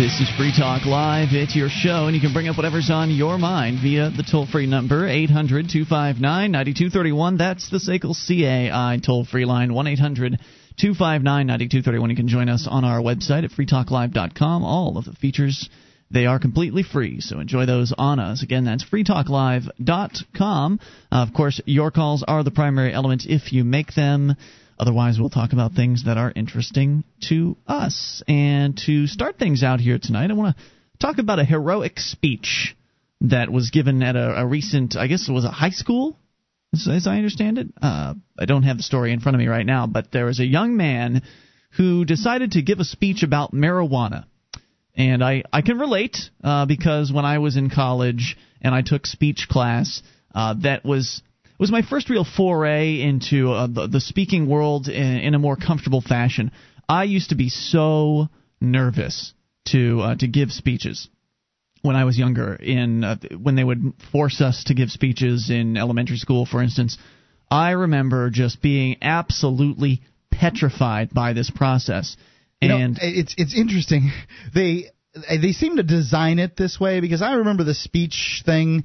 This is Free Talk Live. It's your show, and you can bring up whatever's on your mind via the toll free number, 800 259 9231. That's the SACL CAI toll free line, 1 800 259 9231. You can join us on our website at freetalklive.com. All of the features. They are completely free, so enjoy those on us. Again, that's freetalklive.com. Uh, of course, your calls are the primary element if you make them. Otherwise, we'll talk about things that are interesting to us. And to start things out here tonight, I want to talk about a heroic speech that was given at a, a recent, I guess it was a high school, as, as I understand it. Uh, I don't have the story in front of me right now, but there was a young man who decided to give a speech about marijuana. And I, I can relate uh, because when I was in college and I took speech class, uh, that was was my first real foray into uh, the, the speaking world in, in a more comfortable fashion. I used to be so nervous to uh, to give speeches when I was younger. In uh, when they would force us to give speeches in elementary school, for instance, I remember just being absolutely petrified by this process. You And know, it's it's interesting. They they seem to design it this way because I remember the speech thing.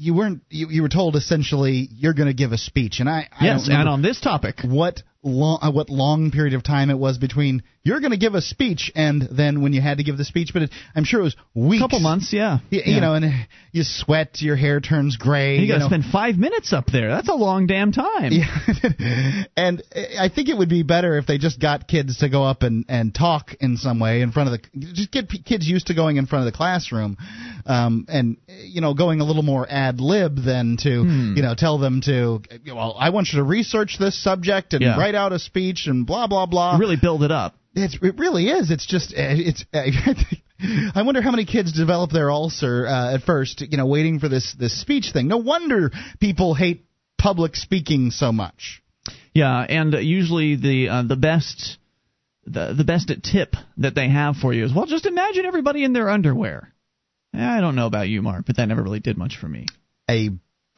You weren't you, you were told essentially you're going to give a speech, and I I yes, and on this topic, what long uh, what long period of time it was between you're going to give a speech and then when you had to give the speech, but it, I'm sure it was weeks, A couple months, yeah, You, yeah. you know, and you sweat, your hair turns gray. you got to spend five minutes up there. That's a long damn time. Yeah. and I think it would be better if they just got kids to go up and, and talk in some way in front of the just get p- kids used to going in front of the classroom, um, and you know going a little more ad lib than to Hmm. you know tell them to well I want you to research this subject and Yeah. write out a speech and blah blah blah. really build it up. It's, it really is. It's just uh, it's. I wonder how many kids develop their ulcer uh, at first, you know, waiting for this this speech thing. No wonder people hate public speaking so much. Yeah, and usually the uh, the best the the best tip that they have for you is well, just imagine everybody in their underwear. Eh, I don't know about you, Mark, but that never really did much for me. A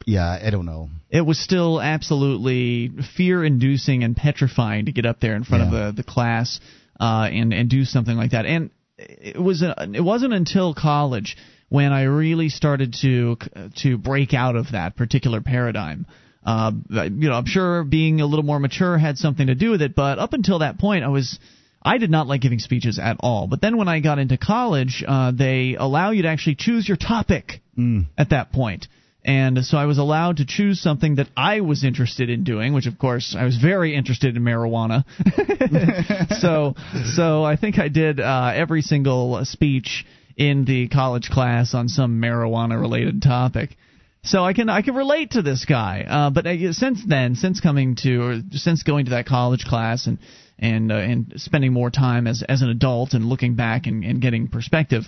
yeah, I don't know. It was still absolutely fear-inducing and petrifying to get up there in front Yeah. of the the class uh, and and do something like that. And it was a, it wasn't until college when I really started to to break out of that particular paradigm. Uh, you know, I'm sure being a little more mature had something to do with it, but up until that point, I was I did not like giving speeches at all. But then when I got into college, uh, they allow you to actually choose your topic at that point. And so I was allowed to choose something that I was interested in doing, which of course I was very interested in marijuana. so so I think I did uh, every single speech in the college class on some marijuana related topic. So I can I can relate to this guy. Uh, but uh, since then, since coming to or since going to that college class and and uh, and spending more time as as an adult and looking back and, and getting perspective.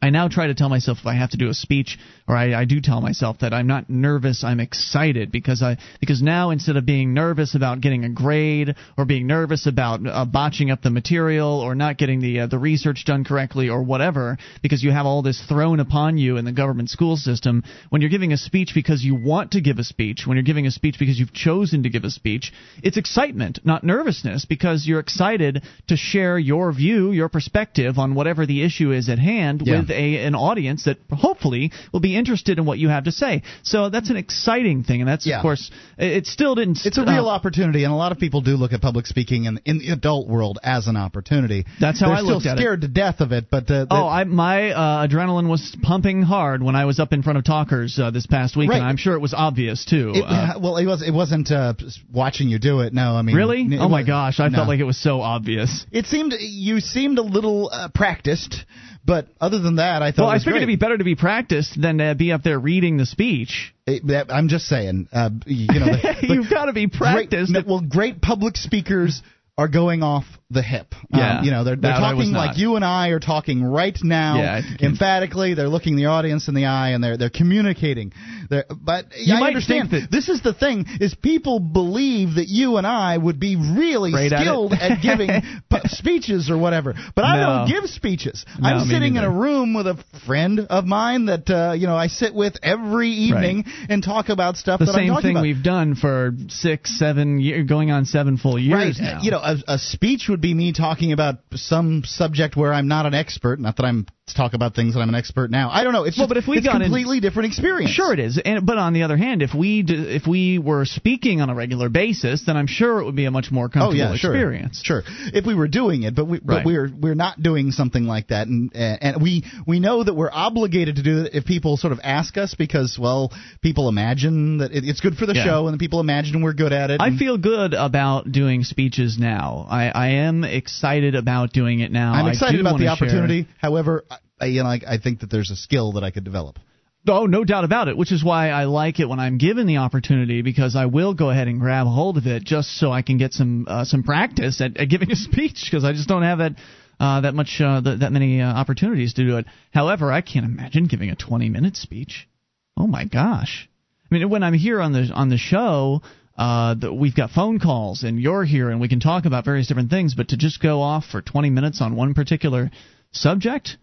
I now try to tell myself if I have to do a speech, or I, I do tell myself that I'm not nervous, I'm excited because I because now instead of being nervous about getting a grade or being nervous about uh, botching up the material or not getting the uh, the research done correctly or whatever, because you have all this thrown upon you in the government school system, when you're giving a speech because you want to give a speech, when you're giving a speech because you've chosen to give a speech, it's excitement, not nervousness, because you're excited to share your view, your perspective on whatever the issue is at hand Yeah. with a an audience that hopefully will be interested in what you have to say. So that's an exciting thing, and that's Yeah. of course it still didn't. It's a real uh, opportunity, and a lot of people do look at public speaking in, in the adult world as an opportunity. That's how They're I still looked at it. scared to death of it, but uh, Oh, I, my uh, adrenaline was pumping hard when I was up in front of talkers uh, this past week, Right. and I'm sure it was obvious too. It, Uh, well, it was. It wasn't uh, watching you do it. No, I mean, really? Oh my gosh, I no. felt like it was so obvious. It seemed you seemed a little uh, practiced, but other than that, I thought. Well, I figured great. it'd be better to be practiced than to be up there reading the speech. It- I'm just saying. Uh, you know, the, the You've got to be practiced. Great, no, well, great public speakers are going off the hip. Yeah, um, you know, they're, they're talking like you and I are talking right now. Yeah, emphatically, they're looking the audience in the eye and they're they're communicating. They're, but You I understand that- this is the thing: is people believe that you and I would be really at it. skilled at, giving pu- speeches or whatever. But I No. don't give speeches. No, I'm sitting in a room with a friend of mine that uh, you know I sit with every evening and talk about stuff the that I'm same thing about. we've done for six, seven years, going on seven full years right. now. You know, a, a speech would be me talking about some subject where I'm not an expert. Not that I'm talk about things that I'm an expert now. I don't know. It's well, just, but if we it's got completely in, different experience. Sure, it is. And, but on the other hand, if we d- if we were speaking on a regular basis, then I'm sure it would be a much more comfortable oh, yeah, sure. experience. Sure, if we were doing it, but we right. but we're we're not doing something like that, and and we we know that we're obligated to do it if people sort of ask us because well, people imagine that it, it's good for the yeah. show, and people imagine we're good at it. I feel good about doing speeches now. I I am excited about doing it now. I'm excited about the opportunity. However. I, you know, I, I think that there's a skill that I could develop. Oh, no doubt about it. Which is why I like it when I'm given the opportunity because I will go ahead and grab hold of it just so I can get some uh, some practice at, at giving a speech because I just don't have that uh, that much uh, th- that many uh, opportunities to do it. However, I can't imagine giving a 20 minute speech. Oh my gosh! I mean, when I'm here on the on the show. Uh, we've got phone calls, and you're here, and we can talk about various different things. But to just go off for 20 minutes on one particular subject,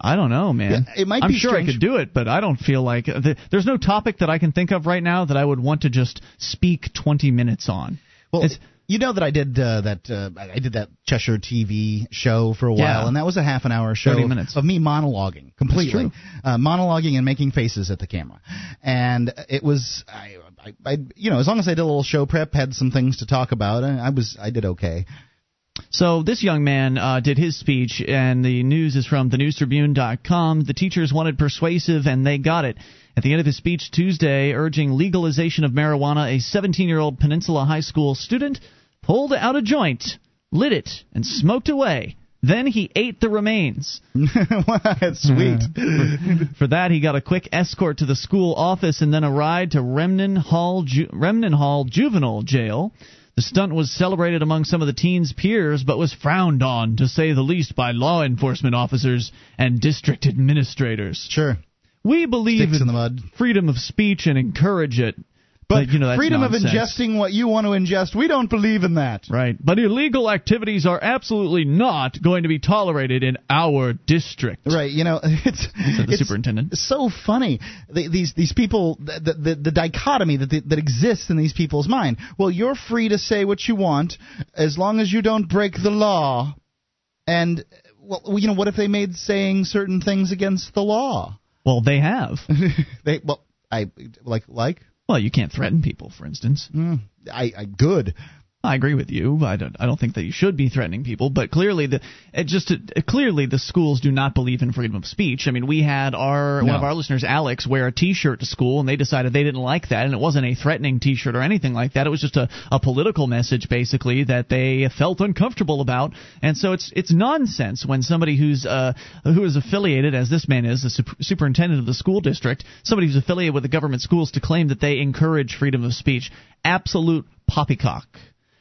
I don't know, man. Yeah, it might I'm be sure strange. I could do it, but I don't feel like the, there's no topic that I can think of right now that I would want to just speak 20 minutes on. Well, it's, you know that I did uh, that. Uh, I did that Cheshire TV show for a while, Yeah. and that was a half an hour show 30 minutes. of me monologuing completely, uh, monologuing and making faces at the camera, and it was I, I, I, you know, as long as I did a little show prep, had some things to talk about, I I was I did okay. So this young man uh, did his speech, and the news is from thenewstribune.com. The teachers wanted persuasive, and they got it. At the end of his speech Tuesday, urging legalization of marijuana, a 17-year-old Peninsula High School student pulled out a joint, lit it, and smoked away. Then he ate the remains. That's sweet. For that, he got a quick escort to the school office and then a ride to Remann Hall, Ju- Remann Hall Juvenile Jail. The stunt was celebrated among some of the teen's peers, but was frowned on, to say the least, by law enforcement officers and district administrators. sure. We believe Sticks in mud. freedom of speech and encourage it. But, you know, that's freedom nonsense. of ingesting what you want to ingest, we don't believe in that. Right. But illegal activities are absolutely not going to be tolerated in our district. Right, you know, it's Said the it's superintendent. so funny. The, these these people, the, the the dichotomy that that exists in these people's mind. Well, you're free to say what you want as long as you don't break the law. And well, you know, what if they made saying certain things against the law? Well, they have. they well, I like like Well, you can't threaten people, for instance. mm, I I good. I agree with you. I don't. I don't think that you should be threatening people. But clearly, the it just clearly the schools do not believe in freedom of speech. I mean, we had our one of our listeners, Alex, wear a T-shirt to school, and they decided they didn't like that, and it wasn't a threatening T-shirt or anything like that. It was just a, a political message, basically, that they felt uncomfortable about. And so it's it's nonsense when somebody who's uh who is affiliated, as this man is, the sup- superintendent of the school district, somebody who's affiliated with the government schools, to claim that they encourage freedom of speech. Absolute poppycock.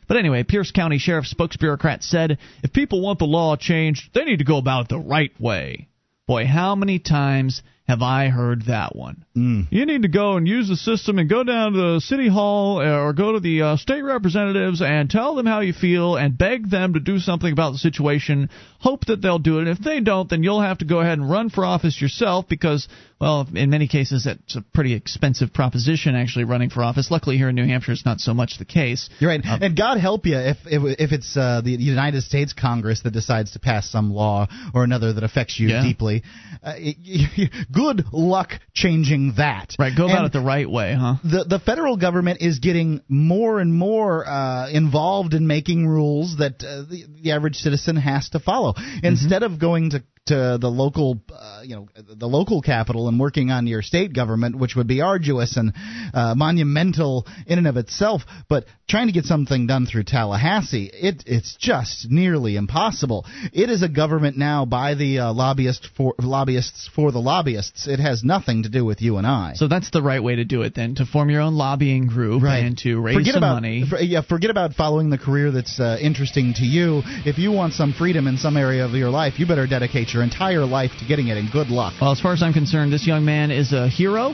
But anyway, Pierce County Sheriff's spokesbureaucrat said if people want the law changed, they need to go about it the right way. Boy, how many times have I heard that one? Mm. You need to go and use the system and go down to the city hall uh, or go to the uh, state representatives and tell them how you feel and beg them to do something about the situation. Hope that they'll do it. And If they don't, then you'll have to go ahead and run for office yourself because, well, in many cases, it's a pretty expensive proposition actually running for office. Luckily, here in New Hampshire, it's not so much the case. You're right, and God help you if if, if it's uh, the United States Congress that decides to pass some law or another that affects you Yeah. deeply. Uh, y- y- good luck changing that. Right, go about And it the right way, huh? the the federal government is getting more and more uh, involved in making rules that uh, the, the average citizen has to follow. Mm-hmm. Instead of going to to the local, uh, you know, the local capital and working on your state government, which would be arduous and uh, monumental in and of itself, but trying to get something done through Tallahassee, it it's just nearly impossible. It is a government now by the uh, lobbyist for lobbyists for the lobbyists. It has nothing to do with you and I. So that's the right way to do it then, to form your own lobbying group and to raise forget some about, money. for- yeah, forget about following the career that's uh, interesting to you. If you want some freedom in some area of your life, you better dedicate your entire life to getting it, and good luck. Well, as far as I'm concerned, this young man is a hero,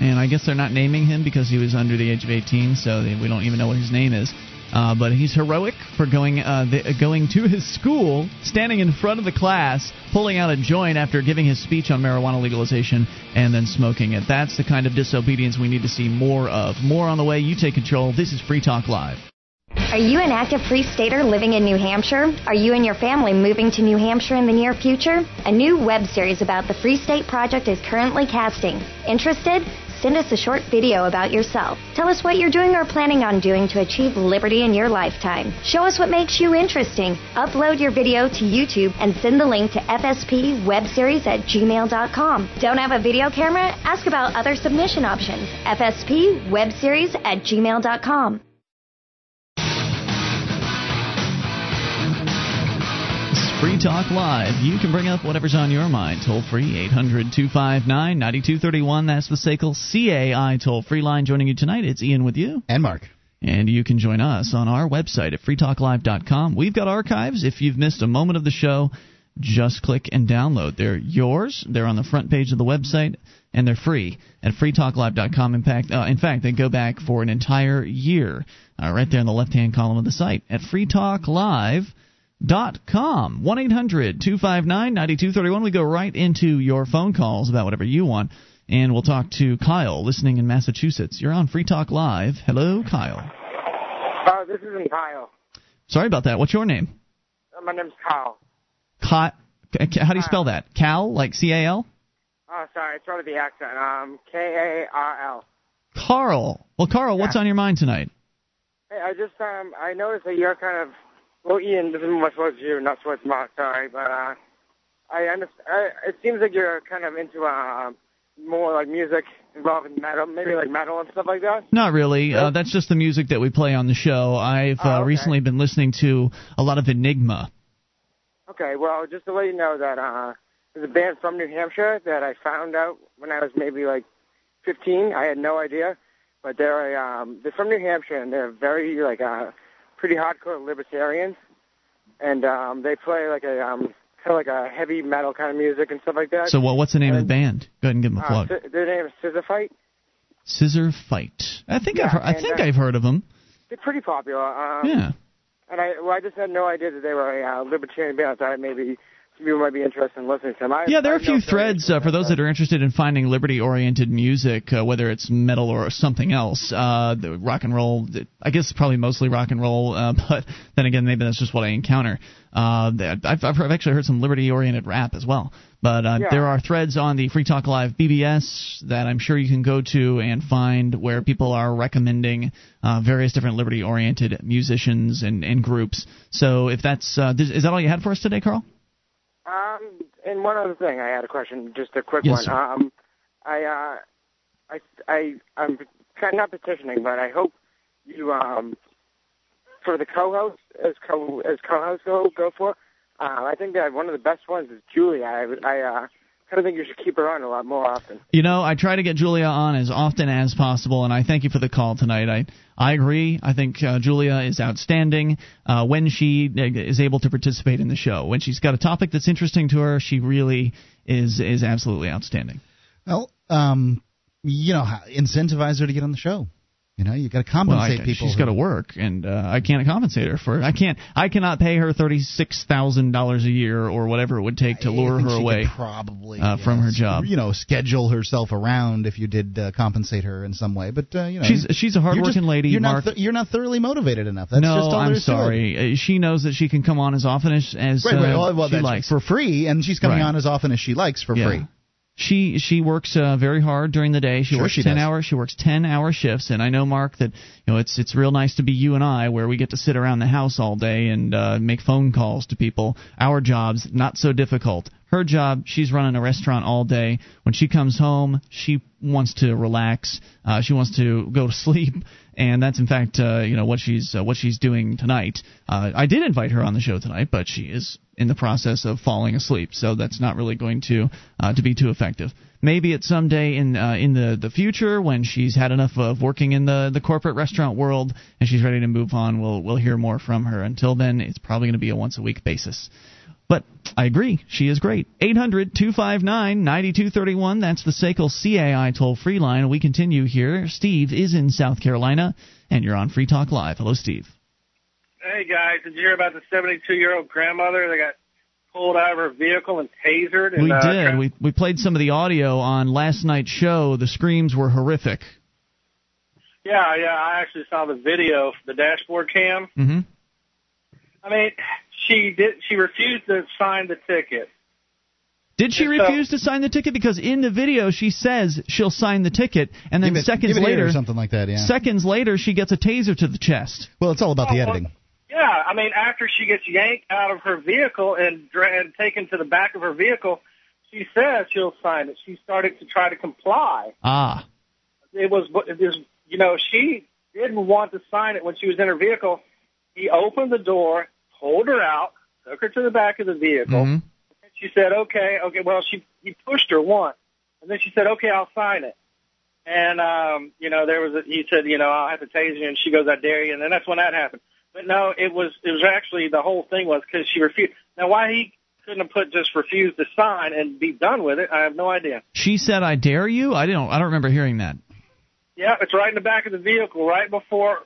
and I guess they're not naming him because he was under the age of 18, so they, we don't even know what his name is. Uh, but he's heroic for going uh, the, going to his school, standing in front of the class, pulling out a joint after giving his speech on marijuana legalization, and then smoking it. That's the kind of disobedience we need to see more of. More on the way. You take control. This is Free Talk Live. Are you an active free stater living in New Hampshire? Are you and your family moving to New Hampshire in the near future? A new web series about the Free State Project is currently casting. Interested? Send us a short video about yourself. Tell us what you're doing or planning on doing to achieve liberty in your lifetime. Show us what makes you interesting. Upload your video to YouTube and send the link to fspwebseries at gmail.com. Don't have a video camera? Ask about other submission options. fspwebseries at gmail.com. Free Talk Live. You can bring up whatever's on your mind. Toll free, 800 259 9231. That's the SACL CAI toll free line. Joining you tonight, it's Ian with you. And Mark. And you can join us on our website at freetalklive.com. We've got archives. If you've missed a moment of the show, just click and download. They're yours. They're on the front page of the website, and they're free at freetalklive.com. In fact, uh, in fact, they go back for an entire year, uh, right there in the left-hand column of the site at freetalklive.com dot com one eight hundred two five nine ninety two thirty one. We go right into your phone calls about whatever you want, and we'll talk to Kyle, listening in Massachusetts. You're on Free Talk Live. Hello, Kyle. Uh, this isn't Kyle. Sorry about that. What's your name? Uh, my name's Kyle. Kyle. How do you spell that? Cal, like C A L? Oh, sorry, it's of the accent. Um, K A R L. Carl. Well, Carl, Yeah. what's on your mind tonight? Hey, I just um, I noticed that you're kind of well, Ian. This is much towards you, not towards Mark. Sorry, but uh, I understand. I, it seems like you're kind of into uh, more like music involving metal, maybe like metal and stuff like that. Not really. Uh, that's just the music that we play on the show. I've Oh, uh, okay. recently been listening to a lot of Enigma. Okay, well, just to let you know that uh, there's a band from New Hampshire that I found out when I was maybe like 15. I had no idea, but they're a, um, they're from New Hampshire and they're very like uh, pretty hardcore libertarians, and um, they play like a um, kind of like a heavy metal kind of music and stuff like that. So, what, what's the name of the band? Go ahead and give them a uh, plug. Sci- their name is Scissorfight. Scissor Fight. I think I've heard, I think uh, I've heard of them. They're pretty popular. Um, Yeah. And I, well, I just had no idea that they were a uh, libertarian band. I thought maybe people might be interested in listening to them. I, Yeah, there are a few threads uh, for those that are interested in finding liberty-oriented music, uh, whether it's metal or something else. Uh, the rock and roll, I guess probably mostly rock and roll, uh, but then again, maybe that's just what I encounter. Uh, I've, I've actually heard some liberty-oriented rap as well. But uh, Yeah. there are threads on the Free Talk Live BBS that I'm sure you can go to and find where people are recommending uh, various different liberty-oriented musicians and, and groups. So if that's uh, is that all you had for us today, Carl? Um, and one other thing, I had a question, just a quick Yes, one. sir. Um, I, uh, I, I, I'm kind of not petitioning, but I hope you, um, for the co-host as co as co-host go go for. Uh, I think that one of the best ones is Julia. I, I uh, kind of think you should keep her on a lot more often. You know, I try to get Julia on as often as possible, and I thank you for the call tonight. I I agree. I think uh, Julia is outstanding uh, when she uh, is able to participate in the show. When she's got a topic that's interesting to her, she really is is absolutely outstanding. Well, um, you know, incentivize her to get on the show. You know, you got to Well, I, compensate people. she's who- got to work, and uh, I can't compensate her for. I can't. I cannot pay her thirty six thousand dollars a year or whatever it would take to lure her away. probably uh, from her job. You know, schedule herself around if you did uh, compensate her in some way. But uh, you know, She's she's a you're hardworking just- lady. You're Mark. not th- you're not thoroughly motivated enough. That's no, just all I'm there is to it. sorry. Uh, She knows that she can come on as often as as Right, right. uh, Well, well, she likes. for free, and she's coming Right. on as often as she likes for Yeah. free. She she works uh, very hard during the day. She Sure works she ten does. hours. She works ten hour shifts, and I know Mark that you know it's it's real nice to be you and I, where we get to sit around the house all day and uh, make phone calls to people. Our jobs not so difficult. Her job, she's running a restaurant all day. When she comes home, she wants to relax. Uh, she wants to go to sleep, and that's in fact uh, you know what she's uh, what she's doing tonight. Uh, I did invite her on the show tonight, but she is in the process of falling asleep, so that's not really going to uh, to be too effective. Maybe at some day in uh, in the the future when she's had enough of working in the the corporate restaurant world and she's ready to move on, we'll we'll hear more from her. Until then, it's probably going to be a once a week basis. But I agree, she is great. 800 259 9231. That's the SACL CAI toll free line. We continue here. Steve is in South Carolina, and you're on Free Talk Live. Hello, Steve. Hey guys, did you hear about the 72 year old grandmother that got pulled out of her vehicle and tasered? And, We uh, did. We we played some of the audio on last night's show. The screams were horrific. Yeah, yeah. I actually saw the video, the dashboard cam. Mm-hmm. I mean, she did. She refused to sign the ticket. Did she refuse to sign the ticket? Because in the video she says she'll sign the ticket, and then it- seconds give it here later, or something like that. Yeah. seconds later, she gets a taser to the chest. well, it's all about the Oh, editing. Yeah, I mean, after she gets yanked out of her vehicle and, dra- and taken to the back of her vehicle, she says she'll sign it. She started to try to comply. Ah, It was, it was, you know, she didn't want to sign it when she was in her vehicle. He opened the door, pulled her out, took her to the back of the vehicle. mhm. She said, "Okay, okay." Well, she he pushed her once, and then she said, "Okay, I'll sign it." And um, you know, there was a, he said, "You know, I'll have to tase you," and she goes, "I dare you," and then that's when that happened. But no, it was it was actually the whole thing was because she refused. Now, why he couldn't have put just refused to sign and be done with it, I have no idea. she said, "I dare you." I don't. I don't remember hearing that. Yeah, it's right in the back of the vehicle, right before,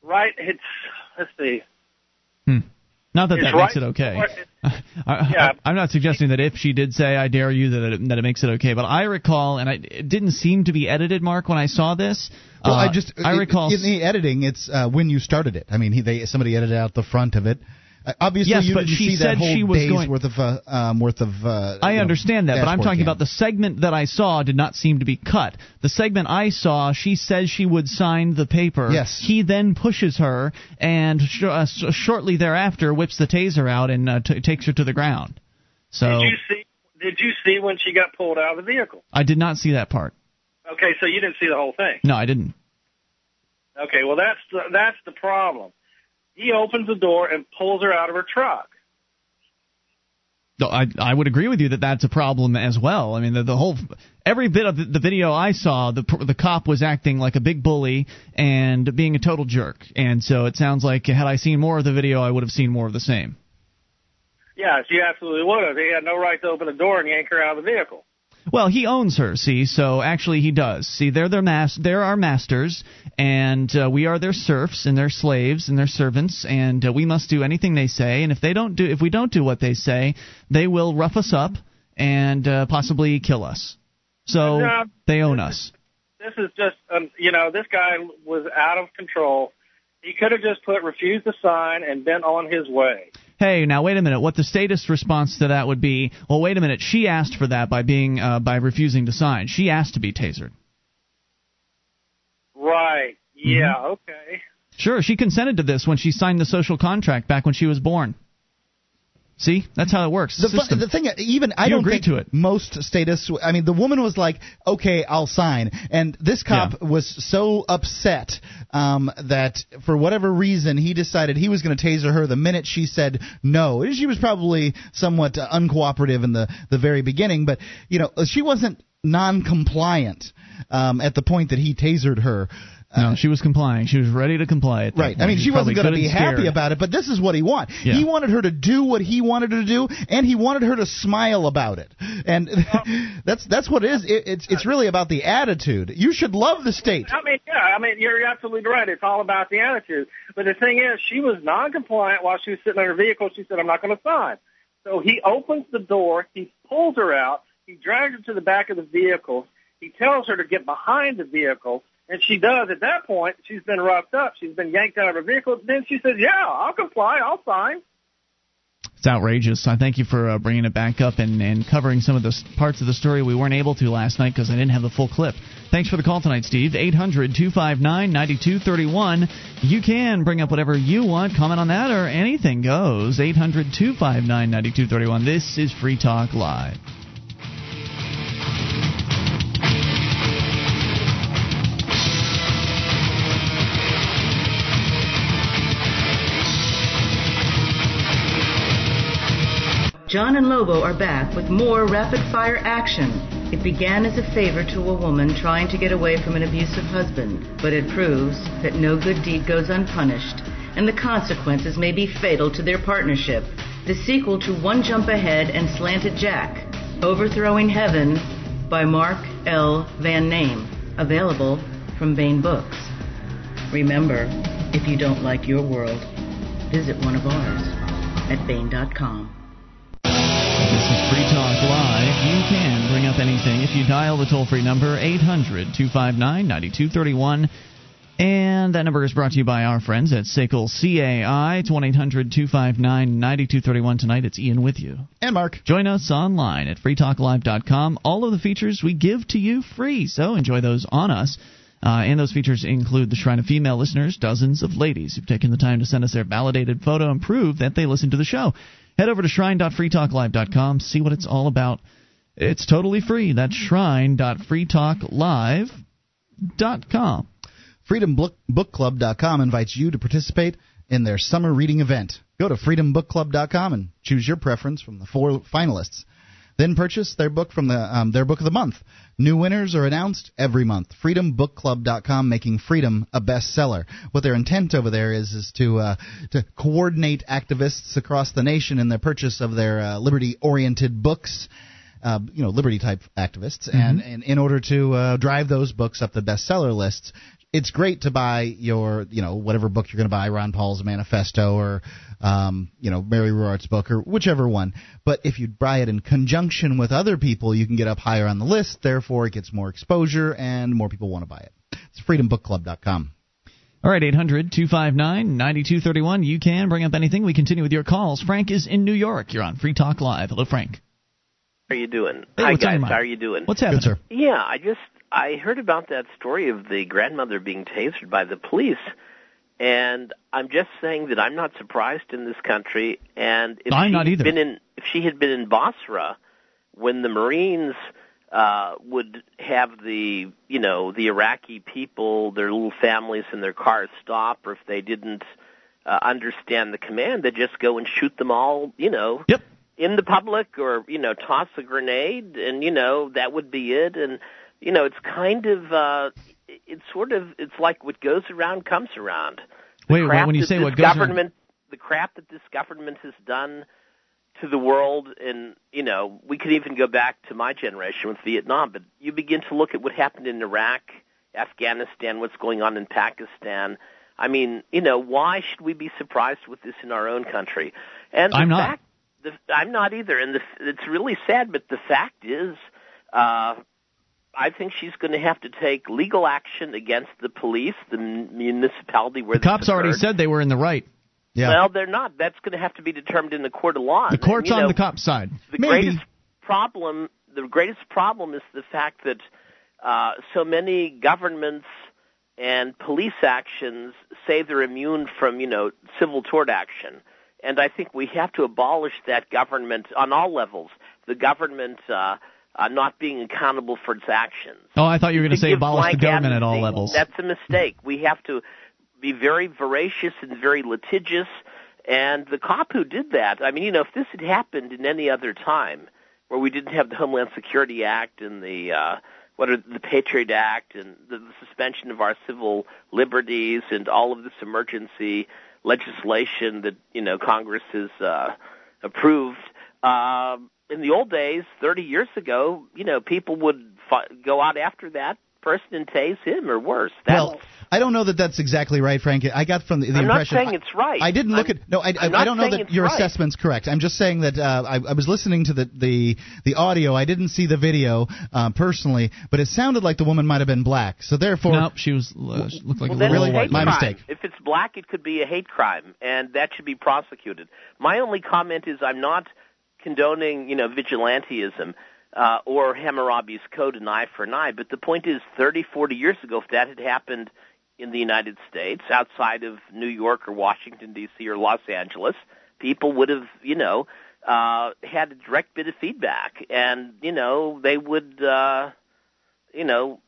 right. It's let's see. Hmm. Not that It's that makes it okay. before- I, Yeah. I, am not suggesting that if she did say "I dare you" that it, that it makes it okay. But I recall, and I, it didn't seem to be edited, Mark, when I saw this. Well, Uh, I just I it- recall. in the editing. It's uh, when you started it. I mean, he, they somebody edited out the front of it. Uh, obviously, Yes, you but didn't she see said that whole she was day's going- worth of uh, um, worth of. Uh, I you know, understand that, but I'm talking cam. about the segment that I saw did not seem to be cut. The segment I saw, she says she would sign the paper. Yes. He then pushes her, and sh- uh, s- shortly thereafter whips the taser out and uh, t- takes her to the ground. So Did you see? Did you see when she got pulled out of the vehicle? I did not see that part. Okay, so you didn't see the whole thing. No, I didn't. Okay, well that's the, that's the problem. He opens the door and pulls her out of her truck. No, I I would agree with you that that's a problem as well. I mean, the, the whole every bit of the, the video I saw, the the cop was acting like a big bully and being a total jerk. And so it sounds like had I seen more of the video, I would have seen more of the same. Yes, you absolutely would have. He had no right to open the door and yank her out of the vehicle. Well, he owns her, see, so actually he does. See, they're their mas- they're our masters, and uh, we are their serfs and their slaves and their servants, and uh, we must do anything they say. And if they don't do, if we don't do what they say, they will rough us up and uh, possibly kill us. So No, they own us. This is just, um, you know, this guy was out of control. He could have just put refuse to sign and been on his way. Hey, now wait a minute. What the statist response to that would be? Well, wait a minute. She asked for that by being uh, by refusing to sign. She asked to be tasered. Right. Yeah. Okay. Sure, she consented to this when she signed the social contract back when she was born. See, that's how it works. The, fu- the thing, even I You don't agree think to it. most statists. I mean, the woman was like, "Okay, I'll sign," and this cop was so upset um, that for whatever reason he decided he was going to taser her the minute she said no. She was probably somewhat uh, uncooperative in the the very beginning, but you know, she wasn't non-compliant um, at the point that he tasered her. No, she was complying. She was ready to comply. At that Right. I mean, she was wasn't going to be happy scared. about it, but this is what he wanted. Yeah. He wanted her to do what he wanted her to do, and he wanted her to smile about it. And that's that's what it is. It, it's it's really about the attitude. You should love the state. I mean, yeah. I mean, you're absolutely right. It's all about the attitude. But the thing is, she was non-compliant while she was sitting in her vehicle. She said, "I'm not going to sign." So he opens the door. He pulls her out. He drags her to the back of the vehicle. He tells her to get behind the vehicle. And she does. At that point, she's been roughed up. She's been yanked out of her vehicle. Then she says, "Yeah, I'll comply. I'll sign." It's outrageous. I thank you for uh, bringing it back up and, and covering some of the parts of the story we weren't able to last night because I didn't have the full clip. Thanks for the call tonight, Steve. 800 259 9231. You can bring up whatever you want, comment on that, or anything goes. 800 259 9231. This is Free Talk Live. John and Lobo are back with more rapid fire action. It began as a favor to a woman trying to get away from an abusive husband, but it proves that no good deed goes unpunished, and the consequences may be fatal to their partnership. The sequel to One Jump Ahead and Slanted Jack, Overthrowing Heaven by Mark L. Van Name, available from Baen Books. Remember, if you don't like your world, visit one of ours at Baen.com. This is Free Talk Live. You can bring up anything if you dial the toll free number 800 259 9231. And that number is brought to you by our friends at SACL CAI. It's 1 800 259 9231. Tonight, it's Ian with you. And Mark. Join us online at freetalklive.com. All of the features we give to you free, so enjoy those on us. Uh, and those features include the Shrine of Female listeners, dozens of ladies who've taken the time to send us their validated photo and prove that they listen to the show. Head over to shrine.freetalklive.com, see what it's all about. It's totally free. That's shrine.freetalklive.com. FreedomBookClub.com invites you to participate in their summer reading event. Go to FreedomBookClub.com and choose your preference from the four finalists. Then purchase their book from the um, their book of the month. New winners are announced every month. FreedomBookClub.com making freedom a bestseller. What their intent over there is is to uh, to coordinate activists across the nation in the purchase of their uh, liberty-oriented books. Uh, you know, liberty type activists, mm-hmm. and, and in order to uh, drive those books up the bestseller lists, it's great to buy your, you know, whatever book you're going to buy, Ron Paul's Manifesto or, um, you know, Mary Ruwart's book or whichever one. But if you buy it in conjunction with other people, you can get up higher on the list. Therefore, it gets more exposure and more people want to buy it. It's freedombookclub.com. All right, 800 259 9231. You can bring up anything. We continue with your calls. Frank is in New York. You're on Free Talk Live. Hello, Frank. How are you doing? Hey, Hi, guys. on your mind? How are you doing? What's happening? Good, sir. Yeah, I just I heard about that story of the grandmother being tasered by the police, and I'm just saying that I'm not surprised in this country. And if I'm she not either. Been in, if she had been in Basra, when the Marines uh, would have the you know the Iraqi people, their little families and their cars stop, or if they didn't uh, understand the command, they'd just go and shoot them all. You know. Yep. In the public, or you know, toss a grenade, and you know that would be it. And you know, it's kind of, uh, it's sort of, it's like what goes around comes around. The Wait, when you say what goes around- government, the crap that this government has done to the world, and you know, we could even go back to my generation with Vietnam. But you begin to look at what happened in Iraq, Afghanistan, what's going on in Pakistan. I mean, you know, why should we be surprised with this in our own country? And I'm not. the, I'm not either, and the, it's really sad. But the fact is, uh, I think she's going to have to take legal action against the police, the municipality where The cops this already said they were in the right. Yeah. Well, they're not. That's going to have to be determined in the court of law. The court's you on know, the cop's side. the Maybe. greatest problem the greatest problem is the fact that uh, so many governments and police actions say they're immune from you know civil tort action and i think we have to abolish that government on all levels the government uh, uh, not being accountable for its actions Oh, I thought you were going to say abolish the government at all levels. That's a mistake. We have to be very voracious and very litigious. And the cop who did that, I mean, you know, if this had happened in any other time, where we didn't have the Homeland Security Act and the uh, what are the Patriot Act and the, the suspension of our civil liberties and all of this emergency legislation that you know Congress has uh, approved. Um, in the old days, 30 years ago, you know, people would fi- go out after that person and tase him or worse. That's, Well, I don't know that that's exactly right, Frank. I got from the, the I'm not impression. saying it's right. I didn't look I'm- at. No, I, I, I'm not I don't know that your right. assessment's correct. I'm just saying that uh, I, I was listening to the, the the audio. I didn't see the video uh, personally, but it sounded like the woman might have been black. So therefore, nope, she was uh, she looked like well, a then little it's white. My crime. mistake. If it's black, it could be a hate crime, and that should be prosecuted. My only comment is I'm not condoning, you know, vigilanteism uh, or Hammurabi's code, an eye for an eye. But the point is, 30, 40 years ago, if that had happened in the United States, outside of New York or Washington D.C. or Los Angeles, people would have, you know, uh, had a direct bit of feedback, and you know, they would, uh, you know.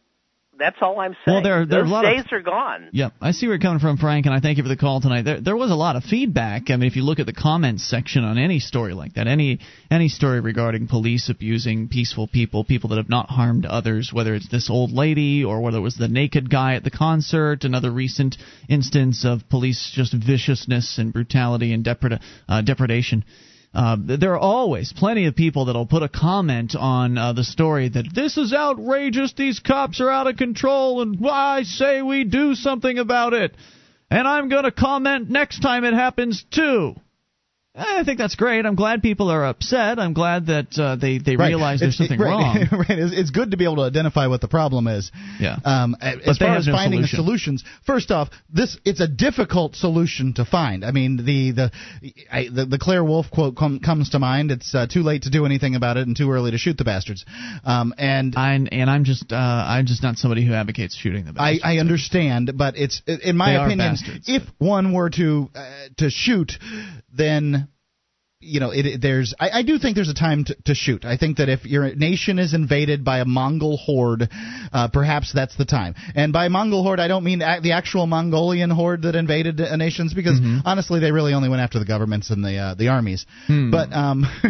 That's all I'm saying. Well, there- there are Those a lot of- days are gone. Yeah, I see where you're coming from, Frank, and I thank you for the call tonight. There, there was a lot of feedback. I mean, if you look at the comments section on any story like that, any any story regarding police abusing peaceful people, people that have not harmed others, whether it's this old lady or whether it was the naked guy at the concert, another recent instance of police just viciousness and brutality and depred- uh, depredation. Uh, there are always plenty of people that'll put a comment on uh, the story that this is outrageous, these cops are out of control, and I say we do something about it. And I'm going to comment next time it happens too. I think that's great. I'm glad people are upset. I'm glad that uh, they they Right. realize there's It's- something right, wrong. right. It's, it's good to be able to identify what the problem is. Yeah. Um, as But they far as no finding solution. solutions, first off, this it's a difficult solution to find. I mean, the the I, the, the Claire Wolfe quote com, comes to mind. It's uh, too late to do anything about it and too early to shoot the bastards. Um, and I, and I'm just uh, I'm just not somebody who advocates shooting the I, bastards. I understand, but it's in my They opinion, bastards. if one were to uh, to shoot, then you know it, it- there's I, I do think there's a time to, to shoot. I think that if your nation is invaded by a Mongol horde, uh, perhaps that's the time. And by Mongol horde, I don't mean a- the actual Mongolian horde that invaded uh, nations, because Mm-hmm. honestly, they really only went after the governments and the uh, the armies. Hmm. But um,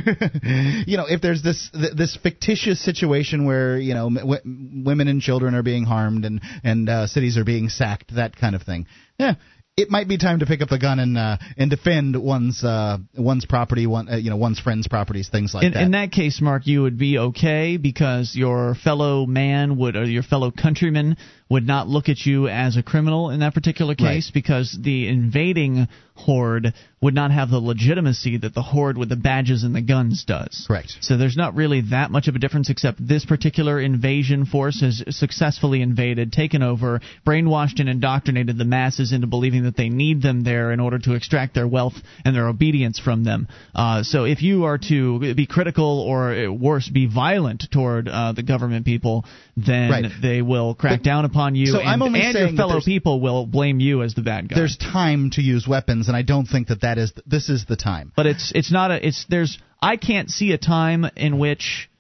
you know, if there's this th- this fictitious situation where you know w- women and children are being harmed and and uh, cities are being sacked, that kind of thing, yeah. It might be time to pick up the gun and uh, and defend one's uh, one's property, one uh, you know one's friends' properties, things like in, that. in that case, Mark, you would be okay because your fellow man would, or your fellow countryman would not look at you as a criminal in that particular case because the invading horde would not have the legitimacy that the horde with the badges and the guns does. Correct. So there's not really that much of a difference, except this particular invasion force has successfully invaded, taken over, brainwashed and indoctrinated the masses into believing that they need them there in order to extract their wealth and their obedience from them. Uh, so if you are to be critical or worse, be violent toward uh, the government people, then Right. they will crack down upon you, So and, I'm only and your fellow people will blame you as the bad guy. there's time to use weapons, and I don't think that that is this is the time. but it's it's not a it's there's I can't see a time in which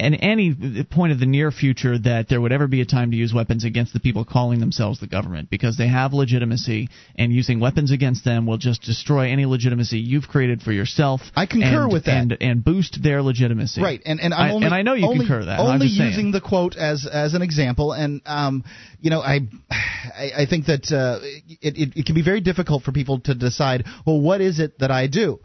in any point of the near future that there would ever be a time to use weapons against the people calling themselves the government because they have legitimacy and using weapons against them will just destroy any legitimacy you've created for yourself. I concur and- with that. and and boost their legitimacy. Right, and and I'm I- and I know you only, concur that. I'm Only just saying. using the quote as as an example, and um, you know, I I, I think that uh, it, it it can be very difficult for people to decide. Well, what is it that I do?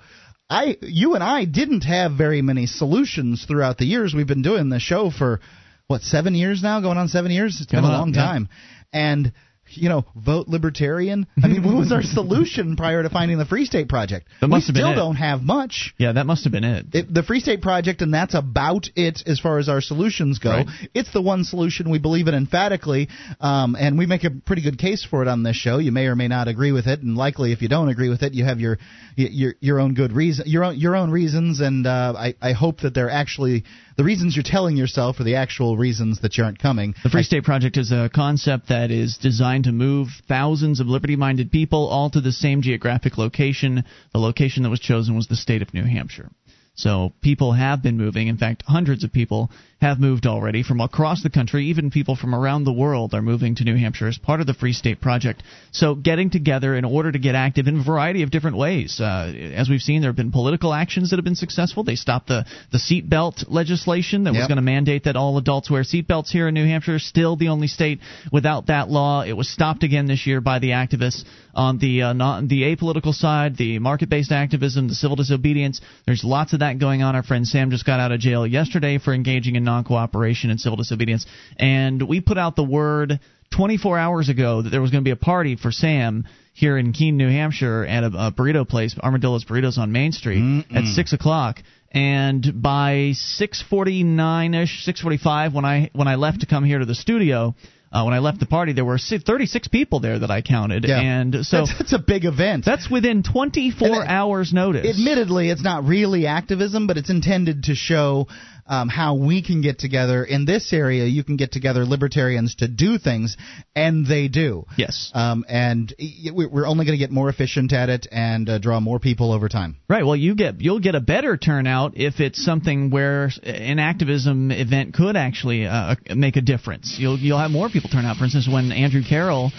I you and I didn't have very many solutions throughout the years we've been doing the show for what seven years now, going on seven years. It's been Coming a up, long yeah. time, and. You know, vote libertarian. I mean, what was our solution prior to finding the Free State Project? That must we have still it. don't have much Yeah, that must have been it. it, the Free State Project, and that's about it as far as our solutions go. Right. It's the one solution we believe in emphatically, um, and we make a pretty good case for it on this show. You may or may not agree with it, and likely if you don't agree with it, you have your your your own good reason, your own your own reasons, and uh, I I hope that they're actually the reasons you're telling yourself are the actual reasons that you aren't coming. The Free State Project is a concept that is designed to move thousands of liberty minded people all to the same geographic location. The location that was chosen was the state of New Hampshire. So people have been moving. In fact, hundreds of people have moved already from across the country. Even people from around the world are moving to New Hampshire as part of the Free State Project. So getting together in order to get active in a variety of different ways. Uh, as we've seen, there have been political actions that have been successful. They stopped the the seatbelt legislation that was going to mandate that all adults wear seatbelts here in New Hampshire. Still the only state without that law. It was stopped again this year by the activists on the uh, not, the apolitical side, the market-based activism, the civil disobedience. There's lots of that going on. Our friend Sam just got out of jail yesterday for engaging in non-cooperation and civil disobedience, and we put out the word 24 hours ago that there was going to be a party for Sam here in Keene, New Hampshire, at a, a burrito place, Armadillo's Burritos on Main Street, at six o'clock. And by 6:49 ish, 6:45, when I when I left to come here to the studio, uh, when I left the party, there were 36 people there that I counted, Yeah. and so that's, that's a big event. that's within 24 it- hours notice. Admittedly, it's not really activism, but it's intended to show um, how we can get together in this area. You can get together libertarians to do things, and they do. Yes. Um, and we- we're only going to get more efficient at it and uh, draw more people over time. Right. Well, you get you'll get a better turnout if it's something where an activism event could actually uh, make a difference. You'll you'll have more people turn out. For instance, when Andrew Carroll,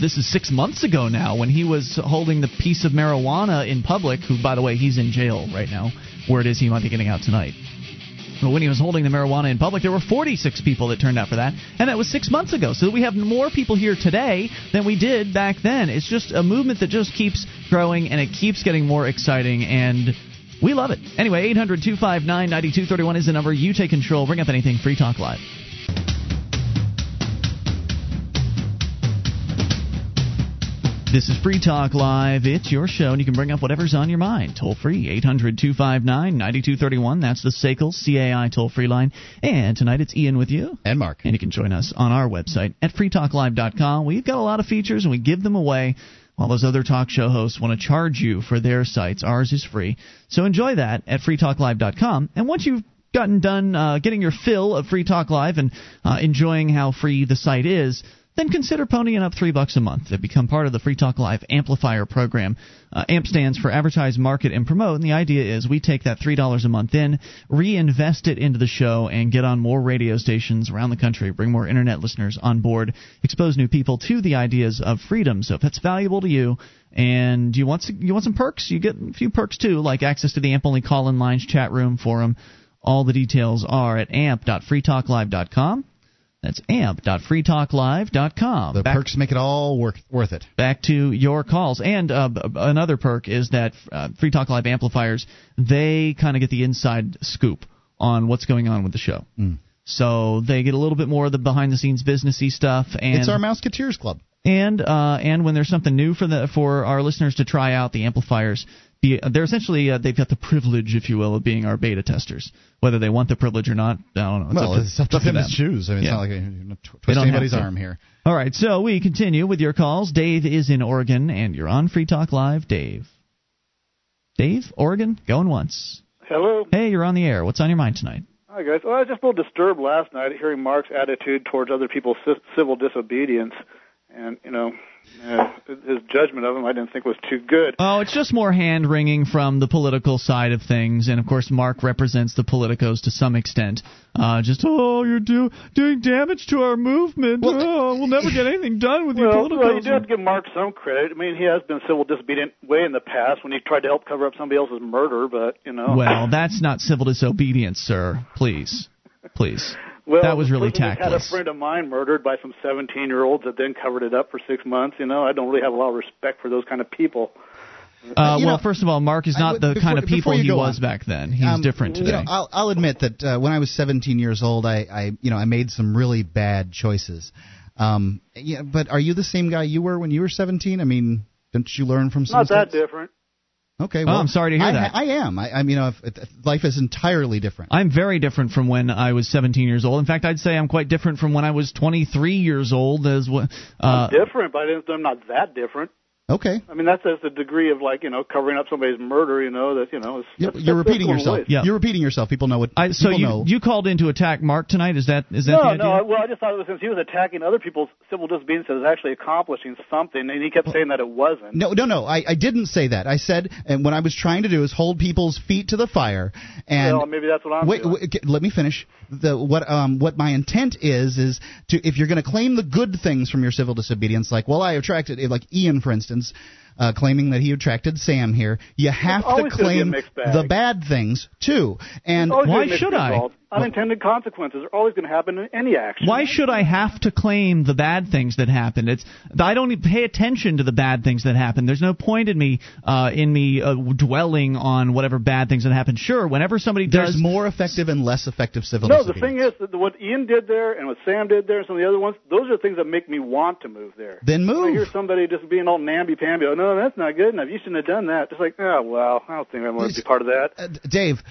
this is six months ago now, when he was holding the piece of marijuana in public. Who, by the way, he's in jail right now. Word is he might be getting out tonight. When he was holding the marijuana in public, there were 46 people that turned out for that, and that was six months ago. So we have more people here today than we did back then. It's just a movement that just keeps growing and it keeps getting more exciting, and we love it. Anyway, 800 259 9231 is the number. You take control. Bring up anything. Free Talk Live. This is Free Talk Live. It's your show, and you can bring up whatever's on your mind. Toll free, 800 259 9231. That's the SACL CAI toll free line. And tonight it's Ian with you. And Mark. And you can join us on our website at freetalklive.com. We've got a lot of features, and we give them away while those other talk show hosts want to charge you for their sites. Ours is free. So enjoy that at freetalklive.com. And once you've gotten done uh, getting your fill of Free Talk Live and uh, enjoying how free the site is, then consider ponying up three bucks a month to become part of the Free Talk Live Amplifier program. Uh, AMP stands for Advertise, Market, and Promote, and the idea is we take that three dollars a month in, reinvest it into the show, and get on more radio stations around the country, bring more internet listeners on board, expose new people to the ideas of freedom. So if that's valuable to you, and you want you want some perks, you get a few perks too, like access to the AMP only call in lines, chat room, forum. All the details are at amp.freetalklive.com. That's amp.freetalklive.com. The back, perks make it all worth worth it. Back to your calls, and uh, another perk is that uh, Free Talk Live amplifiers they kind of get the inside scoop on what's going on with the show. Mm. So they get a little bit more of the behind the scenes businessy stuff, and it's our Mouseketeers Club. And uh, and when there's something new for the for our listeners to try out, the amplifiers be, they're essentially uh, they've got the privilege, if you will, of being our beta testers. Whether they want the privilege or not, I don't know. It's well, up to, it's up to, up them, to to choose. I mean, yeah. it's not like you're not twisting anybody's arm here. All right, so we continue with your calls. Dave is in Oregon, and you're on Free Talk Live. Dave. Dave, Oregon, going once. Hello. Hey, you're on the air. What's on your mind tonight? Hi guys. Well, I was just a little disturbed last night hearing Mark's attitude towards other people's civil disobedience, and you know, uh, his judgment of him I didn't think was too good. Oh, it's just more hand wringing from the political side of things, and of course, Mark represents the politicos to some extent. Uh, just oh, you're do, doing damage to our movement. Well, oh, we'll never get anything done with well, you politicos. Well, you do have to give Mark some credit. I mean, he has been civil disobedient way in the past when he tried to help cover up somebody else's murder, but you know. Well, that's not civil disobedience, sir. Please, please. Well, that was really tactless. tactless. had a friend of mine murdered by some 17 year olds that then covered it up for six months. You know, I don't really have a lot of respect for those kind of people. Uh, well, know, first of all, Mark is not would, the before, kind of people he was on, back then. He's um, different today. You know, I'll, I'll admit that uh, when I was 17 years old, I, I, you know, I made some really bad choices. Um, yeah, but are you the same guy you were when you were 17? I mean, didn't you learn from some? Not mistakes? that different. Okay, well, oh, I'm sorry to hear I, that. I am. I, I mean, uh, life is entirely different. I'm very different from when I was 17 years old. In fact, I'd say I'm quite different from when I was 23 years old. As well. Uh, I'm different, but I'm not that different. Okay. I mean, that's as the degree of like you know covering up somebody's murder. You know that you know. It's, you're, that's, you're that's repeating yourself. Yeah. You're repeating yourself. People know what. I, so you know. you called in to attack Mark tonight? Is that is that no, the idea? No, well, I just thought it was since he was attacking other people's civil disobedience as actually accomplishing something, and he kept saying that it wasn't. No, no, no. I, I didn't say that. I said, and what I was trying to do is hold people's feet to the fire. And well, maybe that's what I'm wait, doing. wait, let me finish. The what um what my intent is is to if you're going to claim the good things from your civil disobedience, like well I attracted like Ian for instance. Uh, claiming that he attracted Sam here, you have to claim the bad things too. And why should I? Unintended consequences are always going to happen in any action. Why should I have to claim the bad things that happen? It's I don't need pay attention to the bad things that happen. There's no point in me uh, in me uh, dwelling on whatever bad things that happen. Sure, whenever somebody there's does more effective and less effective civil. No, the thing is that what Ian did there and what Sam did there and some of the other ones, those are things that make me want to move there. Then move. When I hear somebody just being all namby pamby. Oh no, that's not good enough. You shouldn't have done that. Just like, oh well, I don't think I want to be part of that. Uh, Dave,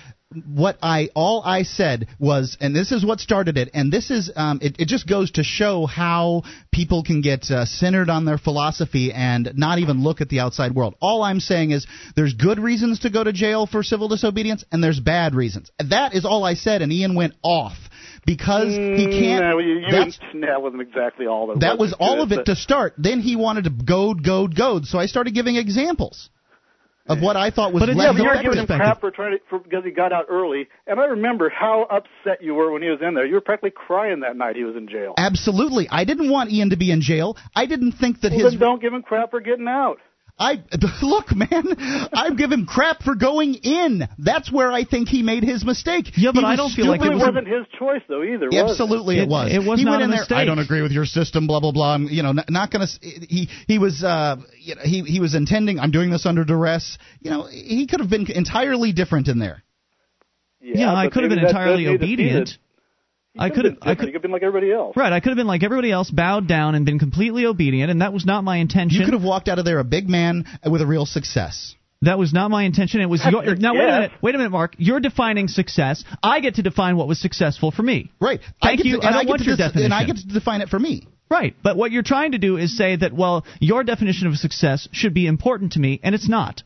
what I all I said was, and this is what started it, and this is um, it, it just goes to show how people can get uh, centered on their philosophy and not even look at the outside world. All I'm saying is there's good reasons to go to jail for civil disobedience, and there's bad reasons. That is all I said, and Ian went off because he can't. No, you, you that's, that wasn't exactly all. That, that was all good, of it to start. Then he wanted to goad, goad, goad. So I started giving examples of what I thought was but yeah, but you're giving him crap for trying to for, because he got out early. And I remember how upset you were when he was in there. You were practically crying that night he was in jail. Absolutely, I didn't want Ian to be in jail. I didn't think that well, his. Then don't give him crap for getting out. I look, man. I give him crap for going in. That's where I think he made his mistake. Yeah, but I don't feel like it, was not his choice though either. Absolutely, it, it was. It was he not went a in mistake. there. I don't agree with your system. Blah blah blah. I'm, you know, not, not going to. He he was uh, you know, he he was intending. I'm doing this under duress. You know, he could have been entirely different in there. Yeah, yeah I could have been entirely obedient. I could've been. I could. Have been like everybody else. Right, I could have been like everybody else, bowed down and been completely obedient, and that was not my intention. You could have walked out of there a big man with a real success. That was not my intention. It was your, your now. Wait a minute. Wait a minute, Mark. You're defining success. I get to define what was successful for me. Right. Thank I you. To, I and don't get want to your dis- definition. And I get to define it for me. Right. But what you're trying to do is say that well, your definition of success should be important to me, and it's not.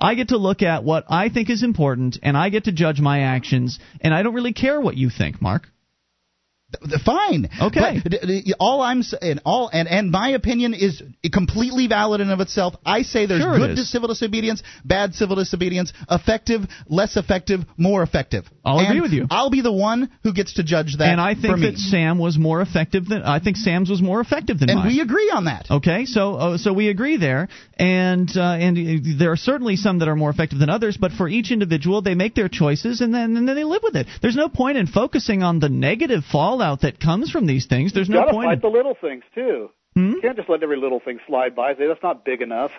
I get to look at what I think is important, and I get to judge my actions, and I don't really care what you think, Mark. Fine. Okay. But, all I'm saying, all and and my opinion is completely valid in of itself. I say there's Sure good civil disobedience, bad civil disobedience, effective, less effective, more effective. I'll And agree with you. I'll be the one who gets to judge that. and I think that Sam was more effective than I think Sam's was more effective than and mine. we agree on that. Okay, so uh, so we agree there, and uh, and uh, there are certainly some that are more effective than others. But for each individual, they make their choices, and then and then they live with it. There's no point in focusing on the negative fallout that comes from these things. There's you no gotta point. fight In, the little things too. Hmm? You can't just let every little thing slide by. Say that's not big enough.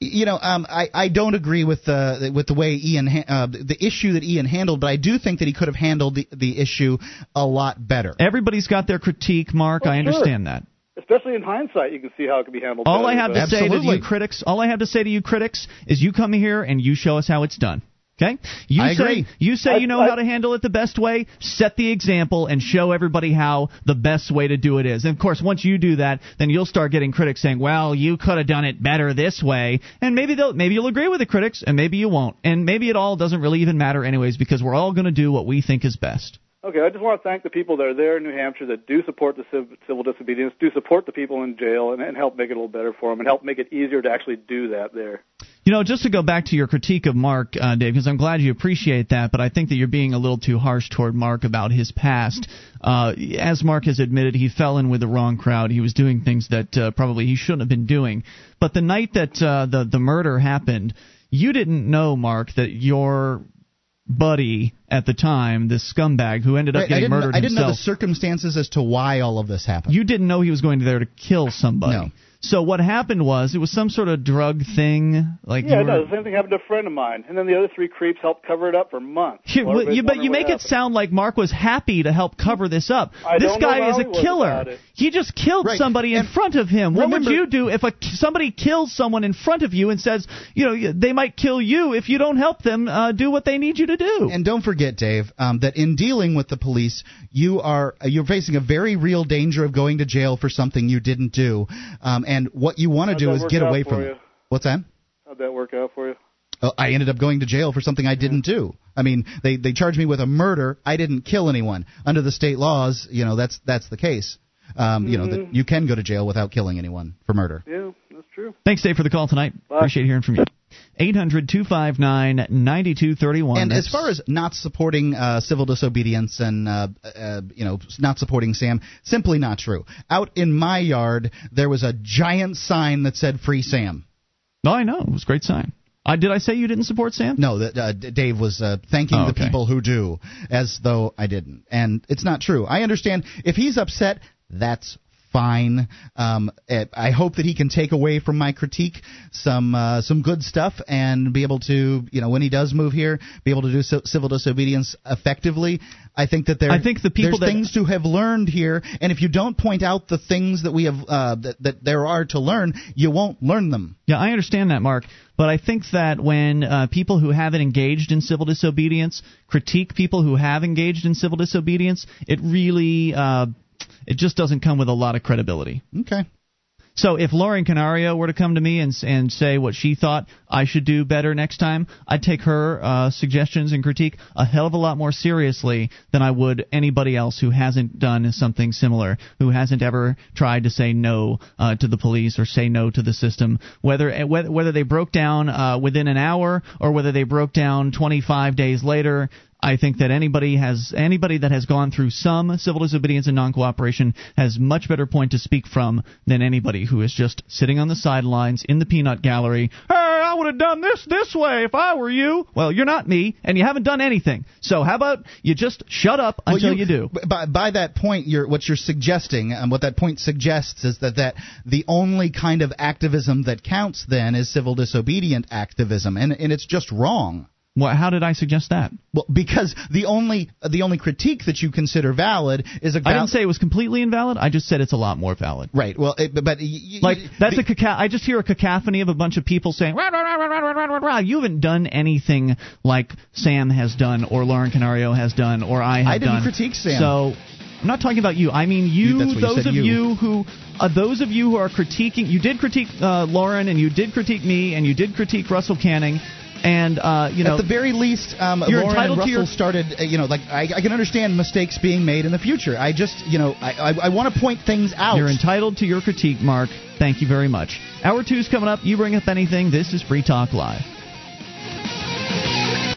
You know, um, I, I don't agree with the with the way Ian ha- uh, the issue that Ian handled, but I do think that he could have handled the, the issue a lot better. Everybody's got their critique, Mark. Well, I sure. understand that. Especially in hindsight, you can see how it can be handled. All I better, have to but- say to you critics, all I have to say to you critics is you come here and you show us how it's done. Okay? You I say agree. you say I- you know I- how to handle it the best way. Set the example and show everybody how the best way to do it is. And of course, once you do that, then you'll start getting critics saying, "Well, you could have done it better this way." And maybe they'll maybe you'll agree with the critics and maybe you won't. And maybe it all doesn't really even matter anyways because we're all going to do what we think is best. Okay, I just want to thank the people that are there in New Hampshire that do support the civil disobedience, do support the people in jail, and, and help make it a little better for them, and help make it easier to actually do that there. You know, just to go back to your critique of Mark, uh, Dave, because I'm glad you appreciate that, but I think that you're being a little too harsh toward Mark about his past. Uh, as Mark has admitted, he fell in with the wrong crowd. He was doing things that uh, probably he shouldn't have been doing. But the night that uh, the the murder happened, you didn't know, Mark, that your buddy at the time, this scumbag who ended up Right, I getting murdered I didn't know the circumstances as to why all of this happened. you didn't know he was going there to kill somebody. No. So what happened was it was some sort of drug thing, like Yeah, were, no, the same thing happened to a friend of mine, and then the other three creeps helped cover it up for months. You, While you, but you make it happened. sound like Mark was happy to help cover this up. I this guy is a killer. He just killed Right. somebody in front of him. What would you do if a somebody kills someone in front of you and says, you know, they might kill you if you don't help them uh, do what they need you to do? And don't forget, Dave, um, that in dealing with the police, you are uh, you're facing a very real danger of going to jail for something you didn't do. Um, and what you want to do is get away from you? it. What's that? How'd that work out for you? Uh, I ended up going to jail for something I didn't do. I mean, they they charged me with a murder. I didn't kill anyone. Under the state laws, you know, that's that's the case. Um, You know Mm-hmm. that you can go to jail without killing anyone for murder. Yeah, that's true. Thanks, Dave, for the call tonight. Bye. Appreciate hearing from you. 800 259 9231. And as far as not supporting uh, civil disobedience and uh, uh, you know not supporting Sam, simply not true. Out in my yard, there was a giant sign that said "Free Sam." No, I know. It was a great sign. Uh, did I say you didn't support Sam? No, that uh, Dave was uh, thanking Oh, the people who do, as though I didn't, and it's not true. I understand if he's upset, that's fine. Um, eh, I hope that he can take away from my critique some uh, some good stuff and be able to, you know, when he does move here, be able to do ci- civil disobedience effectively. I think that there. I think the people there's that- things to have learned here, and if you don't point out the things that we have uh, that, that there are to learn, you won't learn them. Yeah, I understand that, Mark. But I think that when uh, people who haven't engaged in civil disobedience critique people who have engaged in civil disobedience, it really uh, it just doesn't come with a lot of credibility. Okay. So if Lauren Canario were to come to me and and say what she thought I should do better next time, I'd take her uh, suggestions and critique a hell of a lot more seriously than I would anybody else who hasn't done something similar, who hasn't ever tried to say no uh, to the police or say no to the system, whether whether, whether they broke down uh, within an hour or whether they broke down 25 days later. I think that anybody has anybody that has gone through some civil disobedience and non-cooperation has much better point to speak from than anybody who is just sitting on the sidelines in the peanut gallery. Hey, I would have done this this way if I were you. Well, you're not me, and you haven't done anything. So how about you just shut up Well, until you, do? By, by that point, you're, what you're suggesting, and what that point suggests, is that, that the only kind of activism that counts then is civil disobedient activism, and, and it's just wrong. What, how did I suggest that? Well, because the only the only critique that you consider valid is a. I didn't say it was completely invalid. I just said it's a lot more valid. Right. Well, it, but, y- Like that's the- a caca- I just hear a cacophony of a bunch of people saying rah, rah, rah, rah, rah, rah, rah, rah. you haven't done anything like Sam has done or Lauren Canario has done or I have done I didn't done. critique Sam. So I'm not talking about you. I mean you. You- you those said, of you. who uh, those of you who are critiquing. You did critique uh, Lauren and you did critique me and you did critique Russell Kanning. And uh, you know, at the very least, um, You're Lauren entitled and to Russell your- started. Uh, you know, like I, I can understand mistakes being made in the future. I just, you know, I, I, I want to point things out. You're entitled to your critique, Mark. Thank you very much. Hour two's coming up. You bring up anything. This is Free Talk Live.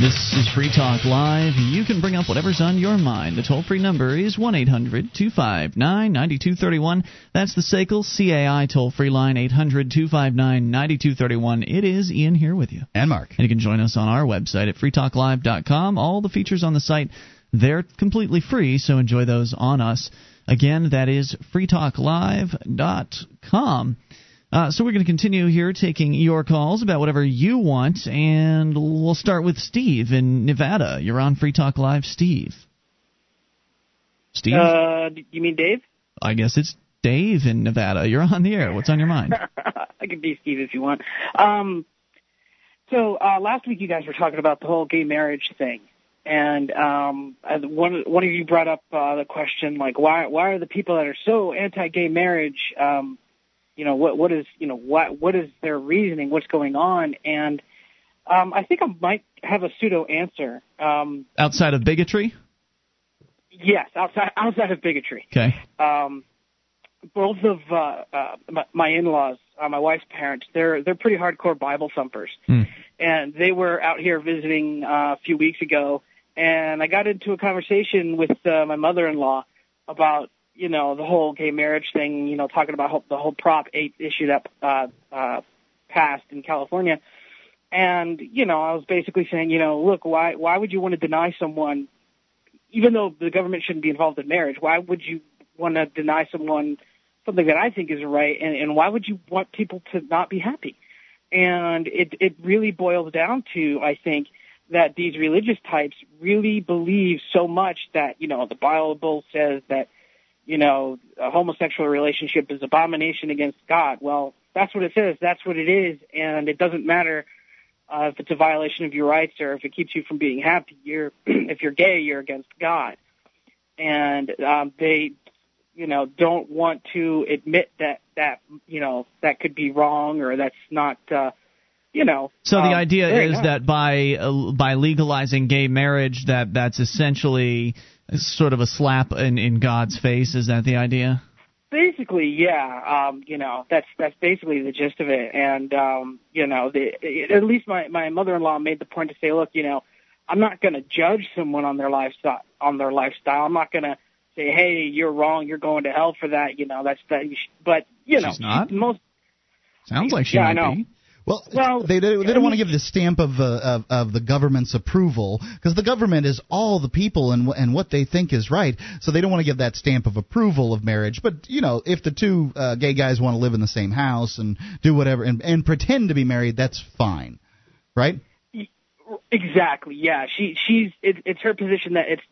This is Free Talk Live. You can bring up whatever's on your mind. The toll free number is 1 800 259 9231. That's the SACL CAI toll free line, 800 259 9231. It is Ian here with you. and Mark. And you can join us on our website at freetalklive.com. All the features on the site, they're completely free, so enjoy those on us. Again, that is freetalklive.com. Uh, so we're going to continue here taking your calls about whatever you want, and we'll start with Steve in Nevada. You're on Free Talk Live, Steve. Steve? Uh, you mean Dave? I guess it's Dave in Nevada. You're on the air. What's on your mind? I can be Steve if you want. Um, so uh, last week you guys were talking about the whole gay marriage thing, and um, one one of you brought up uh, the question like why why are the people that are so anti-gay marriage, um, you know what what is you know what what is their reasoning? What's going on? And um, I think I might have a pseudo answer. Um, Outside of bigotry? yes, outside outside of bigotry. Okay. um, both of uh, uh, my, my in-laws, uh, my wife's parents, they're they're pretty hardcore Bible thumpers, Hmm. and they were out here visiting uh, a few weeks ago, and I got into a conversation with uh, my mother-in-law about you know the whole gay marriage thing, you know, talking about the whole Prop 8 issue that uh, uh, passed in California, and you know I was basically saying, you know, look, why why would you want to deny someone even though the government shouldn't be involved in marriage, why would you want to deny someone something that I think is right, and, and why would you want people to not be happy? And it it really boils down to I think that these religious types really believe so much that you know the Bible says that you know a homosexual relationship is abomination against God. Well, that's what it says. That's what it is, and it doesn't matter uh, if it's a violation of your rights or if it keeps you from being happy. You're if you're gay, you're against God, and um, they, you know, don't want to admit that that you know that could be wrong or that's not, uh, you know. So um, the idea is that by uh, by legalizing gay marriage, that that's essentially sort of a slap in, in God's face. Is that the idea? basically yeah um you know that's that's basically the gist of it and um you know the it, at least my my mother-in-law made the point to say look you know i'm not going to judge someone on their lifestyle on their lifestyle i'm not going to say hey you're wrong you're going to hell for that you know that's that you but you know She's not? most Sounds like she Yeah, I might know. be. Well, Well, they, they, they don't want to give the stamp of, uh, of of the government's approval because the government is all the people and and what they think is right. So they don't want to give that stamp of approval of marriage. But you know, if the two uh, gay guys want to live in the same house and do whatever and, and pretend to be married, that's fine, right? Exactly. Yeah. She she's it, it's her position that it's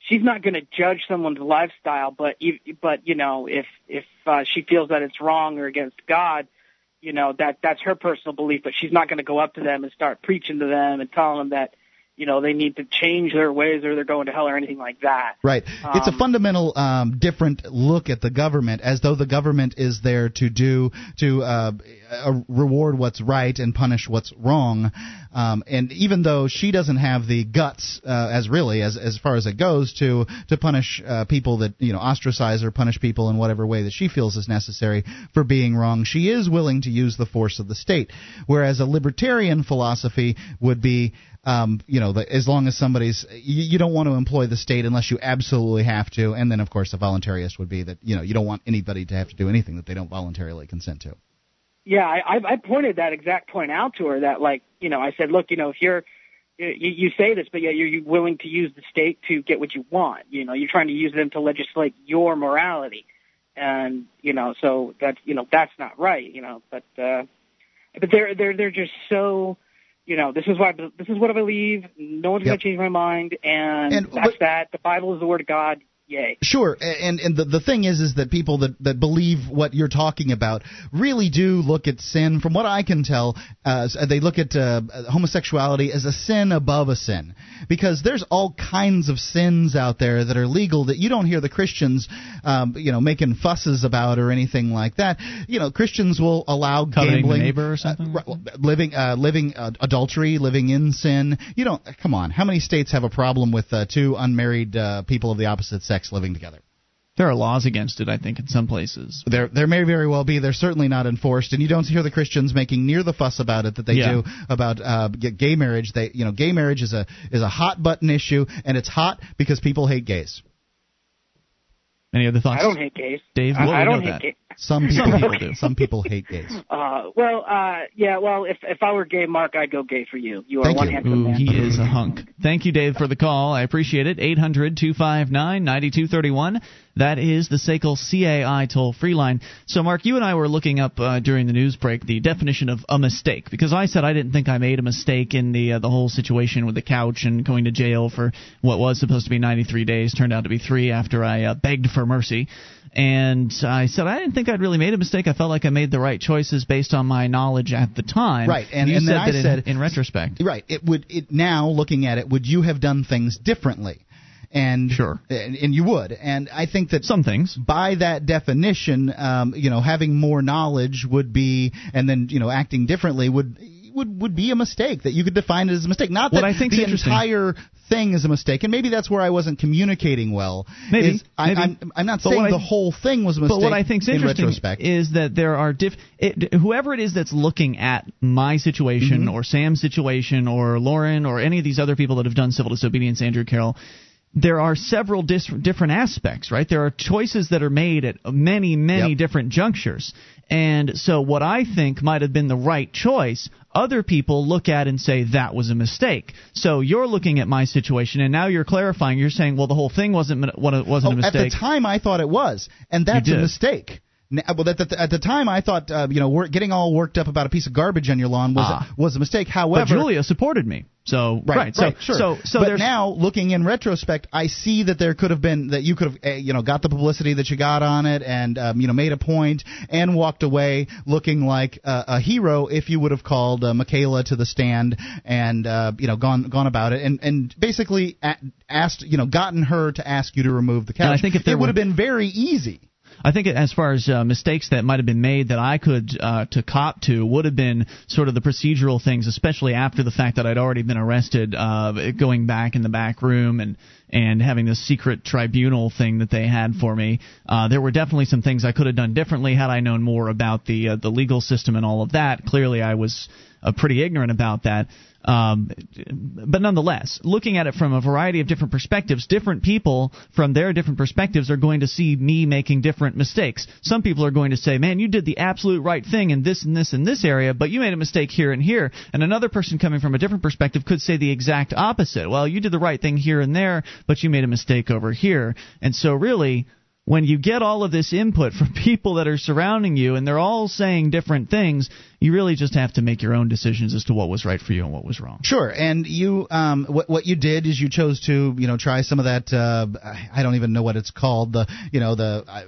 she's not going to judge someone's lifestyle, but but you know if if uh, she feels that it's wrong or against God, you know that that's her personal belief. But she's not going to go up to them and start preaching to them and telling them that you know they need to change their ways or they're going to hell or anything like that. Right. Um, it's a Um, fundamental um, different look at the government, as though the government is there to do to uh, uh, reward what's right and punish what's wrong. Um, and even though she doesn't have the guts, uh, as really as as far as it goes, to to punish uh, people that you know ostracize or punish people in whatever way that she feels is necessary for being wrong, she is willing to use the force of the state. Whereas a libertarian philosophy would be um, you know, the, as long as somebody's, you, you don't want to employ the state unless you absolutely have to. And then, of course, a voluntarist would be that, you know, you don't want anybody to have to do anything that they don't voluntarily consent to. Yeah, I, I pointed that exact point out to her that like you know I said look you know if you're you, you say this but yet you're you willing to use the state to get what you want you know you're trying to use them to legislate your morality and you know so that you know that's not right you know but uh but they're they're they're just so you know this is what I, this is what I believe. No one's Yep. going to change my mind. And, And- that's that. The Bible is the word of God yay Sure, and and the the thing is, is that people that that believe what you're talking about really do look at sin. From what I can tell, uh, they look at uh, homosexuality as a sin above a sin, because there's all kinds of sins out there that are legal that you don't hear the Christians, um, you know, making fusses about or anything like that. You know, Christians will allow Coveting the gambling, neighbor or something? uh, living uh, living uh, adultery, living in sin. You don't come on. How many states have a problem with uh, two unmarried uh, people of the opposite sex living together? There are laws against it, I think, in some places. There, there may very well be. They're certainly not enforced, and you don't hear the Christians making near the fuss about it that they Yeah. do about uh, g- gay marriage. They, you know, gay marriage is a is a hot button issue, and it's hot because people hate gays. Any other thoughts? I don't hate gays Dave, I, well, I we don't know hate that. gays Some people, people do. Some people hate gays. Uh, well, uh, yeah, well, if if I were gay, Mark, I'd go gay for you. You are one handsome man. he is a hunk. Thank you, Dave, for the call. I appreciate it. 800 259 9231. That is the SACL CAI toll free line. So, Mark, you and I were looking up uh, during the news break the definition of a mistake because I said I didn't think I made a mistake in the uh, the whole situation with the couch and going to jail for what was supposed to be 93 days turned out to be three after I uh, begged for mercy. And I said I didn't think I'd really made a mistake. I felt like I made the right choices based on my knowledge at the time. Right, and- you and said then I that in- said- in retrospect. Right. It would. It now looking at it, would you have done things differently? And Sure. and, and you would. And I think that Some things. by that definition, um, you know, having more knowledge would be, and then you know, acting differently would would would be a mistake that you could define it as a mistake. Not What that I think's the entire thing is a mistake, and maybe that's where I wasn't communicating well. Maybe, is I, maybe. I'm, I'm not But saying what I- the whole thing was a mistake. But what I think's in interesting retrospect. is that there are diff. It, whoever it is that's looking at my situation Mm-hmm. or Sam's situation or Lauren or any of these other people that have done civil disobedience, Andrew Carroll. There are several dis- different aspects, right? There are choices that are made at many, many Yep. different junctures. And so, what I think might have been the right choice, other people look at and say that was a mistake. So, you're looking at my situation, and now you're clarifying. You're saying, well, the whole thing wasn't m what it wasn't Oh, a mistake. At the time, I thought it was, and that's a mistake. Well, at the, at the time, I thought uh, you know getting all worked up about a piece of garbage on your lawn was Ah. a, was a mistake. but However, Julia supported me. So Right, so sure. so so but now looking in retrospect, I see that there could have been that you could have uh, you know got the publicity that you got on it, and um, you know made a point and walked away looking like uh, a hero if you would have called uh, Michaela to the stand and uh, you know gone gone about it and and basically asked you know gotten her to ask you to remove the couch. And I think if there it would have been very easy. I think as far as uh, mistakes that might have been made that I could uh, to cop to would have been sort of the procedural things, especially after the fact that I'd already been arrested, uh, going back in the back room and and having this secret tribunal thing that they had for me. Uh, there were definitely some things I could have done differently had I known more about the uh, the legal system and all of that. Clearly, I was uh, pretty ignorant about that. Um, but nonetheless, looking at it from a variety of different perspectives, different people from their different perspectives are going to see me making different mistakes. Some people are going to say, "Man, you did the absolute right thing in this and this and this area, but you made a mistake here and here." And another person coming from a different perspective could say the exact opposite. Well, you did the right thing here and there, but you made a mistake over here. And so, really, when you get all of this input from people that are surrounding you and they're all saying different things, you really just have to make your own decisions as to what was right for you and what was wrong. Sure, and you, um, what what you did is you chose to, you know, try some of that. Uh, I don't even know what it's called. The, you know, the. Uh,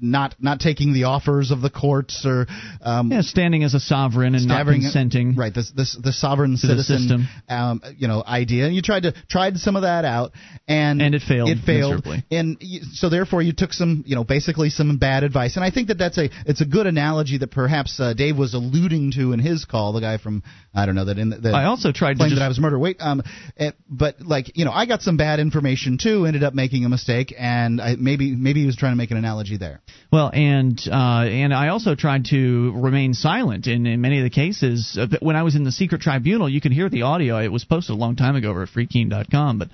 not not taking the offers of the courts or um, yeah, standing as a sovereign and not consenting. Right, this this the sovereign citizen um, you know idea. And you tried to tried some of that out, and and it failed. It failed, and you, so therefore you took some you know basically some bad advice. And I think that that's a it's a good analogy that perhaps uh, Dave was alluding to in his call. The guy from I don't know that in the, I also tried claimed to just, that I was murdered. Wait, um, eh, but like you know I got some bad information too. Ended up making a mistake, and I, maybe maybe he was trying to make an analogy there. Well, and uh, and I also tried to remain silent in, in many of the cases. Uh, when I was in the secret tribunal, you can hear the audio. It was posted a long time ago over at freekeene.com, but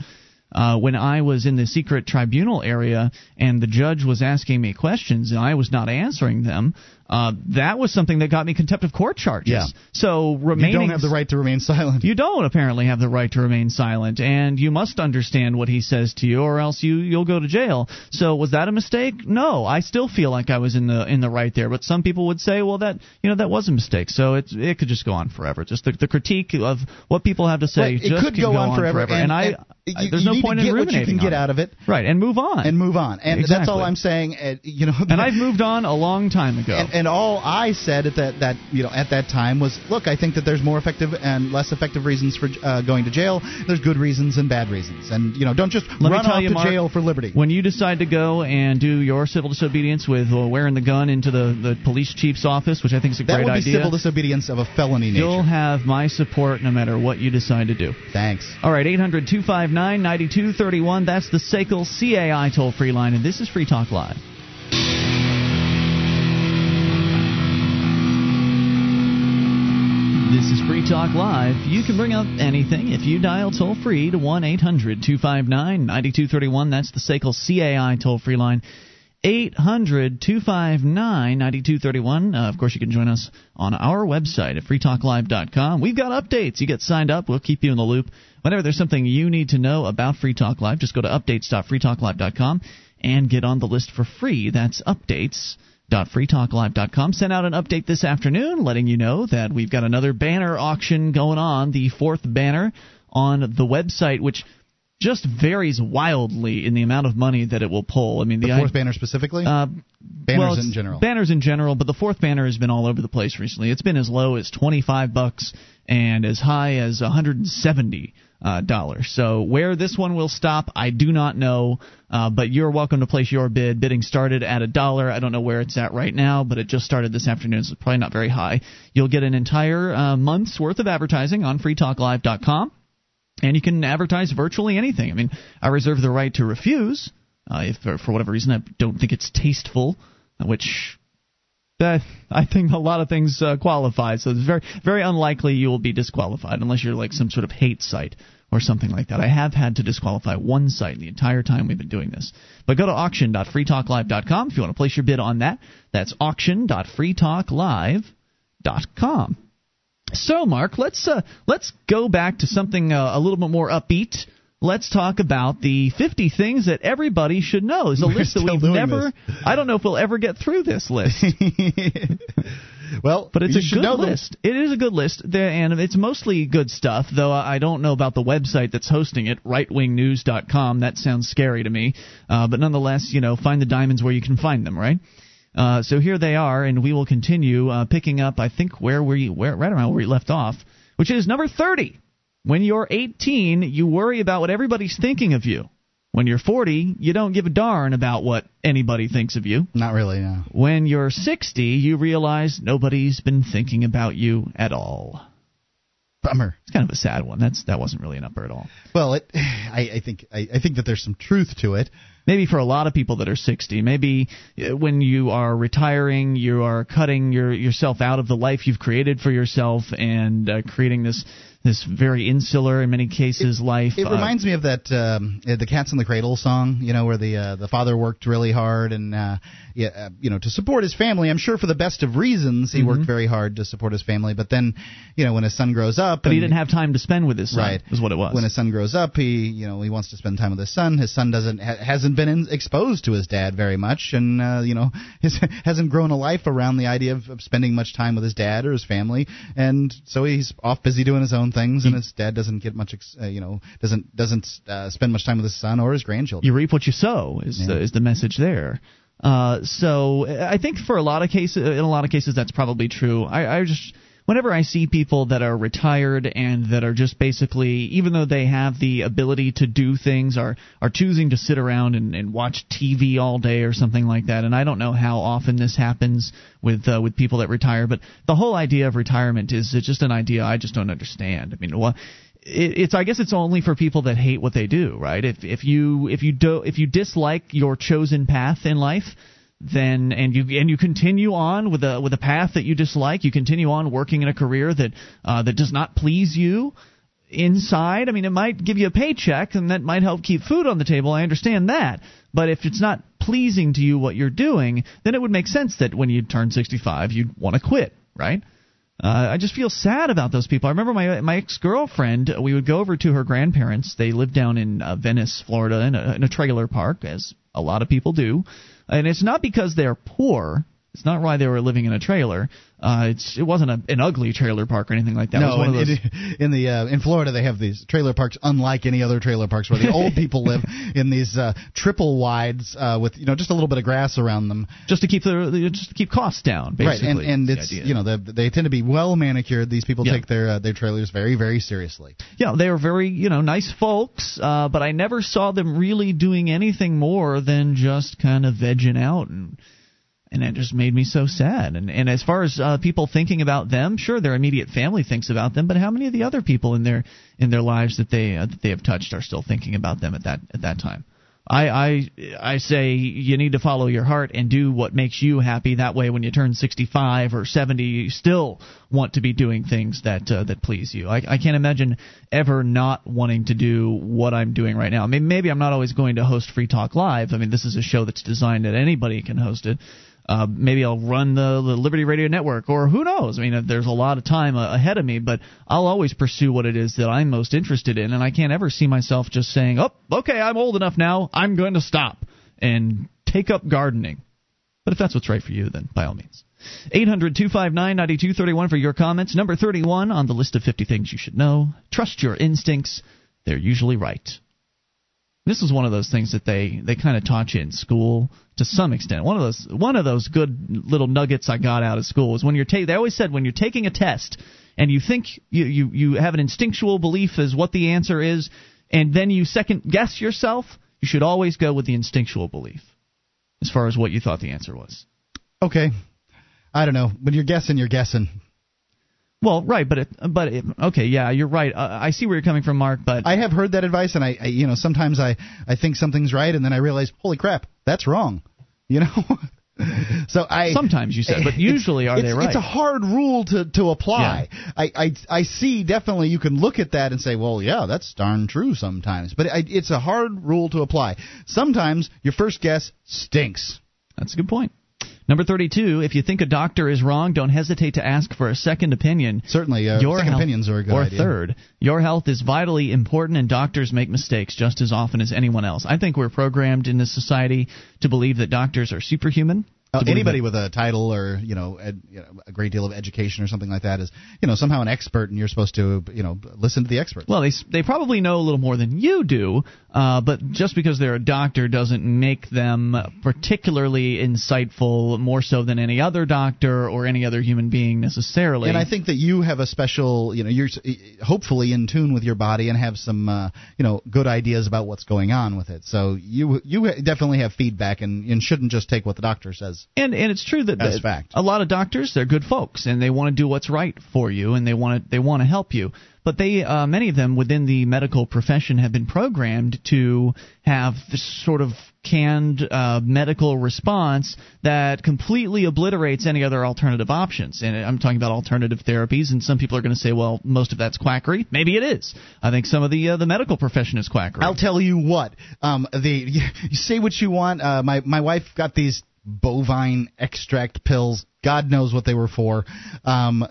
uh, when I was in the secret tribunal area and the judge was asking me questions and I was not answering them, uh, that was something that got me contempt of court charges. Yeah. So remaining, you don't have the right to remain silent. You don't apparently have the right to remain silent, and you must understand what he says to you, or else you you'll go to jail. So was that a mistake? No, I still feel like I was in the in the right there. But some people would say, well, that you know that was a mistake. So it it could just go on forever. Just the, the critique of what people have to say Right, just could can go on on forever, And, and- I, and I- you- there's you no point in what you ruminating can get out of it. Right, and move on. and move on. And that's all I'm saying. Uh, you know, and I've moved on a long time ago. And, and all I said at that that you know at that time was, look, I think that there's more effective and less effective reasons for uh, going to jail. There's good reasons and bad reasons, and you know, don't just Let run off you, to Mark, jail for liberty. When you decide to go and do your civil disobedience with uh, wearing the gun into the, the police chief's office, which I think is a that great would be idea, civil disobedience of a felony nature. you'll have my support no matter what you decide to do. Thanks. All right, 800 259 9231. That's the SACL CAI toll free line, and this is Free Talk Live. This is Free Talk Live. You can bring up anything if you dial toll free to 1 800 259 9231. That's the SACL CAI toll free line. 800 259 9231. Uh, of course, you can join us on our website at freetalklive.com. We've got updates. You get signed up, we'll keep you in the loop. Whenever there's something you need to know about Free Talk Live, just go to updates.freetalklive.com and get on the list for free. That's updates.freetalklive.com. Freetalklive.com sent out an update this afternoon letting you know that we've got another banner auction going on, the fourth banner on the website, which just varies wildly in the amount of money that it will pull. I mean, The the, fourth banner specifically. uh, Banners well, in general. Banners in general, but the fourth banner has been all over the place recently. It's been as low as twenty five bucks and as high as one hundred and seventy uh. So where this one will stop, I do not know. Uh, but you're welcome to place your bid. Bidding started at a dollar. I don't know where it's at right now, but it just started this afternoon, so it's probably not very high. You'll get an entire uh, month's worth of advertising on freetalklive.com and you can advertise virtually anything. I mean, I reserve the right to refuse uh, if for whatever reason I don't think it's tasteful, which uh, I think a lot of things uh, qualify. So it's very very unlikely you will be disqualified unless you're like some sort of hate site or something like that. I have had to disqualify one site the entire time we've been doing this. But go to auction.freetalklive.com if you want to place your bid on that. That's auction.freetalklive.com. So, Mark, let's uh, let's go back to something uh, a little bit more upbeat. Let's talk about the 50 things that everybody should know. It's a We're list that we've never. this. I don't know if we'll ever get through this list. well, but it's a good know them. list. It is a good list, and it's mostly good stuff. Though I don't know about the website that's hosting it, rightwingnews.com. That sounds scary to me. Uh, but nonetheless, you know, find the diamonds where you can find them, right? Uh, so here they are, and we will continue uh, picking up. I think where we where right around where we left off, which is number thirty. When you're 18, you worry about what everybody's thinking of you. When you're 40, you don't give a darn about what anybody thinks of you. Not really. No. When you're 60, you realize nobody's been thinking about you at all. Bummer. It's kind of a sad one. That's that wasn't really an upper at all. Well, it, I, I think I, I think that there's some truth to it. Maybe for a lot of people that are 60, maybe uh, when you are retiring, you are cutting your yourself out of the life you've created for yourself and uh, creating this this very insular in many cases life. It Uh, reminds me of that um, uh, the Cats in the Cradle song, you know, where the uh, the father worked really hard and uh, yeah, uh, you know to support his family. I'm sure for the best of reasons, he Mhm. worked very hard to support his family. But then, you know, when his son grows up, but he didn't have time to spend with his son. Right. is what it was. When his son grows up, he you know he wants to spend time with his son. His son doesn't ha- hasn't hasn't been in, exposed to his dad very much, and uh, you know his, hasn't grown a life around the idea of, of spending much time with his dad or his family, and so he's off busy doing his own things, and his dad doesn't get much, uh, you know, doesn't doesn't uh, spend much time with his son or his grandchildren. You reap what you sow is Yeah. the, is the message there. Uh, so I think for a lot of cases, in a lot of cases, that's probably true. I, I just whenever I see people that are retired and that are just basically, even though they have the ability to do things, are are choosing to sit around and, and watch TV all day or something like that. And I don't know how often this happens with uh, with people that retire, but the whole idea of retirement is just an idea I just don't understand. I mean, what it's I guess it's only for people that hate what they do, right? If if you if you do if you dislike your chosen path in life, then and you and you continue on with a with a path that you dislike, you continue on working in a career that uh, that does not please you inside. I mean, it might give you a paycheck and that might help keep food on the table. I understand that. But if it's not pleasing to you what you're doing, then it would make sense that when you turn 65, you'd want to quit, right? Uh, I just feel sad about those people. I remember my my ex girlfriend. We would go over to her grandparents. They lived down in uh, Venice, Florida, in a, in a trailer park, as a lot of people do. And it's not because they're poor. It's not why they were living in a trailer. Uh, it's it wasn't a, an ugly trailer park or anything like that. it was no, one in, of those, in, in the uh, in Florida they have these trailer parks unlike any other trailer parks where the old people live in these uh, triple wides uh, with you know just a little bit of grass around them. just to keep the just to keep costs down, basically. Right, and and it's you know the, they tend to be well manicured. These people Yeah. take their uh, their trailers very very seriously. Yeah, they are very, you know, nice folks, uh, but I never saw them really doing anything more than just kind of vegging out and and it just made me so sad. And and as far as uh, people thinking about them, sure, their immediate family thinks about them, but how many of the other people in their in their lives that they uh, that they have touched are still thinking about them at that at that time? I, I I say you need to follow your heart and do what makes you happy. That way, when you turn 65 or 70, you still want to be doing things that uh, that please you. I, I can't imagine ever not wanting to do what I'm doing right now. I mean, maybe I'm not always going to host Free Talk Live. I mean, this is a show that's designed that anybody can host it. Uh, maybe I'll run the, the Liberty Radio Network, or who knows? I mean, there's a lot of time uh, ahead of me, but I'll always pursue what it is that I'm most interested in, and I can't ever see myself just saying, "Oh, okay, I'm old enough now. I'm going to stop and take up gardening." But if that's what's right for you, then by all means. 800 259 9231 for your comments. Number 31 on the list of 50 things you should know. Trust your instincts. They're usually right. This is one of those things that they, they kind of taught you in school to some extent. One of those one of those good little nuggets I got out of school is when you're ta- they always said when you're taking a test and you think you, you, you have an instinctual belief as what the answer is and then you second guess yourself, you should always go with the instinctual belief as far as what you thought the answer was. Okay, I don't know. When you're guessing, you're guessing. Well, right, but it, but it, okay, yeah, you're right. Uh, I see where you're coming from, Mark. But I have heard that advice, and I, I you know sometimes I I think something's right, and then I realize, holy crap, that's wrong. You know. So I sometimes you said, but usually are they right? It's a hard rule to to apply. I, I I see definitely you can look at that and say, well, yeah, that's darn true sometimes. But I, it's a hard rule to apply. Sometimes your first guess stinks. That's a good point. Number 32, if you think a doctor is wrong, don't hesitate to ask for a second opinion. Certainly, uh, Your second health- opinions are a good Or idea. third, your health is vitally important and doctors make mistakes just as often as anyone else. I think we're programmed in this society to believe that doctors are superhuman. Uh, anybody with a title or you know, ed, you know a great deal of education or something like that is you know somehow an expert, and you're supposed to you know listen to the expert. Well, they they probably know a little more than you do, uh, but just because they're a doctor doesn't make them particularly insightful, more so than any other doctor or any other human being necessarily. And I think that you have a special, you know, you're hopefully in tune with your body and have some, uh, you know, good ideas about what's going on with it. So you you definitely have feedback and, and shouldn't just take what the doctor says. And and it's true that that fact. a lot of doctors they're good folks and they want to do what's right for you and they want to they want to help you. But they uh, many of them within the medical profession have been programmed to have this sort of canned uh, medical response that completely obliterates any other alternative options. And I'm talking about alternative therapies. And some people are going to say, well, most of that's quackery. Maybe it is. I think some of the uh, the medical profession is quackery. I'll tell you what. Um, the you say what you want. Uh, my my wife got these bovine extract pills. God knows what they were for. Um,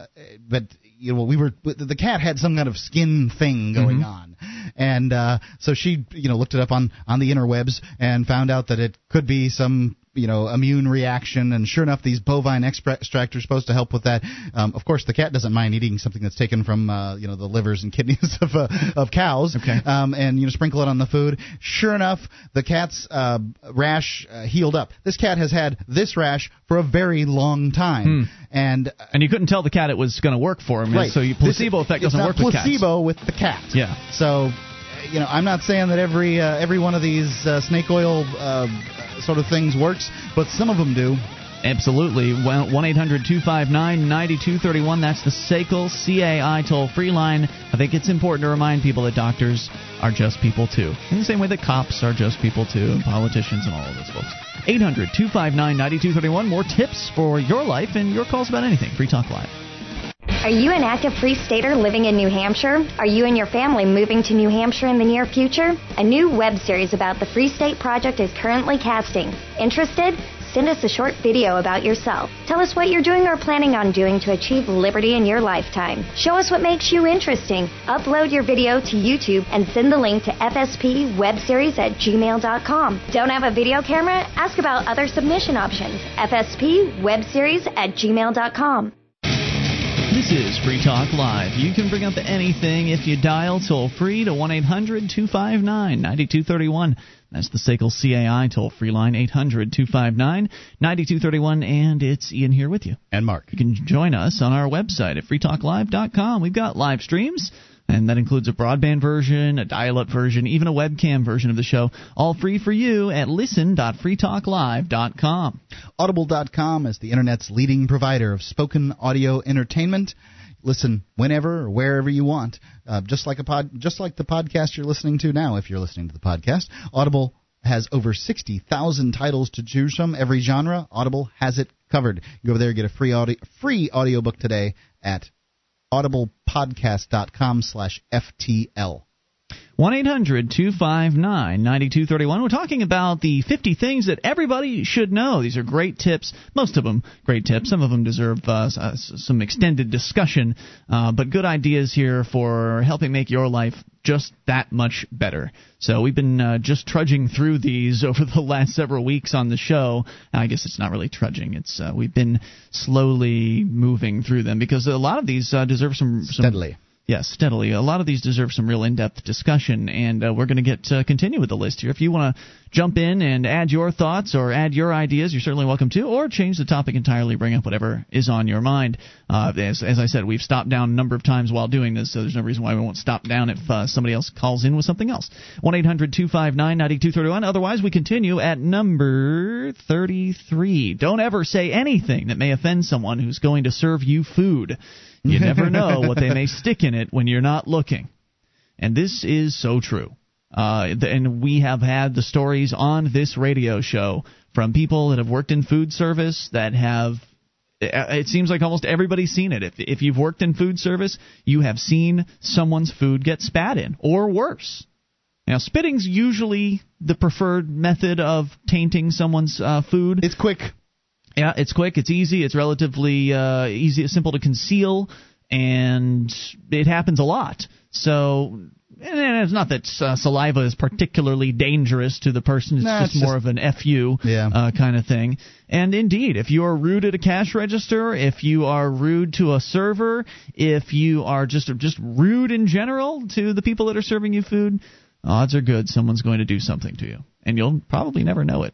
but you know we were the cat had some kind of skin thing going Mhm. on, and uh, so she you know looked it up on on the interwebs and found out that it could be some you know immune reaction and sure enough these bovine expra- extract are supposed to help with that um, of course the cat doesn't mind eating something that's taken from uh, you know the livers and kidneys of uh, of cows Okay. um, and you know sprinkle it on the food sure enough the cat's uh, rash uh, healed up this cat has had this rash for a very long time and And you couldn't tell the cat it was going to work for him. Right. So you, placebo This- effect doesn't work with cats. placebo with the cat. Yeah. So, uh, you know, I'm not saying that every uh, every one of these uh, snake oil uh, sort of things works, but some of them do. Absolutely. 1 800 259 9231. That's the SACL CAI toll free line. I think it's important to remind people that doctors are just people too. In the same way that cops are just people too, and politicians and all of those folks. 800 259 9231. More tips for your life and your calls about anything. Free Talk Live. Are you an active free stater living in New Hampshire? Are you and your family moving to New Hampshire in the near future? A new web series about the Free State Project is currently casting. Interested? Send us a short video about yourself. Tell us what you're doing or planning on doing to achieve liberty in your lifetime. Show us what makes you interesting. Upload your video to YouTube and send the link to fspwebseries at gmail.com. Don't have a video camera? Ask about other submission options. fspwebseries at gmail.com. This is Free Talk Live. You can bring up anything if you dial toll free to 1 800 259 9231. That's the SACL CAI toll free line, 800 259 9231. And it's Ian here with you. And Mark. You can join us on our website at freetalklive.com. We've got live streams. And that includes a broadband version, a dial up version, even a webcam version of the show. All free for you at listen.freetalklive.com. Audible.com is the internet's leading provider of spoken audio entertainment. Listen whenever or wherever you want, uh, just like a pod, just like the podcast you're listening to now. If you're listening to the podcast, Audible has over 60,000 titles to choose from, every genre. Audible has it covered. Go over there, get a free audio, free audiobook today at audiblepodcast.com slash FTL. 1 800 259 9231. We're talking about the 50 things that everybody should know. These are great tips. Most of them great tips. Some of them deserve uh, uh, some extended discussion, uh, but good ideas here for helping make your life just that much better. So we've been uh, just trudging through these over the last several weeks on the show. I guess it's not really trudging. It's uh, we've been slowly moving through them because a lot of these uh, deserve some, some Steadily. Yes, steadily. A lot of these deserve some real in-depth discussion, and uh, we're going to get uh, continue with the list here. If you want to jump in and add your thoughts or add your ideas, you're certainly welcome to, or change the topic entirely, bring up whatever is on your mind. Uh, as, as I said, we've stopped down a number of times while doing this, so there's no reason why we won't stop down if uh, somebody else calls in with something else. One eight hundred two five nine ninety two thirty one. Otherwise, we continue at number 33. Don't ever say anything that may offend someone who's going to serve you food. You never know what they may stick in it when you're not looking. And this is so true. Uh, and we have had the stories on this radio show from people that have worked in food service that have. It seems like almost everybody's seen it. If, if you've worked in food service, you have seen someone's food get spat in, or worse. Now, spitting's usually the preferred method of tainting someone's uh, food. It's quick. Yeah, it's quick, it's easy, it's relatively uh, easy, simple to conceal, and it happens a lot. So, and it's not that uh, saliva is particularly dangerous to the person. It's Nah, just it's more just- of an fu Yeah. uh, kind of thing. And indeed, if you are rude at a cash register, if you are rude to a server, if you are just just rude in general to the people that are serving you food, odds are good someone's going to do something to you, and you'll probably never know it.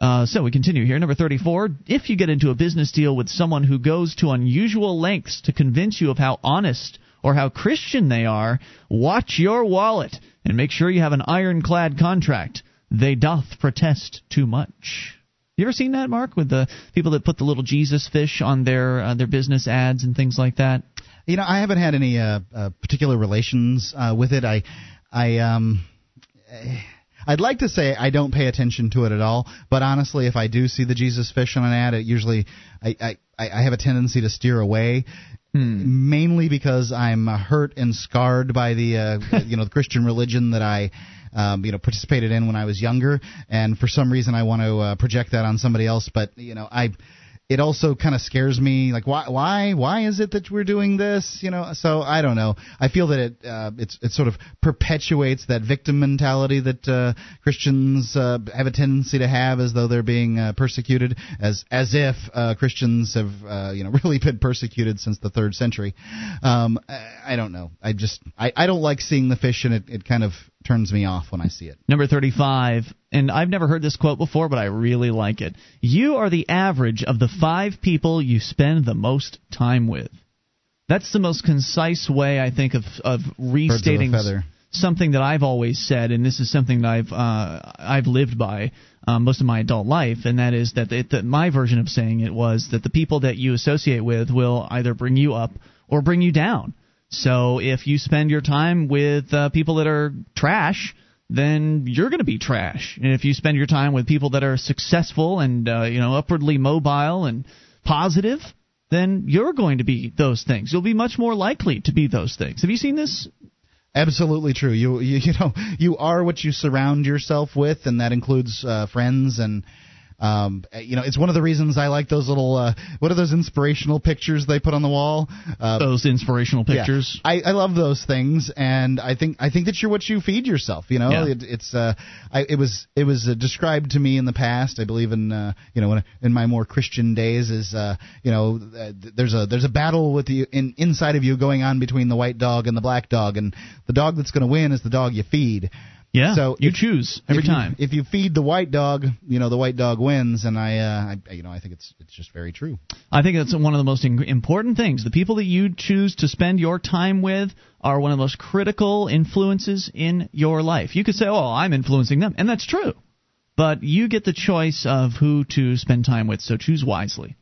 Uh, so we continue here. Number 34. If you get into a business deal with someone who goes to unusual lengths to convince you of how honest or how Christian they are, watch your wallet and make sure you have an ironclad contract. They doth protest too much. You ever seen that, Mark, with the people that put the little Jesus fish on their uh, their business ads and things like that? You know, I haven't had any uh, uh, particular relations uh, with it. I, I, um, eh, I'd like to say I don't pay attention to it at all, but honestly, if I do see the Jesus fish on an ad, it usually I, I, I have a tendency to steer away. Mainly because I'm uh, hurt and scarred by the uh, you know the Christian religion that I um, you know participated in when I was younger, and for some reason I want to uh, project that on somebody else. But you know I it also kind of scares me. Like why why why is it that we're doing this? You know, so I don't know. I feel that it uh, it's it sort of perpetuates that victim mentality that uh, Christians uh, have a tendency to have, as though they're being uh, persecuted, as as if uh, Christians have uh, you know really been persecuted since the third century. Um, I, I don't know. I just I, I don't like seeing the fish, and it, it kind of turns me off when I see it. Number 35, and I've never heard this quote before, but I really like it. You are the average of the five people you spend the most time with. That's the most concise way, I think, of, of restating something that I've always said, and this is something that I've uh, I've lived by um, most of my adult life, and that is that, it, that my version of saying it was that the people that you associate with will either bring you up or bring you down. So if you spend your time with uh, people that are trash, then you're going to be trash. And if you spend your time with people that are successful and uh, you know upwardly mobile and positive, then you're going to be those things. You'll be much more likely to be those things. Have you seen this? Absolutely true. You you, you know you are what you surround yourself with, and that includes uh, friends and. Um, you know, it's one of the reasons I like those little. Uh, what are those inspirational pictures they put on the wall? Uh, Those inspirational yeah. pictures. I, I love those things, and I think I think that you're what you feed yourself. You know, Yeah. it, it's uh, I, it was it was uh, described to me in the past. I believe in uh, you know when, in my more Christian days is uh, you know uh, there's a there's a battle with you in inside of you going on between the white dog and the black dog, and the dog that's going to win is the dog you feed. Yeah, So you if- choose every if you- time. if you feed the white dog, you know the white dog wins, and I, uh, I you know I think it's it's just very true. I think that's one of the most important things. The people that you choose to spend your time with are one of the most critical influences in your life. You could say, "Oh, I'm influencing them," and that's true. But you get the choice of who to spend time with, so choose wisely.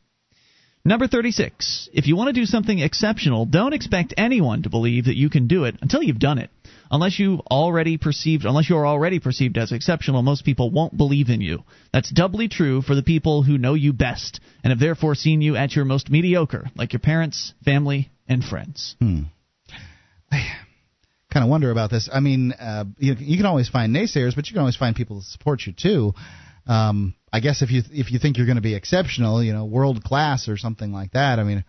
Number 36. If you want to do something exceptional, don't expect anyone to believe that you can do it until you've done it. Unless you already perceived unless you're already perceived as exceptional, most people won't believe in you. That's doubly true for the people who know you best and have therefore seen you at your most mediocre, like your parents, family, and friends. Hmm. I kind of wonder about this. I mean, uh, you, you can always find naysayers, but you can always find people to support you too. Um, I guess if you if you think you're going to be exceptional, you know, world class or something like that. I mean,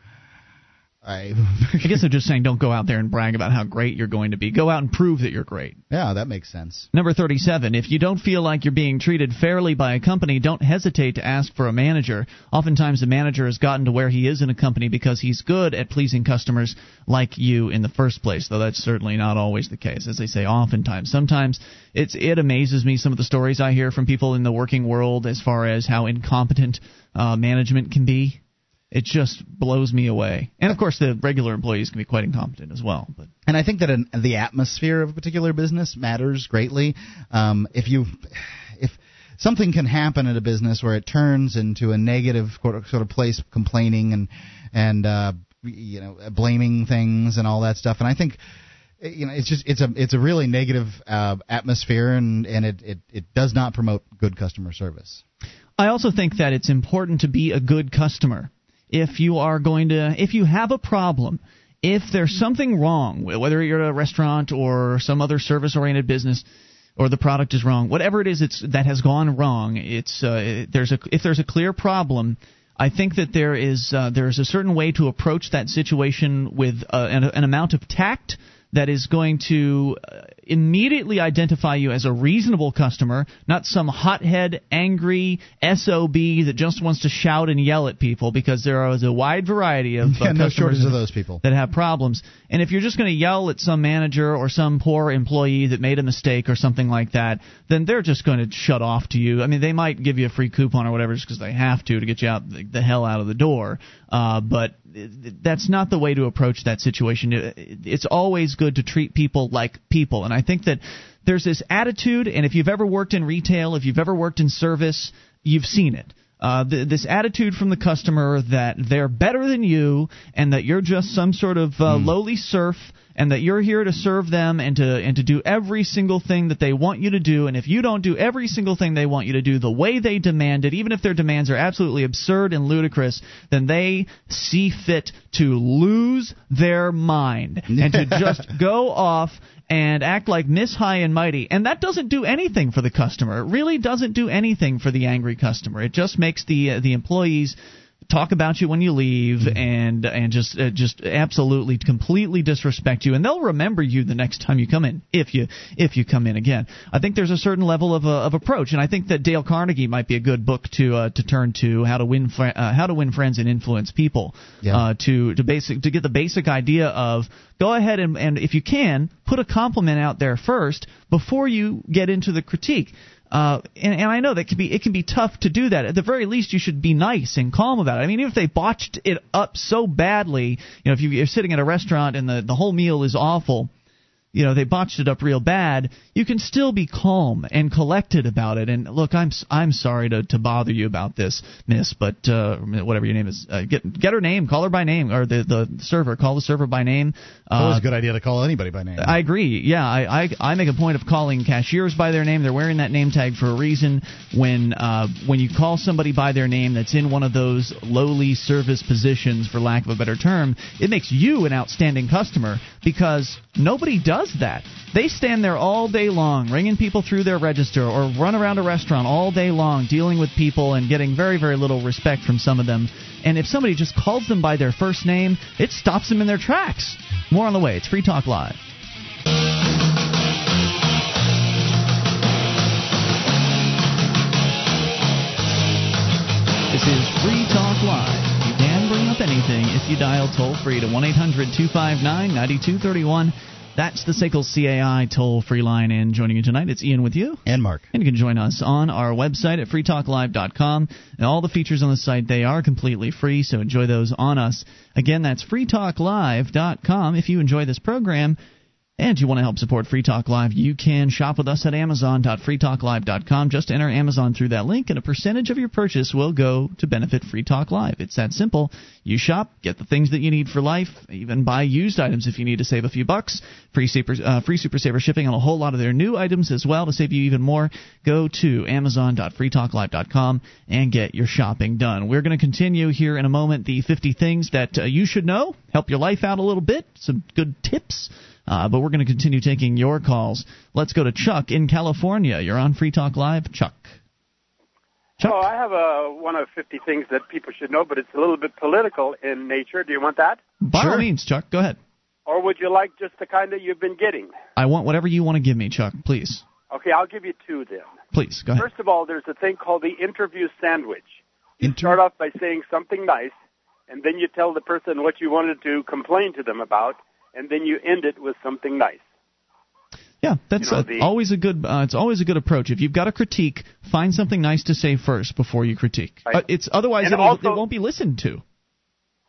I I guess they're just saying don't go out there and brag about how great you're going to be. Go out and prove that you're great. yeah, that makes sense. Number 37. If you don't feel like you're being treated fairly by a company, don't hesitate to ask for a manager. Oftentimes, the manager has gotten to where he is in a company because he's good at pleasing customers like you in the first place, though that's certainly not always the case. As they say, oftentimes. Sometimes it's, it amazes me some of the stories I hear from people in the working world as far as how incompetent uh, management can be. It just blows me away. And of course, the regular employees can be quite incompetent as well. But And I think that an, the atmosphere of a particular business matters greatly. Um, if you, if something can happen at a business where it turns into a negative sort of place, complaining and and uh, you know blaming things and all that stuff, and I think you know it's just it's a it's a really negative uh, atmosphere and and it, it it does not promote good customer service. I also think that it's important to be a good customer. If you are going to, if you have a problem, if there's something wrong, whether you're a restaurant or some other service-oriented business, or the product is wrong, whatever it is it's, that has gone wrong, it's uh, there's a if there's a clear problem. I think that there is uh, there is a certain way to approach that situation with uh, an, an amount of tact that is going to uh, immediately identify you as a reasonable customer, not some hothead, angry SOB that just wants to shout and yell at people because there is a wide variety of uh, Yeah, no customers shortage of those people. that have problems. And if you're just going to yell at some manager or some poor employee that made a mistake or something like that, then they're just going to shut off to you. I mean, they might give you a free coupon or whatever just because they have to to get you out the, the hell out of the door. Uh, but that's not the way to approach that situation. It's always good to treat people like people. And I think that there's this attitude, and if you've ever worked in retail, if you've ever worked in service, you've seen it. Uh, th- this attitude from the customer that they're better than you and that you're just some sort of uh, lowly serf and that you're here to serve them and to and to do every single thing that they want you to do and if you don't do every single thing they want you to do the way they demand it even if their demands are absolutely absurd and ludicrous then they see fit to lose their mind and to just go off and act like Miss High and Mighty. And that doesn't do anything for the customer. It really doesn't do anything for the angry customer. It just makes the uh, the employees talk about you when you leave Mm-hmm. and and just uh, just absolutely completely disrespect you and they'll remember you the next time you come in if you if you come in again i think there's a certain level of uh, of approach and i think that dale carnegie might be a good book to uh, to turn to how to win fr- uh, how to win friends and influence people Yeah. uh, to to basic to get the basic idea of go ahead and, and if you can put a compliment out there first before you get into the critique uh, and, and I know that can be it can be tough to do that. At the very least, you should be nice and calm about it. I mean, even if they botched it up so badly, you know, if you, you're sitting at a restaurant and the the whole meal is awful, you know, they botched it up real bad, you can still be calm and collected about it. And look, I'm I'm sorry to, to bother you about this, Miss, but uh, whatever your name is, uh, get get her name, call her by name, or the the server, call the server by name. Always Uh, a good idea to call anybody by name. I agree. Yeah, I, I I make a point of calling cashiers by their name. They're wearing that name tag for a reason. When uh, when you call somebody by their name that's in one of those lowly service positions, for lack of a better term, it makes you an outstanding customer because nobody does that. They stand there all day long, ringing people through their register, or run around a restaurant all day long, dealing with people and getting very very little respect from some of them. And if somebody just calls them by their first name, it stops them in their tracks. More on the way. It's Free Talk Live. This is Free Talk Live. Anything if you dial toll free to 1 800 259 9231. That's the SACL CAI toll free line. And joining you tonight, it's Ian with you. And Mark. And you can join us on our website at freetalklive.com. And all the features on the site, they are completely free, so enjoy those on us. Again, that's freetalklive.com. If you enjoy this program, and you want to help support Free Talk Live, you can shop with us at amazon.freetalklive.com. Just enter Amazon through that link, and a percentage of your purchase will go to benefit Free Talk Live. It's that simple. You shop, get the things that you need for life, even buy used items if you need to save a few bucks. Free Super, uh, free Super Saver shipping on a whole lot of their new items as well to save you even more. Go to amazon.freetalklive.com and get your shopping done. We're going to continue here in a moment the 50 things that uh, you should know, help your life out a little bit, some good tips. Uh, but we're going to continue taking your calls. Let's go to Chuck in California. You're on Free Talk Live. Chuck. Oh, I have a one of 50 things that people should know, but it's a little bit political in nature. Do you want that? By all means, Chuck, go ahead. Or would you like just the kind that you've been getting? I want whatever you want to give me, Chuck, please. Okay, I'll give you two then. Please, go ahead. First of all, there's a thing called the interview sandwich. You start off by saying something nice, and then you tell the person what you wanted to complain to them about, and then you end it with something nice. Yeah, that's You know, the- always a good. Uh, it's always a good approach. If you've got a critique, find something nice to say first before you critique. Right. Uh, it's otherwise it'll, also- it won't be listened to.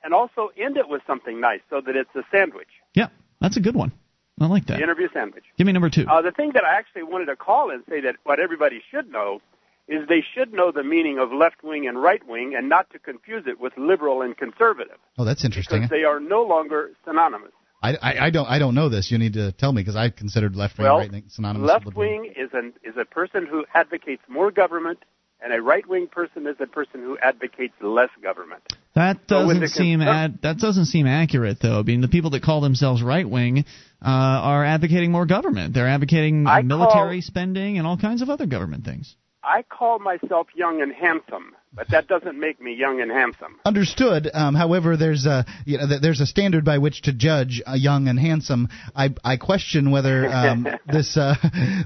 And also end it with something nice so that it's a sandwich, Yeah, that's a good one. I like that. the interview sandwich. Give me number two. Uh, the thing that I actually wanted to call and say that what everybody should know is they should know the meaning of left wing and right wing and not to confuse it with liberal and conservative Oh, that's interesting. because they are no longer synonymous. I, I, I don't I don't know this. You need to tell me because I considered left wing Well, and right wing synonymous. left wing is an is a person who advocates more government, and a right wing person is a person who advocates less government. That doesn't the seem conser- ad, that doesn't seem accurate though. I mean, the people that call themselves right wing uh, are advocating more government. They're advocating I military spending and all kinds of other government things. I call myself young and handsome, but that doesn't make me young and handsome. Understood. Um, however, there's a you know, there's a standard by which to judge a young and handsome. I I question whether um, this uh,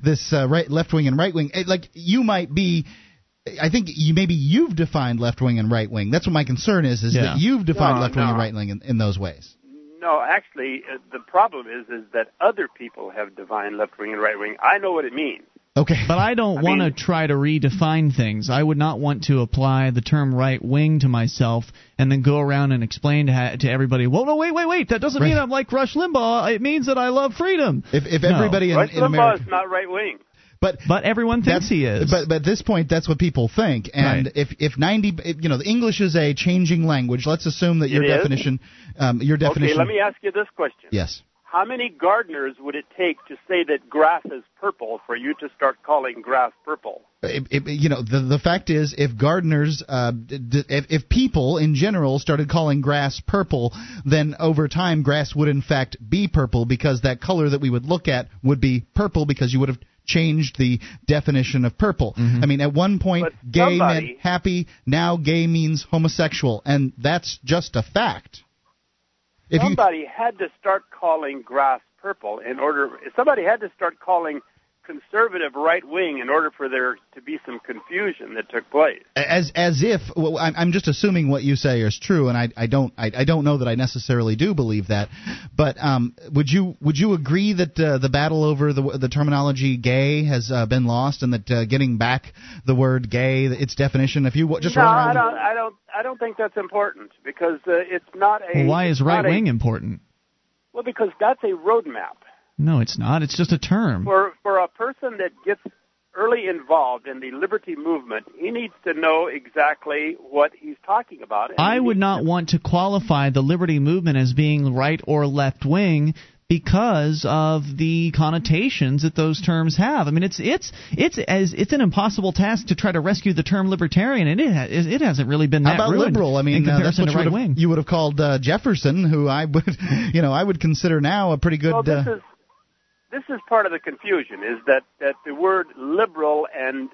this uh, right left wing and right wing eh, like you might be. I think you maybe you've defined left wing and right wing. That's what my concern is. Is Yeah. that you've defined No, left wing and right wing in, in those ways. No, actually, uh, the problem is is that other people have defined left wing and right wing. I know what it means. Okay. But I don't want to try to redefine things. I would not want to apply the term right wing to myself and then go around and explain to, ha- to everybody, well, no, wait, wait, wait. That doesn't Right. mean I'm like Rush Limbaugh. It means that I love freedom. If if No. everybody in, Rush in Limbaugh America, is not right wing. but But everyone thinks he is. But but at this point, that's what people think. And Right. if if ninety, if, you know, the English is a changing language. Let's assume that your It is. definition, um, your definition. Okay, let me ask you this question. Yes. How many gardeners would it take to say that grass is purple for you to start calling grass purple? If, if, you know, the the fact is, if gardeners, uh, d- d- if, if people in general started calling grass purple, then over time, grass would in fact be purple because that color that we would look at would be purple because you would have changed the definition of purple. Mm-hmm. I mean, at one point, But gay meant happy. Now, gay means homosexual, and that's just a fact. If you somebody had to start calling grass purple in order. Somebody had to start calling conservative right wing in order for there to be some confusion that took place. as as if well, I'm, just assuming what you say is true, and I, I don't I, I don't know that I necessarily do believe that. But um, would you would you agree that uh, the battle over the the terminology gay has uh, been lost, and that uh, getting back the word gay, its definition, if you just no, I don't. I don't. I don't think that's important because uh, it's not a. Well, why is right wing a- important? Well, because that's a roadmap No, it's not. It's just a term. for for a person that gets early involved in the liberty movement. He needs to know exactly what he's talking about. I would needs not want to qualify the liberty movement as being right or left wing because of the connotations that those terms have. I mean, it's it's it's as it's an impossible task to try to rescue the term libertarian, and it ha- it hasn't really been How that about liberal? I in mean, uh, that's comparison what to you right would, wing. have, you would have called uh, Jefferson, who I would, you know, I would consider now a pretty good. Well, this is is part of the confusion. Is that that the word liberal and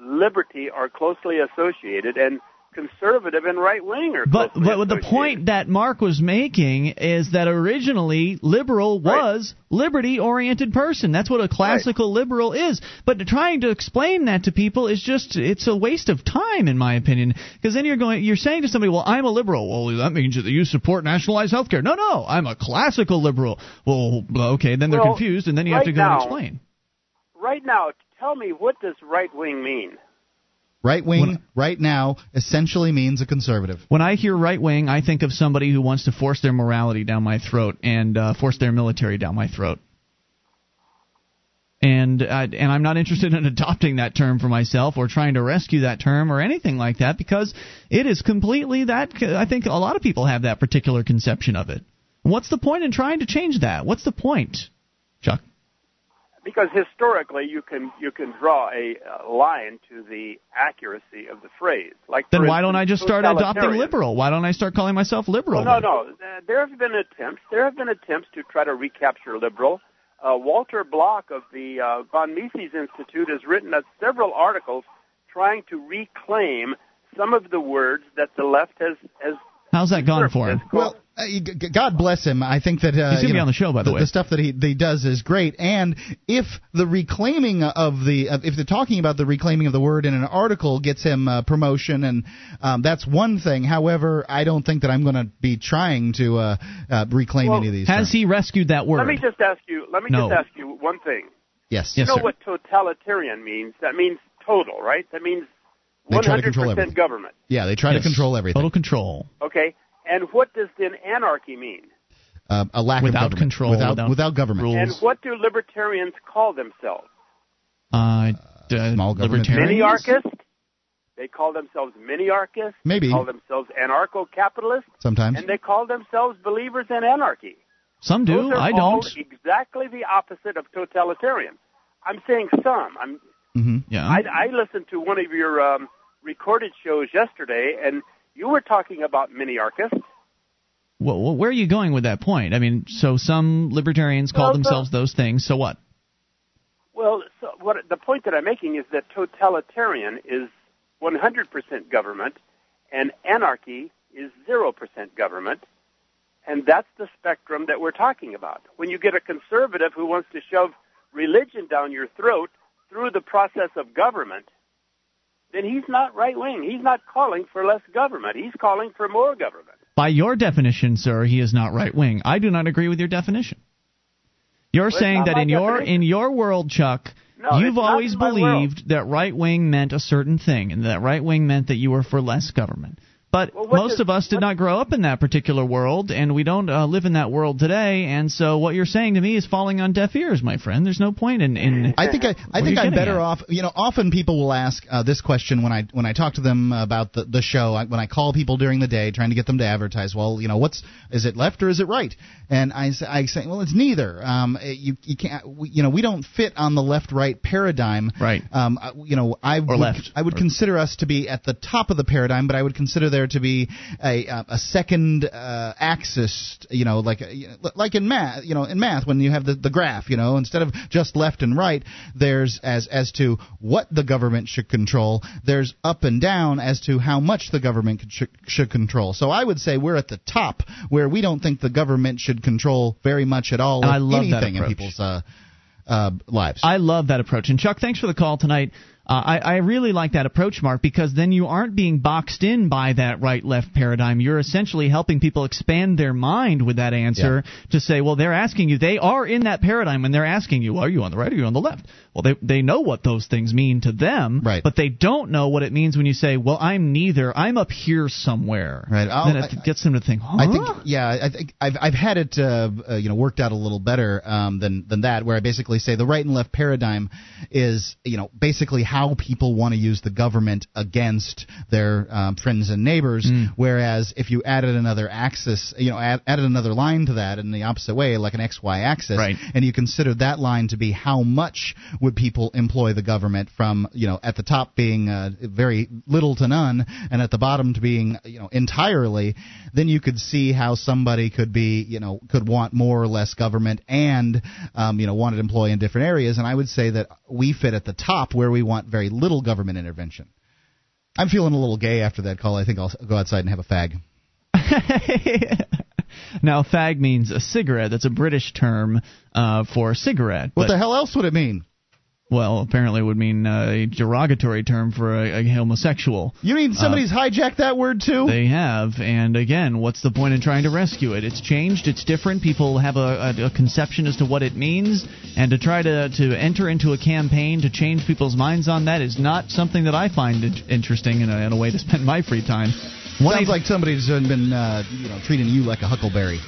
liberty are closely associated, and conservative and right wing are. But but the point that Mark was making is that originally liberal was liberty oriented person. That's what a classical liberal is. But trying to explain that to people is just it's a waste of time in my opinion because then you're going you're saying to somebody, "Well, I'm a liberal." Well, that means that you support nationalized health care. No, no, I'm a classical liberal. Well, okay, then they're Well, confused and then you have to go now- and explain. Right now, tell me what does right wing mean? Right wing right now essentially means a conservative. When I hear right wing, I think of somebody who wants to force their morality down my throat and uh, force their military down my throat. And uh, and I'm not interested in adopting that term for myself or trying to rescue that term or anything like that because it is completely that. I think a lot of people have that particular conception of it. What's the point in trying to change that? What's the point, Chuck? Because historically, you can you can draw a uh, line to the accuracy of the phrase. Like Then why don't I just start adopting liberal? Why don't I start calling myself liberal? Well, no, no. Uh, there have been attempts. There have been attempts to try to recapture liberal. Uh, Walter Block of the uh, von Mises Institute has written uh, several articles trying to reclaim some of the words that the left has has. How's that gone for him? Well, uh, g- g- God bless him. I think that uh, He's gonna you be on the show, by the way. The stuff that he, that he does is great. And if the reclaiming of the, of, if they're talking about the reclaiming of the word in an article gets him uh, promotion, and um, that's one thing. However, I don't think that I'm going to be trying to uh, uh, reclaim Well, any of these. Has terms. he rescued that word? Let me just ask you. Let me No. just ask you one thing. Yes. you Yes, know sir. what totalitarian means? That means total, right? That means They try 100% government. Yeah, they try Yes. to control everything. Total control. Okay. And what does then anarchy mean? Uh, a lack Without of government. control, without, without without government. rules. And what do libertarians call themselves? Uh, uh, small government. libertarians? Miniarchists? They call themselves miniarchists. Maybe. They call themselves anarcho-capitalists. Sometimes. And they call themselves believers in anarchy. Some do. Those are I all don't. exactly the opposite of totalitarian. I'm saying some. I'm hmm Yeah. I, I listened to one of your um, recorded shows yesterday, and you were talking about miniarchists. Well, well, where are you going with that point? I mean, so some libertarians call Well, themselves those things. So what? Well, so what the point that I'm making is that totalitarian is 100% government, and anarchy is 0% government, and that's the spectrum that we're talking about. When you get a conservative who wants to shove religion down your throat through the process of government, then he's not right wing. He's not calling for less government. He's calling for more government. By your definition, sir, he is not right wing. I do not agree with your definition. You're Well, saying that in your definition. in your world, Chuck, No, you've always my world. believed that right wing meant a certain thing, and that right wing meant that you were for less government. But Well, most does- of us did not grow up in that particular world, and we don't uh, live in that world today. And so, what you're saying to me is falling on deaf ears, my friend. There's no point in. in I think I, I think I'm better at? off. You know, often people will ask uh, this question when I when I talk to them about the the show. I, when I call people during the day trying to get them to advertise. Well, you know, what's is it left or is it right? And I say, I say well, it's neither. Um, you you can't. We, you know, we don't fit on the left right paradigm. Right. Um, you know, I would, left. I would Or- consider us to be at the top of the paradigm, but I would consider there there to be a a second uh, axis, you know, like like in math, you know, in math when you have the, the graph, you know, instead of just left and right, there's as as to what the government should control. There's up and down as to how much the government should, should control. So I would say we're at the top where we don't think the government should control very much at all And I love that anything in approach. people's uh, uh, lives. I love that approach. And Chuck, thanks for the call tonight. Uh, I, I really like that approach, Mark, because then you aren't being boxed in by that right left paradigm. You're essentially helping people expand their mind with that answer to say, well, they're asking you, they are in that paradigm when they're asking you, are you on the right or are you on the left? Well, they, they know what those things mean to them, right. but they don't know what it means when you say, well, I'm neither. I'm up here somewhere. Right. I'll- Then it gets them to think, huh? I think, yeah, I think I've I've had it, uh, uh, you know, worked out a little better um, than than that, where I basically say the right and left paradigm is, you know, basically how people want to use the government against their um, friends and neighbors. Whereas if you added another axis, you know, add, added another line to that in the opposite way, like an X Y axis, Right. and you consider that line to be how much would people employ the government from, you know, at the top being uh, very little to none, and at the bottom to being, you know, entirely, then you could see how somebody could be, you know, could want more or less government and, um, you know, want to employ in different areas. And I would say that we fit at the top where we want very little government intervention. I'm feeling a little gay after that call. I think I'll go outside and have a fag. Now, fag means a cigarette. That's a British term uh, for cigarette. What the hell else would it mean? Well, apparently it would mean uh, a derogatory term for a, a homosexual. You mean Uh, somebody's hijacked that word too? They have, and again, what's the point in trying to rescue it? It's changed, it's different. People have a, a, a conception as to what it means, and to try to, to enter into a campaign to change people's minds on that is not something that I find in- interesting in a, in a way to spend my free time. Sounds like somebody's been, uh, you know, treating you like a huckleberry.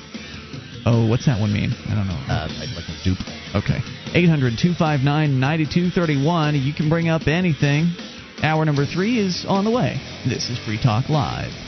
Oh, what's that one mean? I don't know. Uh, like a dupe. Okay. 800 259 9231. You can bring up anything. Hour number three is on the way. This is Free Talk Live.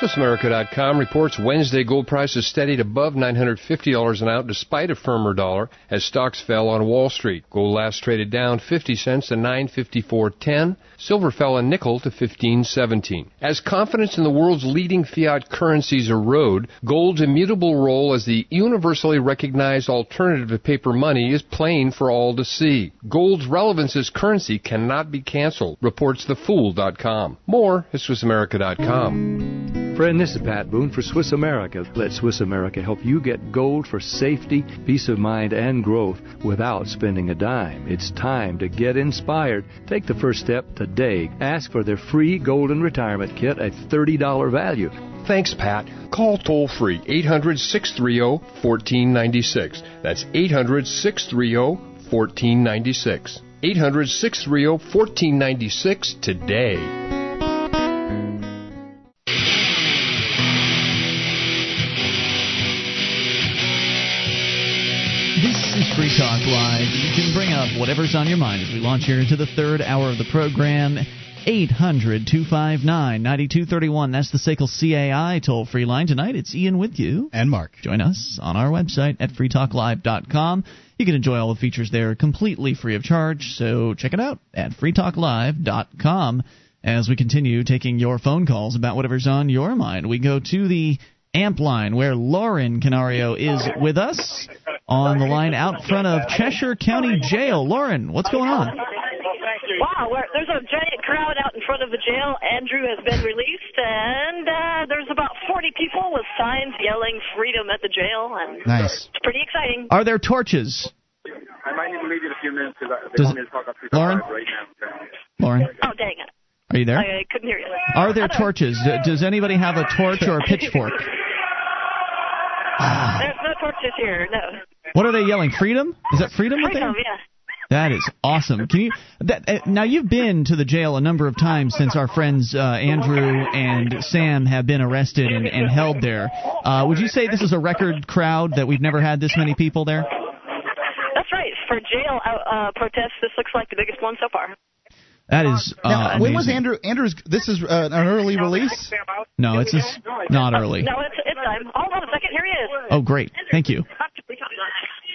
SwissAmerica.com reports Wednesday gold prices steadied above $950 an ounce despite a firmer dollar as stocks fell on Wall Street. Gold last traded down 50 cents to 954.10. Silver fell a nickel to 15.17. As confidence in the world's leading fiat currencies erode, gold's immutable role as the universally recognized alternative to paper money is plain for all to see. Gold's relevance as currency cannot be canceled, reports thefool.com. More at SwissAmerica.com. Friend, this is Pat Boone for Swiss America. Let Swiss America help you get gold for safety, peace of mind, and growth without spending a dime. It's time to get inspired. Take the first step today. Ask for their free golden retirement kit at $30 value. Thanks, Pat. Call toll free 800 630 1496. That's 800 630 1496. 800 630 1496 today. Free Talk Live. You can bring up whatever's on your mind as we launch here into the third hour of the program. 800 259 9231. That's the SACL CAI toll free line. Tonight it's Ian with you. And Mark. Join us on our website at freetalklive.com. You can enjoy all the features there completely free of charge, so check it out at freetalklive.com. As we continue taking your phone calls about whatever's on your mind, we go to the amp line where Lauren Canario is with us on the line out front of Cheshire County Jail. Lauren, what's going on? Wow, there's a giant crowd out in front of the jail. Andrew has been released, and uh, there's about 40 people with signs yelling freedom at the jail, and Nice. it's pretty exciting. Are there torches? I might need to leave in a few minutes because they Does- want me to talk up to Lauren? right now. Lauren, Oh, dang it. Are you there? I, I couldn't hear you. Are there torches? Does anybody have a torch or a pitchfork? There's no torches here, no. What are they yelling? Freedom? Is that freedom? Freedom, yeah. That is awesome. Can you that uh, now you've been to the jail a number of times since our friends uh, Andrew and Sam have been arrested and, and held there. Uh, would you say this is a record crowd that we've never had this many people there? That's right. For jail uh, uh, protests, this looks like the biggest one so far. That is uh, Now, when was. Andrew? Andrew's. This is uh, an early release. No, it's just not early. No, it's it's time. Hold on a second. Here he is. Oh, great. Thank you.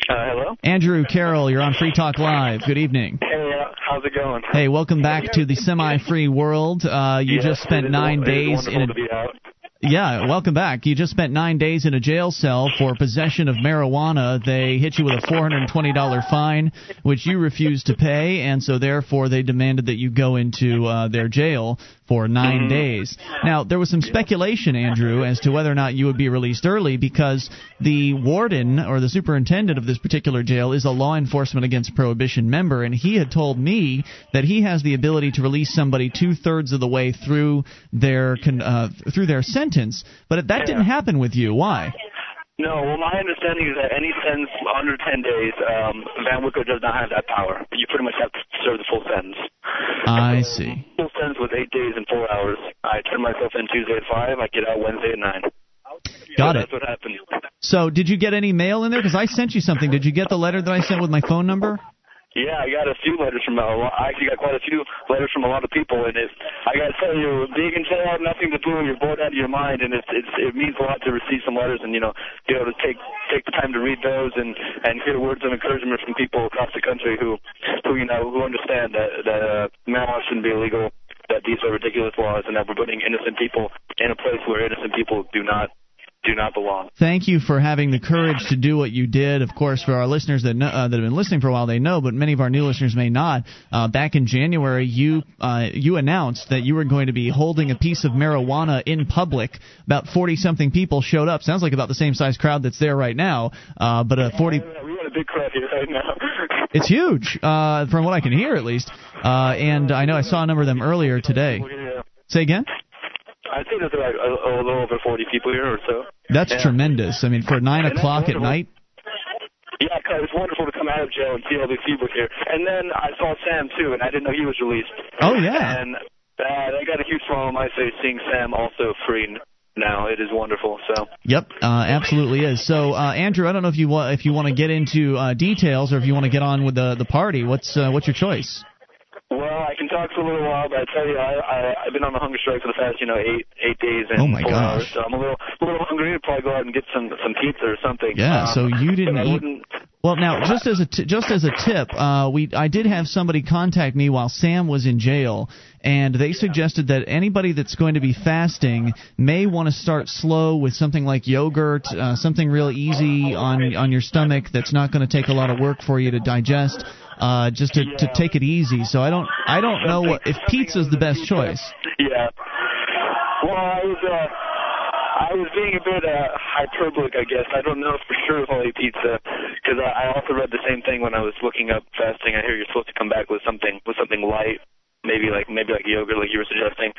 Uh, hello. Andrew Carroll, you're on Free Talk Live. Good evening. Hey, uh, How's it going? Hey, welcome back to the semi-free world. Uh, you Yes, just spent nine won- it is days in a to be out. Yeah, welcome back. You just spent nine days in a jail cell for possession of marijuana. They hit you with a $420 fine, which you refused to pay, and so therefore they demanded that you go into uh, their jail for 9 Mm-hmm. days. Now, there was some speculation, Andrew, as to whether or not you would be released early because the warden or the superintendent of this particular jail is a law enforcement against prohibition member, and he had told me that he has the ability to release somebody two thirds of the way through their uh, through their sentence. But that didn't happen with you. Why? No, well, my understanding is that any sentence under 10 days, um, Van Wickler does not have that power. You pretty much have to serve the full sentence. I see. Full sentence was eight days and four hours. I turn myself in Tuesday at 5. I get out Wednesday at 9. Got so it. That's what happened. So, did you get any mail in there? Because I sent you something. Did you get the letter that I sent with my phone number? Yeah, I got a few letters from. Uh, I actually got quite a few letters from a lot of people, and it. I got to tell you, being in jail, nothing to do. You're bored out of your mind, and it's it's it means a lot to receive some letters and you know be able to take take the time to read those and and hear words of encouragement from people across the country who who you know who understand that that uh, marijuana shouldn't be illegal, that these are ridiculous laws, and that we're putting innocent people in a place where innocent people do not do not belong. Thank you for having the courage to do what you did. Of course, for our listeners that know, uh, that have been listening for a while, they know, but many of our new listeners may not. Uh, back in January, you uh, you announced that you were going to be holding a piece of marijuana in public. About forty something people showed up. Sounds like about the same size crowd that's there right now. Uh, but a forty. We got a big crowd here right now. It's huge, uh, from what I can hear at least. Uh, and I know I saw a number of them earlier today. Say again. I think there's like a, a little over 40 people here or so. That's Yeah. tremendous. I mean, for nine And o'clock at night. Yeah, 'cause it's wonderful to come out of jail and see all these people here. And then I saw Sam too, and I didn't know he was released. Oh yeah. And uh, I got a huge smile on my face seeing Sam also free now. It is wonderful. So. Yep, uh, absolutely is. So, uh, Andrew, I don't know if you want if you want to get into uh, details or if you want to get on with the the party. What's uh, what's your choice? Well, I can talk for a little while, but I tell you, I, I I've been on the hunger strike for the past, you know, eight eight days and Oh, my four gosh. hours. So I'm a little a little hungry. I'd probably go out and get some some pizza or something. Yeah. Um, So you didn't eat. Well, now just as a t- just as a tip, uh, we I did have somebody contact me while Sam was in jail, and they suggested that anybody that's going to be fasting may want to start slow with something like yogurt, uh, something real easy on on your stomach that's not going to take a lot of work for you to digest. Uh, just to, to take it easy. So I don't I don't know what if pizza's the best choice. Yeah. Well, I was uh, I was being a bit uh, hyperbolic, I guess. I don't know for sure if I'll eat pizza because I, I also read the same thing when I was looking up fasting. I hear you're supposed to come back with something with something light, maybe like maybe like yogurt, like you were suggesting.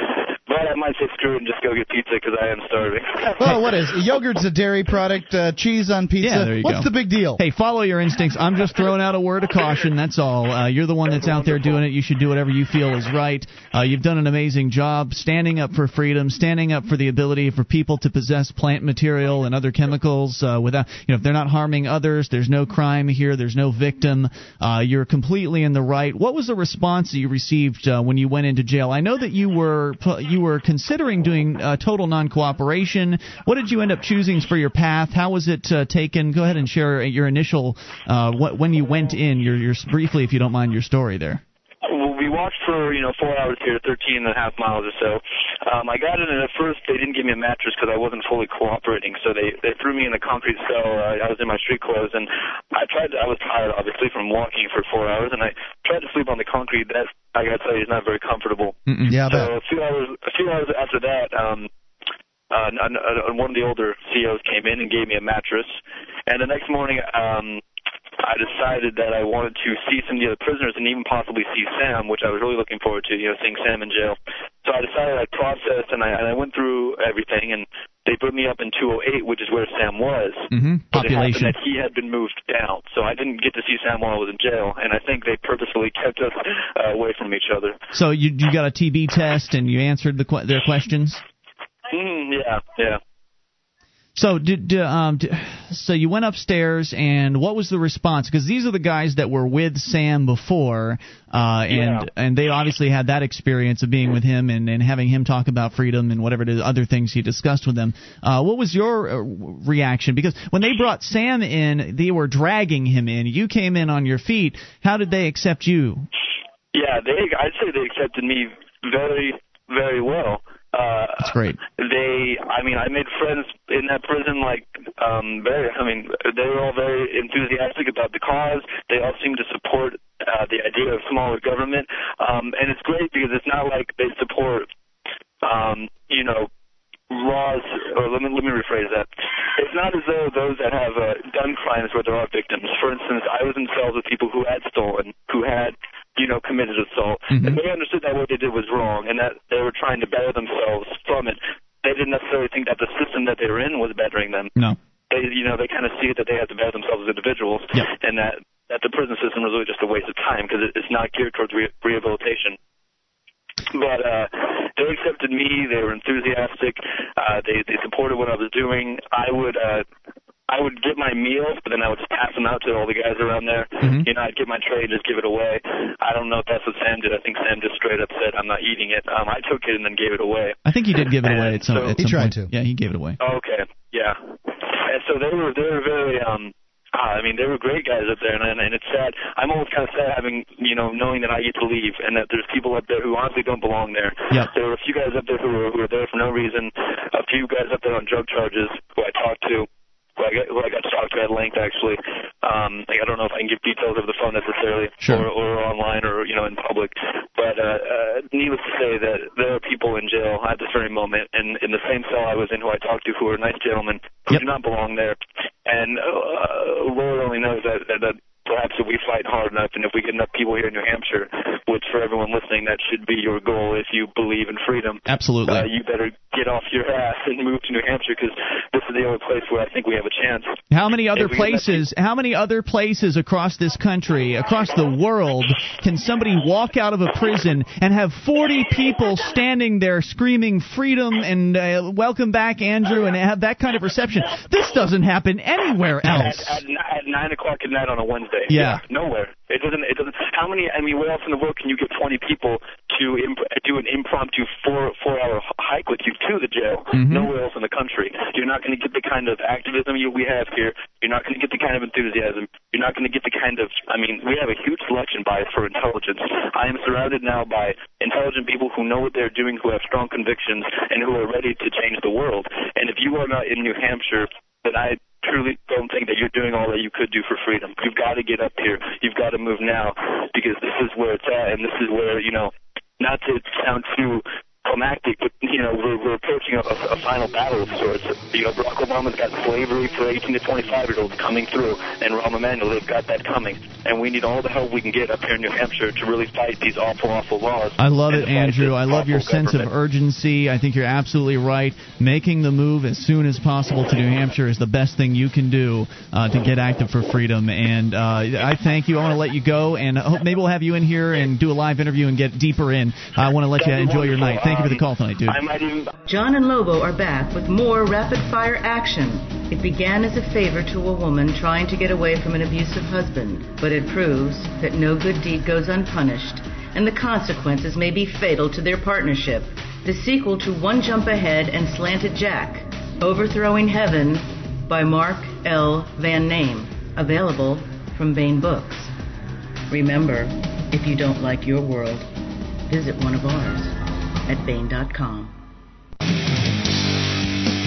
But I might say screw it and just go get pizza because I am starving. Well, what is yogurt's a dairy product? Uh, cheese on pizza. Yeah, there you What's go. the big deal? Hey, follow your instincts. I'm just throwing out a word of caution. That's all. Uh, you're the one that's out there doing it. You should do whatever you feel is right. Uh, you've done an amazing job standing up for freedom, standing up for the ability for people to possess plant material and other chemicals uh, without, you know, if they're not harming others. There's no crime here. There's no victim. Uh, you're completely in the right. What was the response that you received uh, when you went into jail? I know that you were you were considering doing uh, total non-cooperation. What did you end up choosing for your path? How was it uh, taken? Go ahead and share your initial uh, what, when you went in. Your, your briefly, if you don't mind, your story there. We walked for you know four hours here, 13 and a half miles or so. Um, I got in, and at first they didn't give me a mattress because I wasn't fully cooperating. So they they threw me in a concrete cell. Uh, I was in my street clothes, and I tried. To, I was tired, obviously, from walking for four hours, and I tried to sleep on the concrete. That I gotta tell you is not very comfortable. Yeah, so a few hours a few hours after that, um, uh, one of the older CEOs came in and gave me a mattress, and the next morning, um, I decided that I wanted to see some of the other prisoners and even possibly see Sam, which I was really looking forward to, you know, seeing Sam in jail. So I decided I processed and I, and I went through everything, and they put me up in 208, which is where Sam was. Mm-hmm. But it happened Population. that he had been moved down, so I didn't get to see Sam while I was in jail, and I think they purposefully kept us uh, away from each other. So you you got a TB test and you answered the que- their questions. Mm, yeah, yeah. So did um d so you went upstairs and what was the response? Because these are the guys that were with Sam before, uh, and Yeah. and they obviously had that experience of being with him and, and having him talk about freedom and whatever it is, other things he discussed with them. Uh, what was your uh, reaction? Because when they brought Sam in, they were dragging him in. You came in on your feet. How did they accept you? Yeah, they. I'd say they accepted me very, very well. That's great. They, I mean, I made friends in that prison. Like, um, very. I mean, they were all very enthusiastic about the cause. They all seemed to support uh, the idea of smaller government. Um, and it's great because it's not like they support, um, you know, laws. Or let me let me rephrase that. It's not as though those that have uh, done crimes where there are victims. For instance, I was in cells with people who had stolen, who had you know, committed assault. Mm-hmm. And they understood that what they did was wrong and that they were trying to better themselves from it. They didn't necessarily think that the system that they were in was bettering them. No. They, you know, they kind of see that they have to better themselves as individuals, Yep. and that that the prison system is really just a waste of time because it, it's not geared towards re- rehabilitation. But uh, they accepted me. They were enthusiastic. Uh, they they supported what I was doing. I would uh, I would get my meals, but then I would just pass them out to all the guys around there. Mhm. You know, I'd get my tray and just give it away. I don't know if that's what Sam did. I think Sam just straight up said, "I'm not eating it." Um, I took it and then gave it away. I think he did give it away at some. so- at He some tried point. Yeah, he gave it away. Okay, yeah. And so they were they were very um ah, I mean they were great guys up there and and it's sad. I'm always kind of sad having you know knowing that I get to leave and that there's people up there who honestly don't belong there. Yep. There were a few guys up there who were who were there for no reason. A few guys up there on drug charges who I talked to. Who I, got, who I got to talk to at length actually. Um, like, I don't know if I can give details over the phone necessarily, Sure. or, or online, or you know, in public. But uh, uh, needless to say that there are people in jail at this very moment, and in the same cell I was in, who I talked to, who are nice gentlemen who do not belong there. And uh, Lord only knows that, that that perhaps if we fight hard enough, and if we get enough people here in New Hampshire, which for everyone listening, that should be your goal if you believe in freedom. Absolutely. Uh, you better get off your ass and move to New Hampshire because this is the only place where I think we have a chance. How many other If we get enough places? How many other places across this country, across the world, can somebody walk out of a prison and have 40 people standing there screaming freedom and uh, welcome back, Andrew, and have that kind of reception? This doesn't happen anywhere else. At, at, at nine o'clock at night on a Wednesday. Yeah. Nowhere. It doesn't. It doesn't. How many? I mean, where else in the world can you get 20 people to imp- do an impromptu four four hour hike with you to the jail? Mhm. Nowhere else in the country. You're not going to get the kind of activism you, we have here. You're not going to get the kind of enthusiasm. You're not going to get the kind of. I mean, we have a huge selection bias for intelligence. I am surrounded now by intelligent people who know what they're doing, who have strong convictions, and who are ready to change the world. And if you are not in New Hampshire, then I truly don't think that you're doing all that you could do for freedom. You've got to get up here. You've got to move now because this is where it's at, and this is where you know. Not to sound too climactic, but you know we're, we're approaching a, a final battle of sorts. You know, Barack Obama's got slavery for 18 to 25 year olds coming through, and Rahm Emanuel, they've got that coming, and we need all the help we can get up here in New Hampshire to really fight these awful, awful laws. I love it, Andrew. I love your awful sense of urgency. I think you're absolutely right. Making the move as soon as possible to New Hampshire is the best thing you can do uh, to get active for freedom. And uh, I thank you. I want to let you go, and hope maybe we'll have you in here and do a live interview and get deeper in. I want to let you That'd be enjoy your night. wonderful. Thank you for the call tonight, dude. I might even John and Lobo are back with more rapid fire action. It began as a favor to a woman trying to get away from an abusive husband, but it proves that no good deed goes unpunished, and the consequences may be fatal to their partnership. The sequel to One Jump Ahead and Slanted Jack, Overthrowing Heaven by Mark L. Van Name, available from Baen Books. Remember, if you don't like your world, visit one of ours at Baen.com.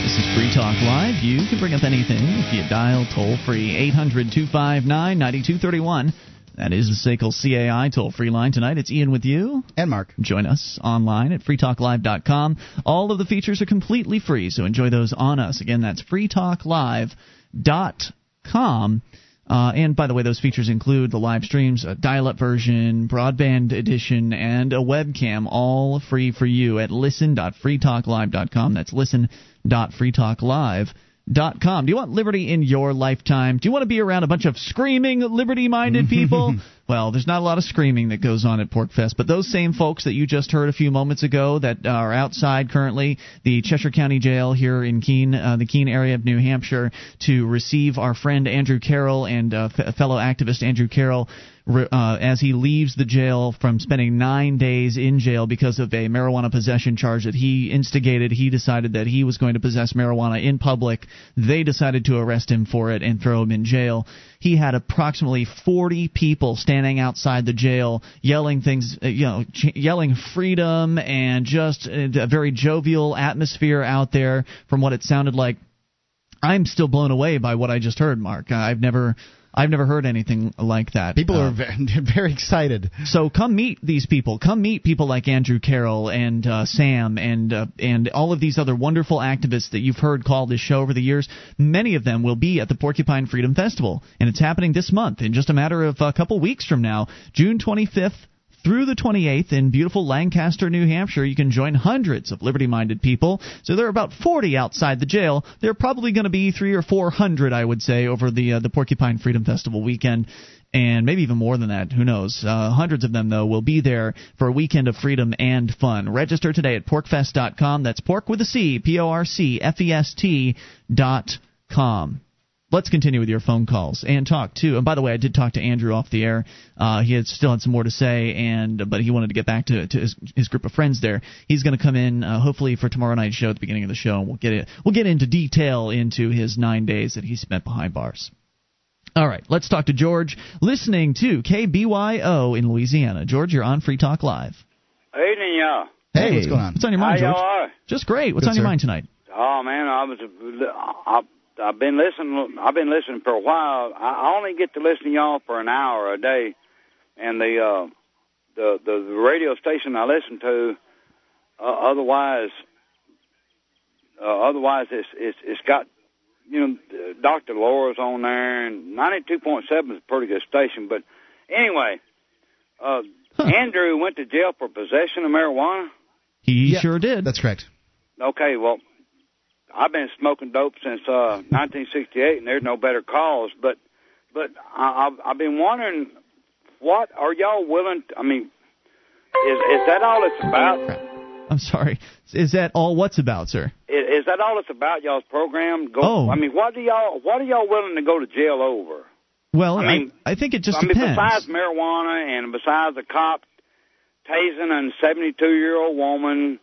This is Free Talk Live. You can bring up anything if you dial toll free 800 259 9231. That is the SACL CAI toll free line tonight. It's Ian with you. And Mark. Join us online at freetalklive.com. All of the features are completely free, so enjoy those on us. Again, that's freetalklive.com. Uh, and by the way, those features include the live streams, a dial-up version, broadband edition, and a webcam, all free for you at listen.freetalklive.com. That's listen.freetalklive.com. Do you want liberty in your lifetime? Do you want to be around a bunch of screaming, liberty-minded people? well, there's not a lot of screaming that goes on at PorcFest, but those same folks that you just heard a few moments ago that are outside currently the Cheshire County Jail here in Keene, uh, the Keene area of New Hampshire, to receive our friend Andrew Carroll and uh, f- fellow activist Andrew Carroll uh, as he leaves the jail from spending nine days in jail because of a marijuana possession charge that he instigated. He decided that he was going to possess marijuana in public. They decided to arrest him for it and throw him in jail. He had approximately 40 people standing outside the jail, yelling things, uh, you know, yelling freedom and just uh, a very jovial atmosphere out there. From what it sounded like, I'm still blown away by what I just heard, Mark. I've never I've never heard anything like that. People Uh, are very, very excited. so come meet these people. Come meet people like Andrew Carroll and uh, Sam and uh, and all of these other wonderful activists that you've heard call this show over the years. Many of them will be at the Porcupine Freedom Festival, and it's happening this month in just a matter of a couple weeks from now, June 25th through the 28th in beautiful Lancaster, New Hampshire. You can join hundreds of liberty minded people. So there are about 40 outside the jail. There are probably going to be three or four hundred, I would say, over the uh, the Porcupine Freedom Festival weekend. And maybe even more than that. Who knows? Uh, hundreds of them, though, will be there for a weekend of freedom and fun. Register today at porcfest.com. That's pork with a C, P O R C F E S T dot com. Let's continue with your phone calls and talk too. And by the way, I did talk to Andrew off the air. Uh, he had still had some more to say, and but he wanted to get back to, to his, his group of friends there. He's going to come in uh, hopefully for tomorrow night's show at the beginning of the show, and we'll get it. We'll get into detail into his nine days that he spent behind bars. All right, let's talk to George, listening to KBYO in Louisiana. George, you're on Free Talk Live. Evening, y'all. Hey, what's going on? What's on your mind, How George? y'all are? Just great. What's Good, on your sir. mind tonight? Oh man, I was. I, I've been listening. I've been listening for a while. I I only get to listen to y'all for an hour a day, and the uh, the the radio station I listen to. Uh, otherwise, uh, otherwise it's it's it's got you know Dr. Laura's on there, and ninety two point seven is a pretty good station. But anyway, uh, Andrew went to jail for possession of marijuana. He sure did. That's correct. Okay, well, I've been smoking dope since uh 1968, and there's no better cause. But but I, I've I've been wondering, what are y'all willing? To, I mean, is is that all it's about? I'm sorry. Is that all what's about, sir? Is, is that all it's about? Y'all's program? Go, Oh. I mean, what do y'all what are y'all willing to go to jail over? Well, I I, mean- I think it just I mean, depends. besides marijuana and besides a cop tasing a 72 year old woman,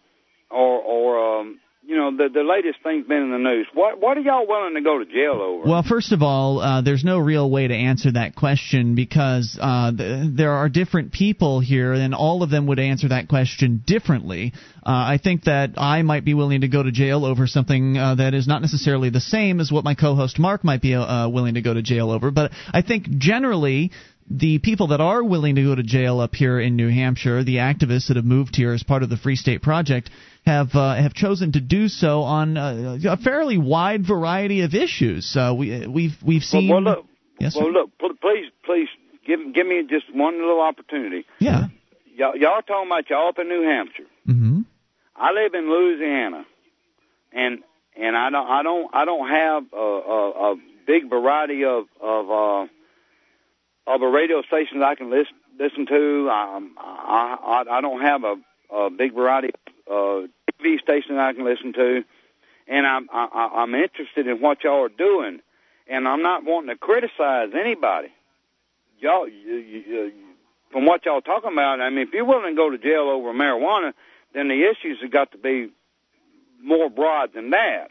or or um, you know, the the latest thing's been in the news. What what are y'all willing to go to jail over? Well, first of all, uh, there's no real way to answer that question because uh, th- there are different people here, and all of them would answer that question differently. Uh, I think that I might be willing to go to jail over something uh, that is not necessarily the same as what my co-host Mark might be uh, willing to go to jail over, but I think generally the people that are willing to go to jail up here in New Hampshire, the activists that have moved here as part of the Free State Project, have uh, have chosen to do so on uh, a fairly wide variety of issues. Uh, we we've we've seen. Well, well look, Yes, well, look, please, please, give give me just one little opportunity. Yeah. Y'all, y'all talking about y'all up in New Hampshire. Mm-hmm. I live in Louisiana, and and I don't I don't I don't have a, a, a big variety of of uh, of a radio station that I can listen listen to. Um, I, I I don't have a, a big variety of uh, TV station I can listen to, and I'm I, I'm interested in what y'all are doing, and I'm not wanting to criticize anybody. Y'all, you, you, you, from what y'all talking about, I mean, if you're willing to go to jail over marijuana, then the issues have got to be more broad than that.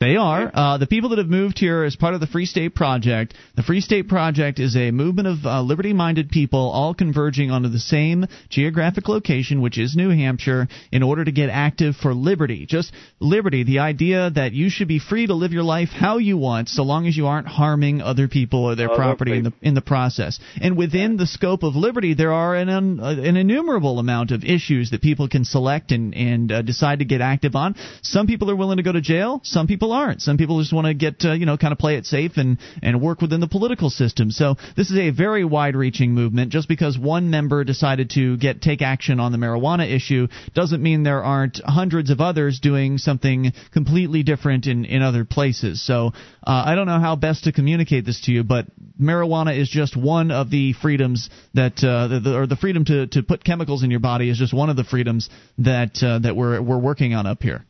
They are. Uh, the people that have moved here as part of the Free State Project. The Free State Project is a movement of uh, liberty minded people all converging onto the same geographic location, which is New Hampshire, in order to get active for liberty. Just liberty, the idea that you should be free to live your life how you want, so long as you aren't harming other people or their Other property in the, in the process. And within the scope of liberty, there are an, un, uh, an innumerable amount of issues that people can select and, and uh, decide to get active on. Some people are willing to go to jail. Some people aren't. Some people just want to get, uh, you know, kind of play it safe and, and work within the political system. So this is a very wide-reaching movement. Just because one member decided to get take action on the marijuana issue doesn't mean there aren't hundreds of others doing something completely different in, in other places. So uh, I don't know how best to communicate this to you, but marijuana is just one of the freedoms that, uh, the, the, or the freedom to, to put chemicals in your body is just one of the freedoms that uh, that we're we're working on up here.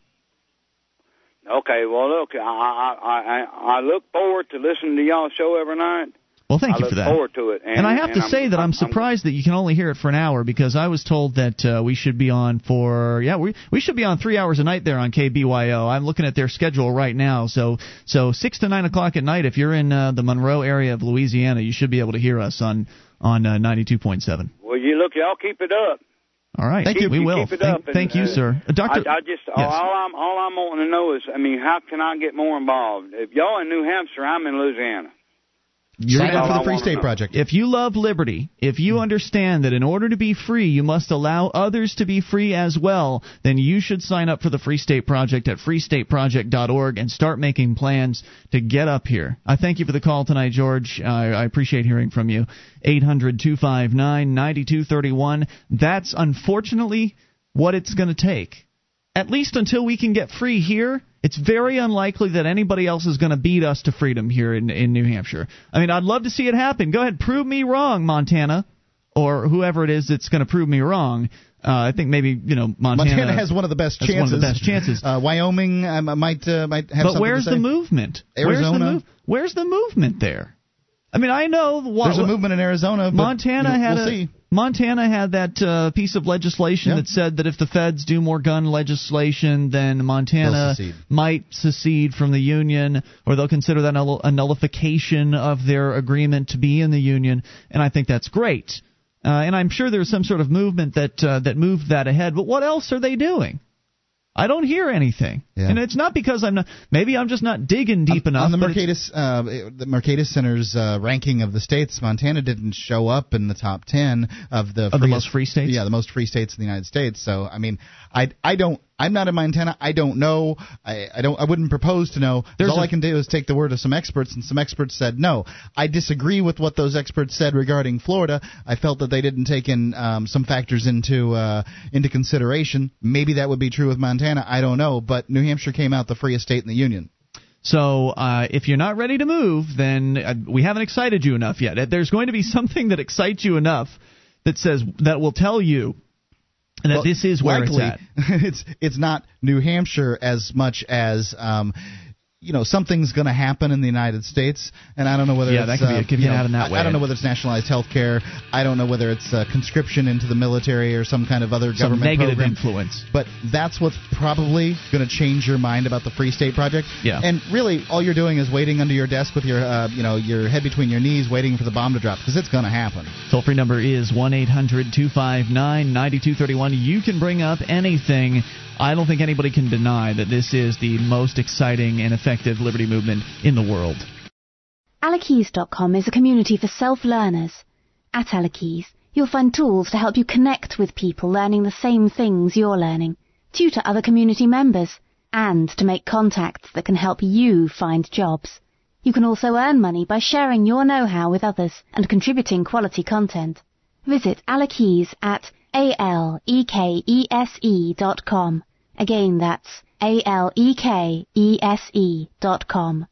Okay, well, look, I I I, I look forward to listening to y'all show every night. Well, thank I you for that. Look forward to it, and, And, I have and to say that I'm, surprised that you can only hear it for an hour because I was told that uh, we should be on for yeah we we should be on three hours a night there on KBYO. I'm looking at their schedule right now, so so six to nine o'clock at night. If you're in uh, the Monroe area of Louisiana, you should be able to hear us on on uh, 92.7. Well, you look, y'all keep it up. All right, Thank you. We will. Keep thank, and, thank you, uh, sir. Uh, Doctor, I, I just all, all I'm all I'm wanting to know is, I mean, how can I get more involved? If y'all in New Hampshire, I'm in Louisiana. You're Sign up for the Free State. Project. If you love liberty, if you understand that in order to be free, you must allow others to be free as well, then you should sign up for the Free State Project at freestateproject.org and start making plans to get up here. I thank you for the call tonight, George. I, I appreciate hearing from you. 800 259 9231. That's unfortunately what it's going to take. At least until we can get free here, it's very unlikely that anybody else is going to beat us to freedom here in, in New Hampshire. I mean, I'd love to see it happen. Go ahead, prove me wrong, Montana, or whoever it is that's going to prove me wrong. Uh, I think maybe you know Montana, Montana has one of the best chances. One of the best chances. Uh, Wyoming um, might uh, might have some but something where's the movement? Arizona. Where's the, move- where's the movement there? I mean, I know what, There's a movement in Arizona. But Montana we'll, had we'll a, see. Montana had that uh, piece of legislation Yeah. that said that if the feds do more gun legislation, then Montana secede. might secede from the union, or they'll consider that a nullification of their agreement to be in the union. And I think that's great. Uh, and I'm sure there's some sort of movement that uh, that moved that ahead. But what else are they doing? I don't hear anything, Yeah. and it's not because I'm not. Maybe I'm just not digging deep enough. On the Mercatus, uh, the Mercatus Center's uh, ranking of the states, Montana didn't show up in the top ten of the Of the most free states? Yeah, the most free states in the United States. So I mean, I I don't. I'm not in Montana. I don't know. I, I don't. I wouldn't propose to know. There's all a- I can do is take the word of some experts, and some experts said no. I disagree with what those experts said regarding Florida. I felt that they didn't take in um, some factors into uh, into consideration. Maybe that would be true with Montana. I don't know. But New Hampshire came out the freest state in the union. So uh, if you're not ready to move, then uh, we haven't excited you enough yet. There's going to be something that excites you enough that says that will tell you that Well, this is where likely, it's at. it's it's not New Hampshire as much as um, you know something's going to happen in the United States, and I don't know whether Yeah, it's, that could be uh, a- could you get know, out in that I, way. I don't know whether it's nationalized health care. I don't know whether it's uh, conscription into the military or some kind of other Some government negative program. influence. But that's what's probably going to change your mind about the Free State Project. Yeah. And really, all you're doing is waiting under your desk with your uh, you know your head between your knees, waiting for the bomb to drop because it's going to happen. Toll free number is 1 800 259 9231. You can bring up anything. I don't think anybody can deny that this is the most exciting and effective liberty movement in the world. Alakeys.com is a community for self-learners. At Alakeys, you'll find tools to help you connect with people learning the same things you're learning, tutor other community members, and to make contacts that can help you find jobs. You can also earn money by sharing your know-how with others and contributing quality content. Visit Alakeys at A-L-E-K-E-S-E dot com. Again, that's A-L-E-K-E-S-E dot com.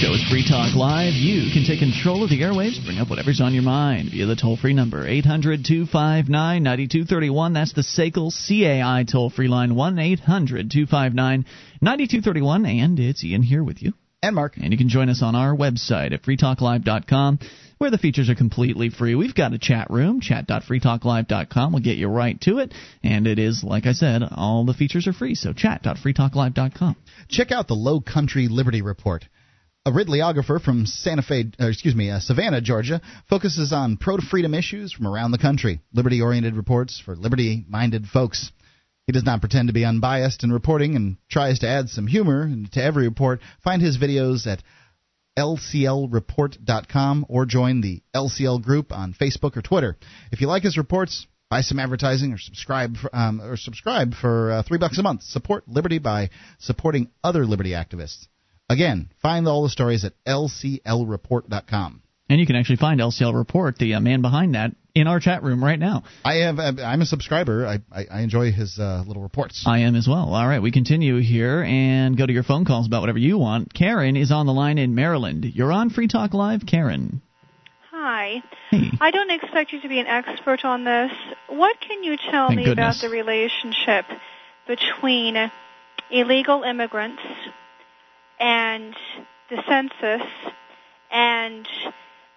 Show is Free Talk Live. You can take control of the airwaves, bring up whatever's on your mind via the toll free number 800 259 9231. That's the SACL CAI toll free line 1 800 259 9231. And it's Ian here with you. And Mark. And you can join us on our website at freetalklive.com where the features are completely free. We've got a chat room, chat.freetalklive.com. We'll get you right to it. And it is, like I said, all the features are free. So chat.freetalklive.com. Check out the Low Country Liberty Report. A Ridleyographer from Santa Fe, uh, excuse me, uh, Savannah, Georgia, focuses on pro-freedom issues from around the country. Liberty-oriented reports for liberty-minded folks. He does not pretend to be unbiased in reporting and tries to add some humor to every report. Find his videos at lclreport.com or join the LCL group on Facebook or Twitter. If you like his reports, buy some advertising or subscribe for, um, or subscribe for uh, three bucks a month. Support liberty by supporting other liberty activists. Again, find all the stories at lclreport.com. And you can actually find LCL Report, the uh, man behind that, in our chat room right now. I have. I'm a subscriber. I I, I enjoy his uh, little reports. I am as well. All right, we continue here and go to your phone calls about whatever you want. Karen is on the line in Maryland. You're on Free Talk Live, Karen. Hi. Hey. I don't expect you to be an expert on this. What can you tell Thank me goodness. about the relationship between illegal immigrants and the census and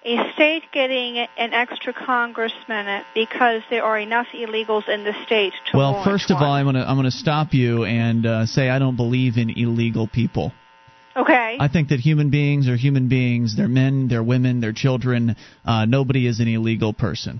a state getting an extra congressman because there are enough illegals in the state to Well, first of one? all, I'm gonna I'm gonna stop you and uh, say I don't believe in illegal people. Okay. I think that human beings are human beings. They're men, they're women, they're children. Uh, nobody is an illegal person.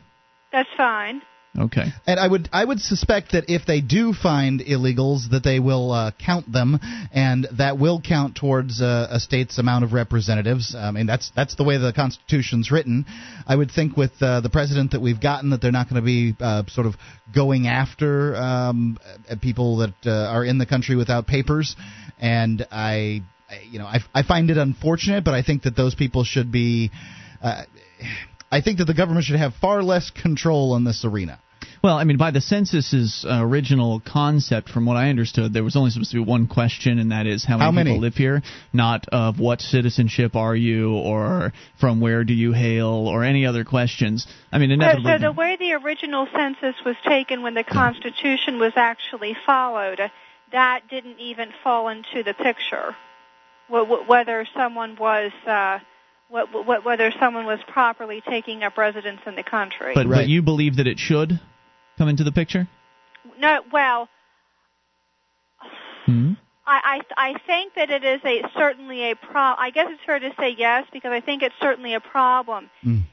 That's fine. Okay. And I would I would suspect that if they do find illegals, that they will uh, count them, and that will count towards uh, a state's amount of representatives. I mean, that's that's the way the Constitution's written. I would think with uh, the president that we've gotten, that they're not going to be uh, sort of going after um, uh, people that are in the country without papers. And I, I- you know, I, I find it unfortunate, but I think that those people should be. Uh, I think that the government should have far less control in this arena. Well, I mean, by the census's uh, original concept, from what I understood, there was only supposed to be one question, and that is how many, How many? people live here, not of what citizenship are you, or from where do you hail, or any other questions. I mean, So, inevitably. so the way the original census was taken when the Constitution was actually followed, that didn't even fall into the picture. Wh- wh- Whether someone was uh, wh- wh- whether someone was properly taking up residence in the country. but, but you believe that it should come into the picture? no, well, Hmm? I, I I think that it is a certainly a pro. I guess it's fair to say yes because I think it's certainly a problem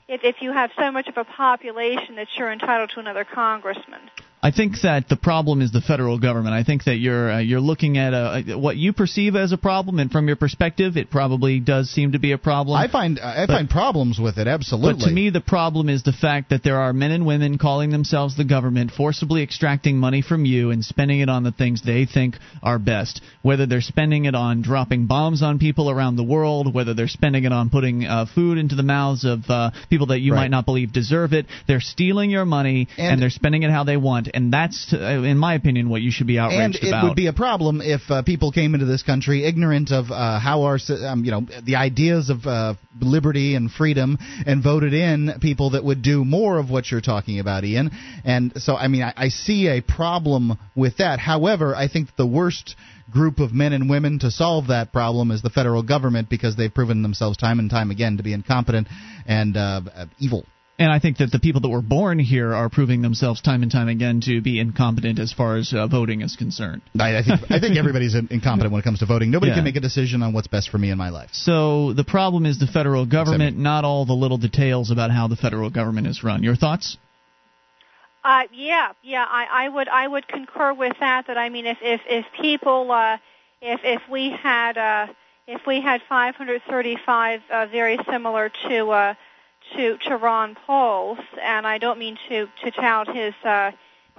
if if you have so much of a population that you're entitled to another congressman. I think that the problem is the federal government. I think that you're uh, you're looking at a, what you perceive as a problem, and from your perspective, it probably does seem to be a problem. I find I But- find problems with it. Absolutely. But to me, the problem is the fact that there are men and women calling themselves the government, forcibly extracting money from you and spending it on the things they think are best. Whether they're spending it on dropping bombs on people around the world, whether they're spending it on putting uh, food into the mouths of uh, people that you Right. might not believe deserve it, they're stealing your money and, And- they're spending it how they want. And that's, uh, in my opinion, what you should be outraged and it about. would be a problem if uh, people came into this country ignorant of uh, how our, um, you know, the ideas of uh, liberty and freedom, and voted in people that would do more of what you're talking about, Ian. And so, I mean, I, I see a problem with that. However, I think the worst group of men and women to solve that problem is the federal government because they've proven themselves time and time again to be incompetent and uh, uh, evil. And I think that the people that were born here are proving themselves time and time again to be incompetent as far as uh, voting is concerned. I, I think I think everybody's incompetent when it comes to voting. Nobody Yeah. can make a decision on what's best for me in my life. So the problem is the federal government, not all the little details about how the federal government is run. Your thoughts? Uh, yeah, yeah, I, I would, I would concur with that. That I mean, if if if people, uh, if if we had, uh, if we had 535 uh, very similar to uh, to to Ron Paul's, and I don't mean to to tout his uh,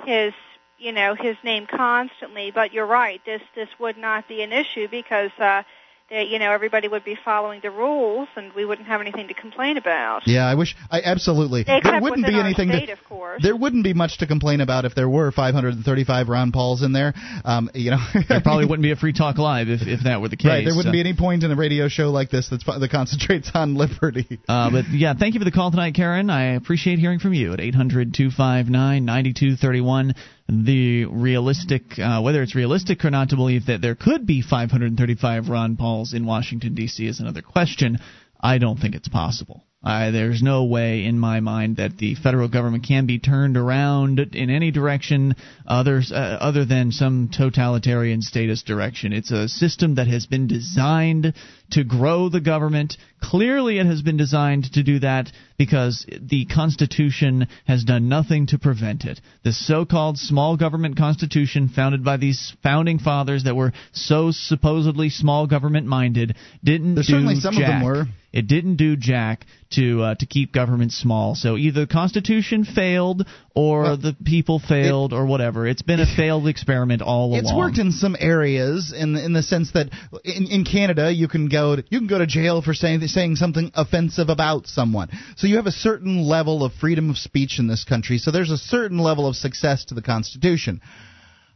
his you know his name constantly, but you're right. This this would not be an issue because. Uh, that, you know, everybody would be following the rules, and we wouldn't have anything to complain about. Yeah, I wish I absolutely. Except there wouldn't be anything state, to, of course. There wouldn't be much to complain about if there were 535 Ron Pauls in there. Um, you know, There probably wouldn't be a Free Talk Live if, if that were the case. right. There wouldn't So- be any point in a radio show like this that's, that concentrates on liberty. Uh, but yeah, thank you for the call tonight, Karen. I appreciate hearing from you at 800 259 9231. The realistic, uh, whether it's realistic or not to believe that there could be 535 Ron Pauls in Washington, D.C. is another question. I don't think it's possible. Uh, there's no way in my mind that the federal government can be turned around in any direction others, uh, other than some totalitarian status direction. It's a system that has been designed to grow the government. Clearly, it has been designed to do that because the Constitution has done nothing to prevent it. The so called small government Constitution, founded by these founding fathers that were so supposedly small government minded, didn't There's do certainly some of them were. It didn't do jack to uh, to keep government small. So either the Constitution failed, or the people failed, or whatever. It's been a failed experiment all It's along. It's worked in some areas, in in the sense that in, in Canada you can go to, you can go to jail for saying saying something offensive about someone. So you have a certain level of freedom of speech in this country. So there's a certain level of success to the Constitution.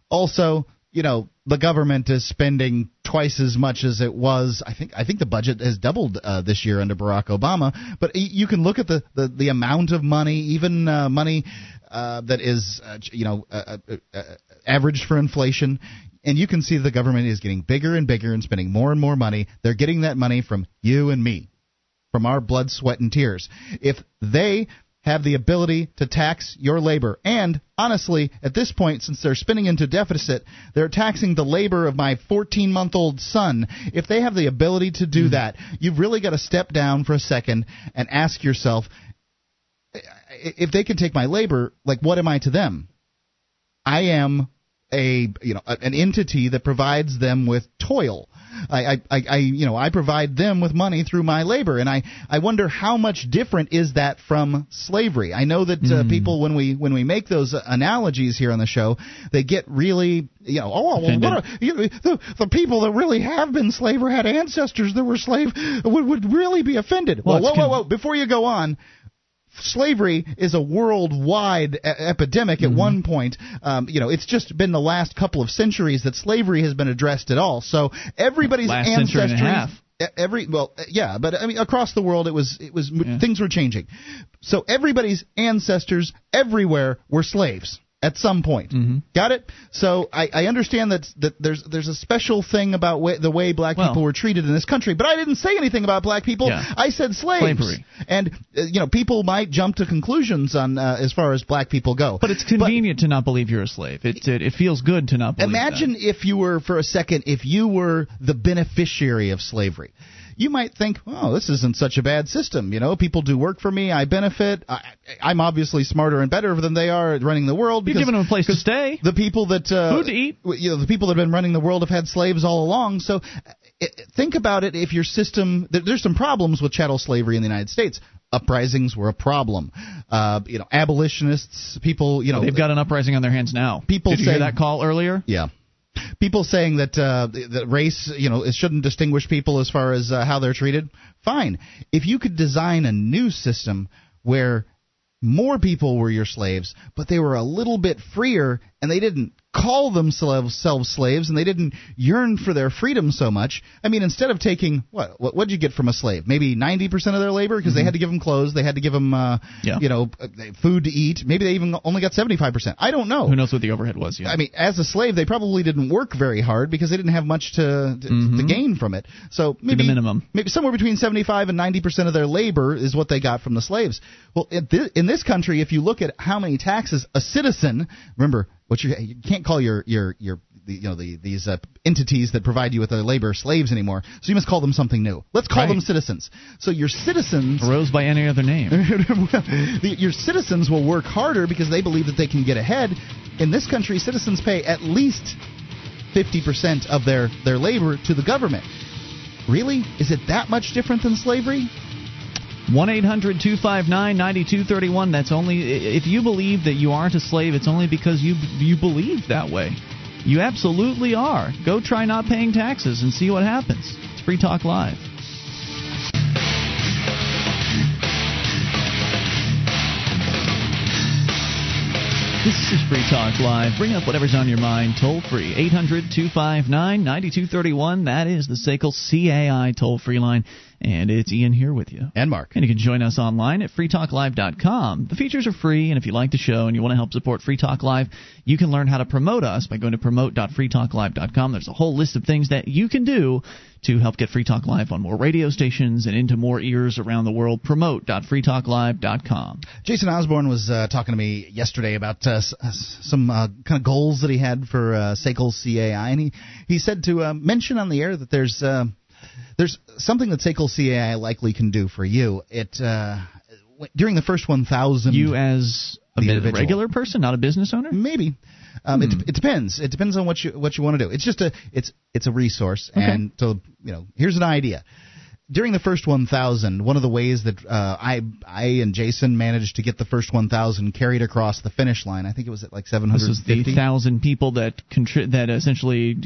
Also, you know, the government is spending twice as much as it was. I think I think the budget has doubled uh, this year under Barack Obama. But you can look at the the, the amount of money, even uh, money uh, that is, uh, you know, uh, uh, averaged for inflation. And you can see the government is getting bigger and bigger and spending more and more money. They're getting that money from you and me, from our blood, sweat, and tears. If they have the ability to tax your labor. And honestly, at this point, since they're spinning into deficit, they're taxing the labor of my 14 month old son. If they have the ability to do hmm. that, you've really got to step down for a second and ask yourself if they can take my labor, like, what am I to them? I am a you know an entity that provides them with toil. I, I, I you know I provide them with money through my labor, and I, I wonder how much different is that from slavery. I know that uh, Hmm. people when we when we make those analogies here on the show, they get really you know oh well, what are, you know, the the people that really have been slave or had ancestors that were slave would would really be offended. Well, it's whoa whoa whoa! Before you go on, slavery is a worldwide e- epidemic Mm-hmm. at one point. Um, you know, it's just been the last couple of centuries that slavery has been addressed at all. So everybody's Last ancestry. century and a half. Every well, yeah, but I mean, across the world, it was it was things were changing. So everybody's ancestors everywhere were slaves at some point. Mm-hmm. Got it? So I, I understand that that there's there's a special thing about way, the way black people were treated in this country, but I didn't say anything about black people. Yeah. I said slaves. Slavery. And uh, you know, people might jump to conclusions on uh, as far as black people go. But it's convenient to not believe you're a slave. It, it it feels good to not believe. Imagine if you were, for a second, if you were the beneficiary of slavery. You might think, oh, this isn't such a bad system. You know, people do work for me. I benefit. I, I'm obviously smarter and better than they are at running the world. You're giving them a place to stay. The people that uh, Food to eat. You know, the people that have been running the world have had slaves all along. So, uh, think about it. If your system, there's some problems with chattel slavery in the United States. Uprisings were a problem. Uh, you know, abolitionists, people. You know, They've got an uprising on their hands now. People Did you hear that call earlier? Yeah. People saying that uh, that race, you know, it shouldn't distinguish people as far as uh, how they're treated. Fine. If you could design a new system where more people were your slaves, but they were a little bit freer and they didn't call themselves selves slaves and they didn't yearn for their freedom so much. I mean, instead of taking what what what'd you get from a slave? Maybe 90% of their labor because they had to give them clothes, they had to give them uh, Yeah. you know, uh, food to eat. Maybe they even only got 75%. I don't know. Who knows what the overhead was? Yeah. I mean, as a slave, they probably didn't work very hard because they didn't have much to to, to gain from it. So maybe Mm-hmm. minimum. maybe somewhere between 75 and 90 percent of their labor is what they got from the slaves. Well, in this country, if you look at how many taxes a citizen, remember what you you can't call your your your the, you know the, these uh, entities that provide you with their labor slaves anymore. So you must call them something new. Let's call Right. them citizens. So your citizens Rose by any other name. the, your citizens will work harder because they believe that they can get ahead. In this country, citizens pay at least 50% of their, their labor to the government. Really? Is it that much different than slavery? 1 800 259 9231. That's only. If you believe that you aren't a slave, it's only because you you believe that way. You absolutely are. Go try not paying taxes and see what happens. It's Free Talk Live. This is Free Talk Live. Bring up whatever's on your mind toll free. 800 259 9231. That is the SACL CAI toll free line. And it's Ian here with you. And Mark. And you can join us online at freetalklive.com. The features are free, and if you like the show and you want to help support Free Talk Live, you can learn how to promote us by going to promote.freetalklive.com. There's a whole list of things that you can do to help get Free Talk Live on more radio stations and into more ears around the world. Promote.freetalklive.com. Jason Osborne was uh, talking to me yesterday about uh, some uh, kind of goals that he had for uh, SACL CAI, and he, he said to uh, mention on the air that there's uh, there's something that SACL CAI likely can do for you. It uh, during the first 1,000 You as a The mi- individual. regular person, not a business owner? Maybe. Um, it, it depends. It depends on what you what you want to do. It's just a it's it's a resource, and so you know here's an idea. During the first 1,000, one of the ways that uh, I I and Jason managed to get the first 1,000 carried across the finish line. I think it was at like This 750. is the thousand people that contri- that essentially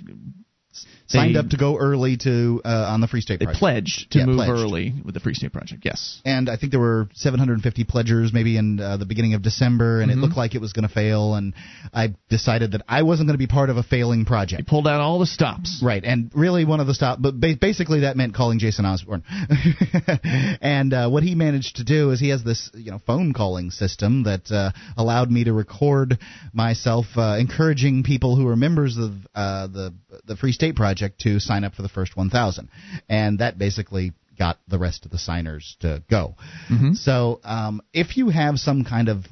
signed up to go early to uh, on the Free State They Project. pledged to Yeah, move pledged. early with the Free State Project. Yes. and I think there were 750 pledgers maybe in uh, the beginning of December, and Mhm. it looked like it was going to fail. And I decided that I wasn't going to be part of a failing project. pulled out all the stops. Right, and really one of the stop, but ba- basically that meant calling Jason Osborne. and uh, what he managed to do is he has this you know phone calling system that uh, allowed me to record myself uh, encouraging people who are members of uh, the the Free State Project to sign up for the first 1,000, and that basically got the rest of the signers to go. Mhm. So um, if you have some kind of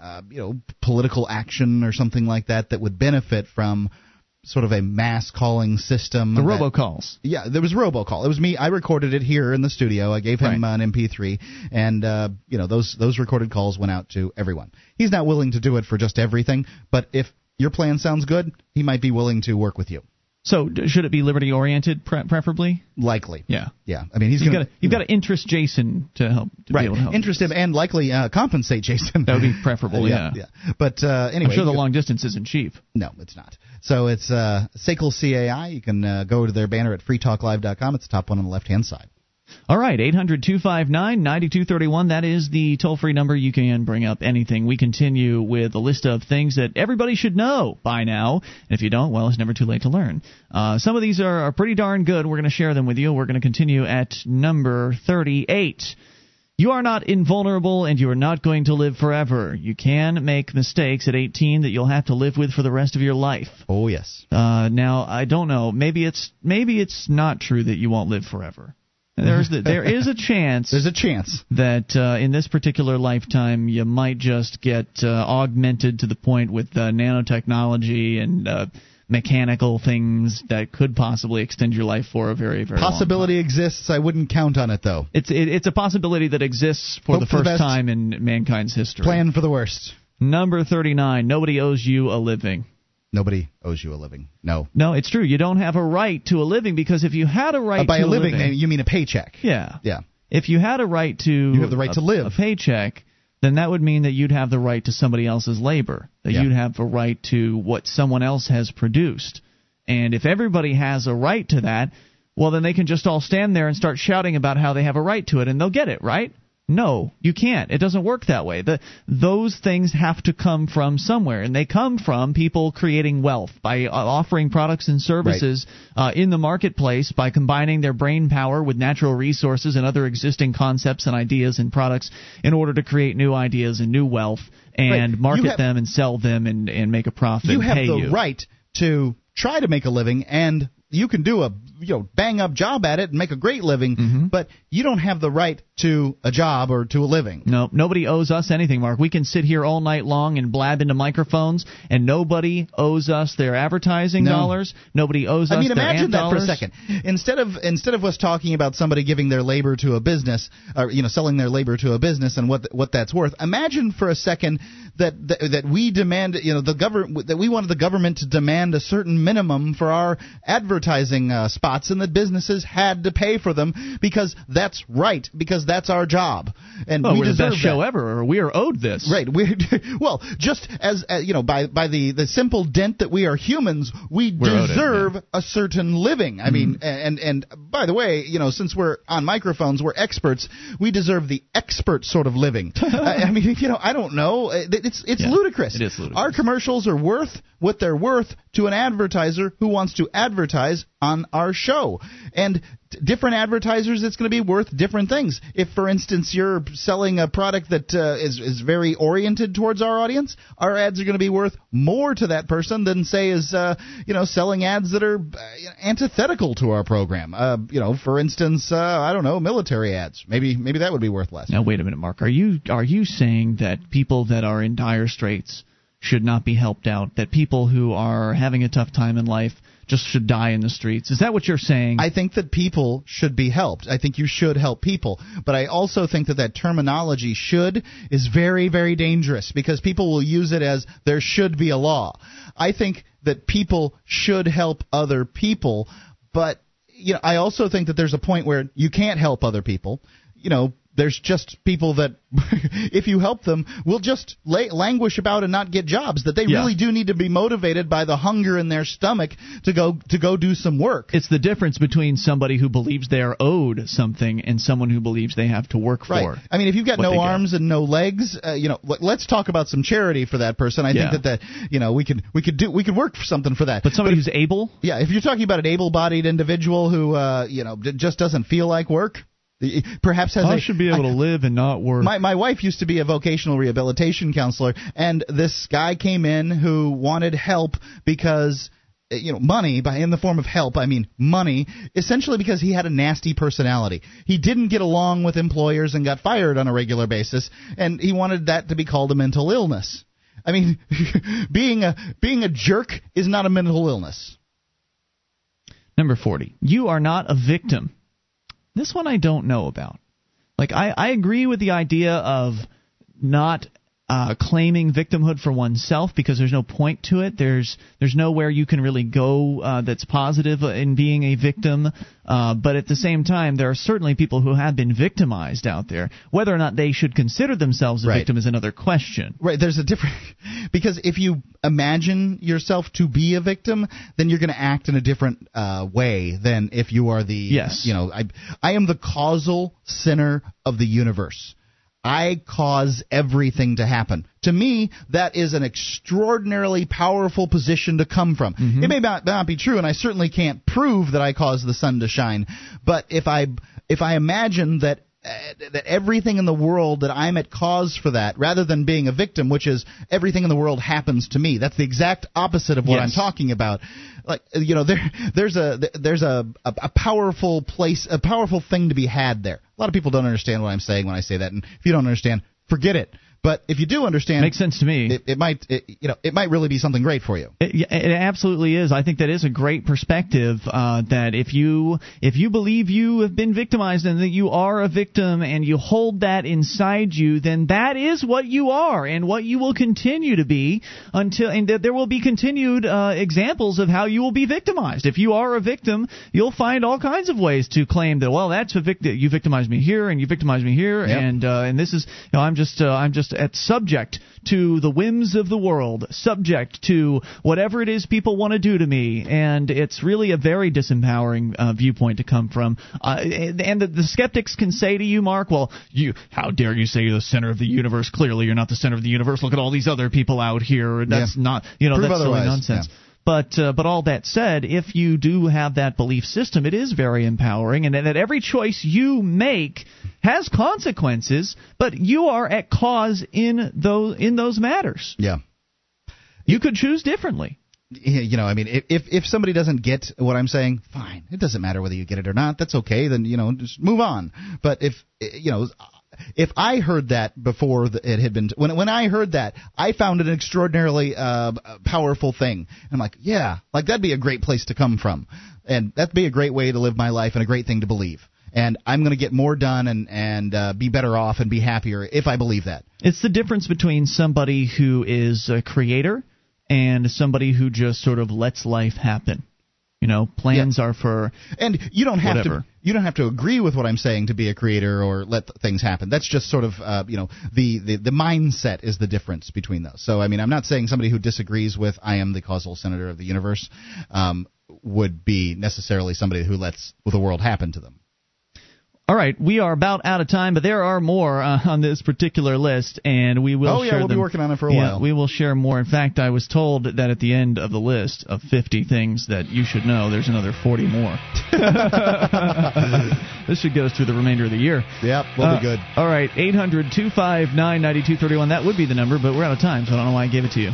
uh, you know political action or something like that that would benefit from sort of a mass calling system. The that- robocalls. Yeah, there was a robocall. It was me. I recorded it here in the studio. I gave him an MP3, and uh, you know those those recorded calls went out to everyone. He's not willing to do it for just everything, but if your plan sounds good, he might be willing to work with you. So should it be liberty oriented, pre- preferably? Likely. Yeah. Yeah. I mean, he's you've gonna- got to you've got to interest Jason to help to right. be able to help. Interest him and likely uh, compensate Jason. That would be preferable. yeah. yeah. But uh, anyway, I'm sure the long distance isn't cheap. No, it's not. So it's uh, SACL CAI. You can uh, go to their banner at freetalklive.com. It's the top one on the left hand side. All right, 800 259 9231. That is the toll free number. You can bring up anything. We continue with a list of things that everybody should know by now. And if you don't, well, it's never too late to learn. Uh, some of these are, are pretty darn good. We're going to share them with you. We're going to continue at number 38. You are not invulnerable and you are not going to live forever. You can make mistakes at 18 that you'll have to live with for the rest of your life. Oh, yes. Uh, now, I don't know. Maybe it's maybe it's not true that you won't live forever. There's the, there is a chance. There's a chance that uh, in this particular lifetime you might just get uh, augmented to the point with uh, nanotechnology and uh, mechanical things that could possibly extend your life for a very very long Possibility exists. I wouldn't count on it though. it's it, it's a possibility that exists for Hope the for the first time in mankind's history. Plan for the worst. Number 39. Nobody owes you a living. Nobody owes you a living. No. No, it's true. You don't have a right to a living because if you had a right Uh, by to a living, you mean a paycheck. Yeah. Yeah. If you had a right to You have the right a, to live. a paycheck, then that would mean that you'd have the right to somebody else's labor. That Yeah. you'd have a right to what someone else has produced. And if everybody has a right to that, well then they can just all stand there and start shouting about how they have a right to it and they'll get it, right? No, you can't. It doesn't work that way. The, those things have to come from somewhere, and they come from people creating wealth by uh, offering products and services uh, in the marketplace by combining their brain power with natural resources and other existing concepts and ideas and products in order to create new ideas and new wealth and Right. Market have- them and sell them and, and make a profit. you have the you. right to try to make a living and you can do a you know bang up job at it and make a great living Mm-hmm. but you don't have the right to a job or to a living No, nobody owes us anything, Mark. We can sit here all night long and blab into microphones, and nobody owes us their advertising No. dollars. Nobody owes I us I mean, imagine that for a second. Instead of instead of us talking about somebody giving their labor to a business, or you know, selling their labor to a business and what what that's worth. Imagine for a second that that, that we demand, you know, the government that we wanted the government to demand a certain minimum for our advertising uh, spots, and that businesses had to pay for them because that's right, because that's our job, and Well, we we're the deserve best that. show ever, or we are owed this. Right. We well, just as uh, you know, by by the the simple dent that we are humans, we We're owed it, deserve a certain living. I mean, Mm-hmm. and and by the way, you know, since we're on microphones, we're experts. We deserve the expert sort of living. I, I mean, you know, I don't know. It- It's it's Yeah, ludicrous. it is ludicrous. Our commercials are worth what they're worth to an advertiser who wants to advertise on our show. And different advertisers, it's going to be worth different things. If, for instance, you're selling a product that uh, is is very oriented towards our audience, our ads are going to be worth more to that person than, say, is uh, you know selling ads that are uh, antithetical to our program. Uh, you know, for instance, uh, I don't know, military ads. Maybe maybe that would be worth less. Now wait a minute, Mark. Are you are you saying that people that are in dire straits should not be helped out? That people who are having a tough time in life just should die in the streets? Is that what you're saying? I think that people should be helped. I think you should help people. But I also think that that terminology should is very, very dangerous because people will use it as there should be a law. I think that people should help other people, but you know, I also think that there's a point where you can't help other people. You know, there's just people that if you help them will just la- languish about and not get jobs that they Yeah. really do need to be motivated by the hunger in their stomach to go to go do some work. it's the difference between somebody who believes they are owed something and someone who believes they have to work Right. for. I mean, if you've got no they get. arms and no legs, uh, you know, let- let's talk about some charity for that person. I Yeah. think that that you know we could we could do we could work for something for that. But somebody who's able, yeah, if you're talking about an able-bodied individual who uh, you know d- just doesn't feel like work, perhaps has I should be able to live and not work. my my wife used to be a vocational rehabilitation counselor, and this guy came in who wanted help because eh, you know money by in the form of help i mean money essentially because he had a nasty personality he didn't get along with employers and got fired on a regular basis and he wanted that to be called a mental illness i mean being a being a jerk is not a mental illness Number 40. You are not a victim. This one I don't know about. Like, I, I agree with the idea of not uh, claiming victimhood for oneself because there's no point to it. There's there's nowhere you can really go uh, that's positive in being a victim. Uh, but at the same time, there are certainly people who have been victimized out there. Whether or not they should consider themselves a Right. victim is another question. Right, there's a different because if you imagine yourself to be a victim, then you're going to act in a different uh, way than if you are the Yes. you know I I am the causal center of the universe. I cause everything to happen. To me, that is an extraordinarily powerful position to come from. Mm-hmm. It may not, not be true, and I certainly can't prove that I cause the sun to shine. But if I if I imagine that Uh, that everything in the world that I'm at cause for that, rather than being a victim, which is everything in the world happens to me. That's the exact opposite of what Yes. I'm talking about. Like you know, there there's a there's a, a a powerful place, a powerful thing to be had there. A lot of people don't understand what I'm saying when I say that, and if you don't understand, forget it. But if you do understand, Makes sense to me. It, it might, it, you know, it might really be something great for you. It, it absolutely is. I think that is a great perspective. Uh, that if you if you believe you have been victimized and that you are a victim and you hold that inside you, then that is what you are and what you will continue to be until and that there will be continued uh, examples of how you will be victimized. If you are a victim, you'll find all kinds of ways to claim that well that's a victim. You victimized me here and you victimized me here Yep. and uh, and this is you know I'm just uh, I'm just at subject to the whims of the world, subject to whatever it is people want to do to me, and it's really a very disempowering uh, viewpoint to come from. Uh, and the, the skeptics can say to you, Mark, well, you how dare you say you're the center of the universe? Clearly, you're not the center of the universe. Look at all these other people out here. That's Yeah. not you know Prove that's silly nonsense. yeah. But uh, but all that said, if you do have that belief system, it is very empowering, and that every choice you make has consequences. But you are at cause in those in those matters. Yeah. You could choose differently. You know, I mean, if if if somebody doesn't get what I'm saying, fine. It doesn't matter whether you get it or not. That's okay. Then you know, just move on. But if you know, if I heard that before it had been when when I heard that, I found it an extraordinarily uh, powerful thing. And I'm like, yeah, like that'd be a great place to come from, and that'd be a great way to live my life and a great thing to believe. And I'm going to get more done and and uh, be better off and be happier if I believe that. It's the difference between somebody who is a creator and somebody who just sort of lets life happen. You know, plans are for And you don't have Whatever. to you don't have to agree with what I'm saying to be a creator or let th- things happen. That's just sort of uh, you know the, the the mindset is the difference between those. So I mean I'm not saying somebody who disagrees with I am the causal senator of the universe um, would be necessarily somebody who lets the world happen to them. All right, we are about out of time, but there are more uh, on this particular list, and we will. Oh, yeah, share we'll be working on it for a Yeah, while. We will share more. In fact, I was told that at the end of the list of 50 things that you should know, there's another 40 more. this should get us through the remainder of the year. Yep, we'll Uh, be good. All right, 800 259 9231. That would be the number, but we're out of time, so I don't know why I gave it to you.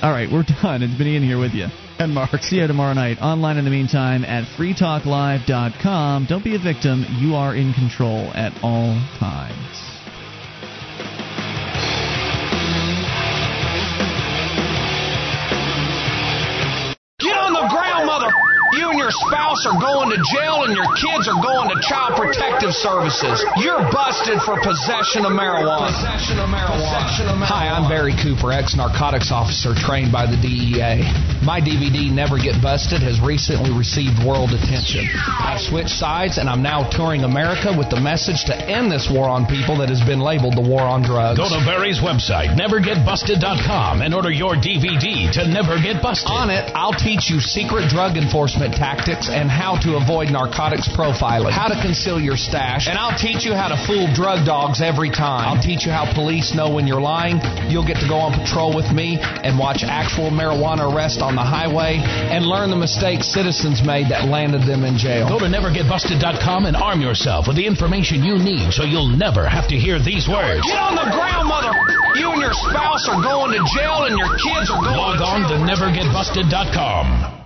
All right, we're done. It's been Ian here with you. And Mark. See you tomorrow night. Online in the meantime at freetalklive.com. Don't be a victim. You are in control at all times. Your spouse are going to jail and your kids are going to child protective services. You're busted for possession of marijuana. Possession of marijuana. Hi, I'm Barry Cooper, ex narcotics officer trained by the DEA. My DVD, Never Get Busted, has recently received world attention. I've switched sides and I'm now touring America with the message to end this war on people that has been labeled the war on drugs. Go to Barry's website, nevergetbusted.com, and order your DVD to Never Get Busted. On it, I'll teach you secret drug enforcement tactics tactics and how to avoid narcotics profiling, how to conceal your stash, and I'll teach you how to fool drug dogs every time. I'll teach you how police know when you're lying. You'll get to go on patrol with me and watch actual marijuana arrests on the highway and learn the mistakes citizens made that landed them in jail. Go to nevergetbusted.com and arm yourself with the information you need so you'll never have to hear these words. Get on the ground, mother. You and your spouse are going to jail and your kids are going Log to on to nevergetbusted.com.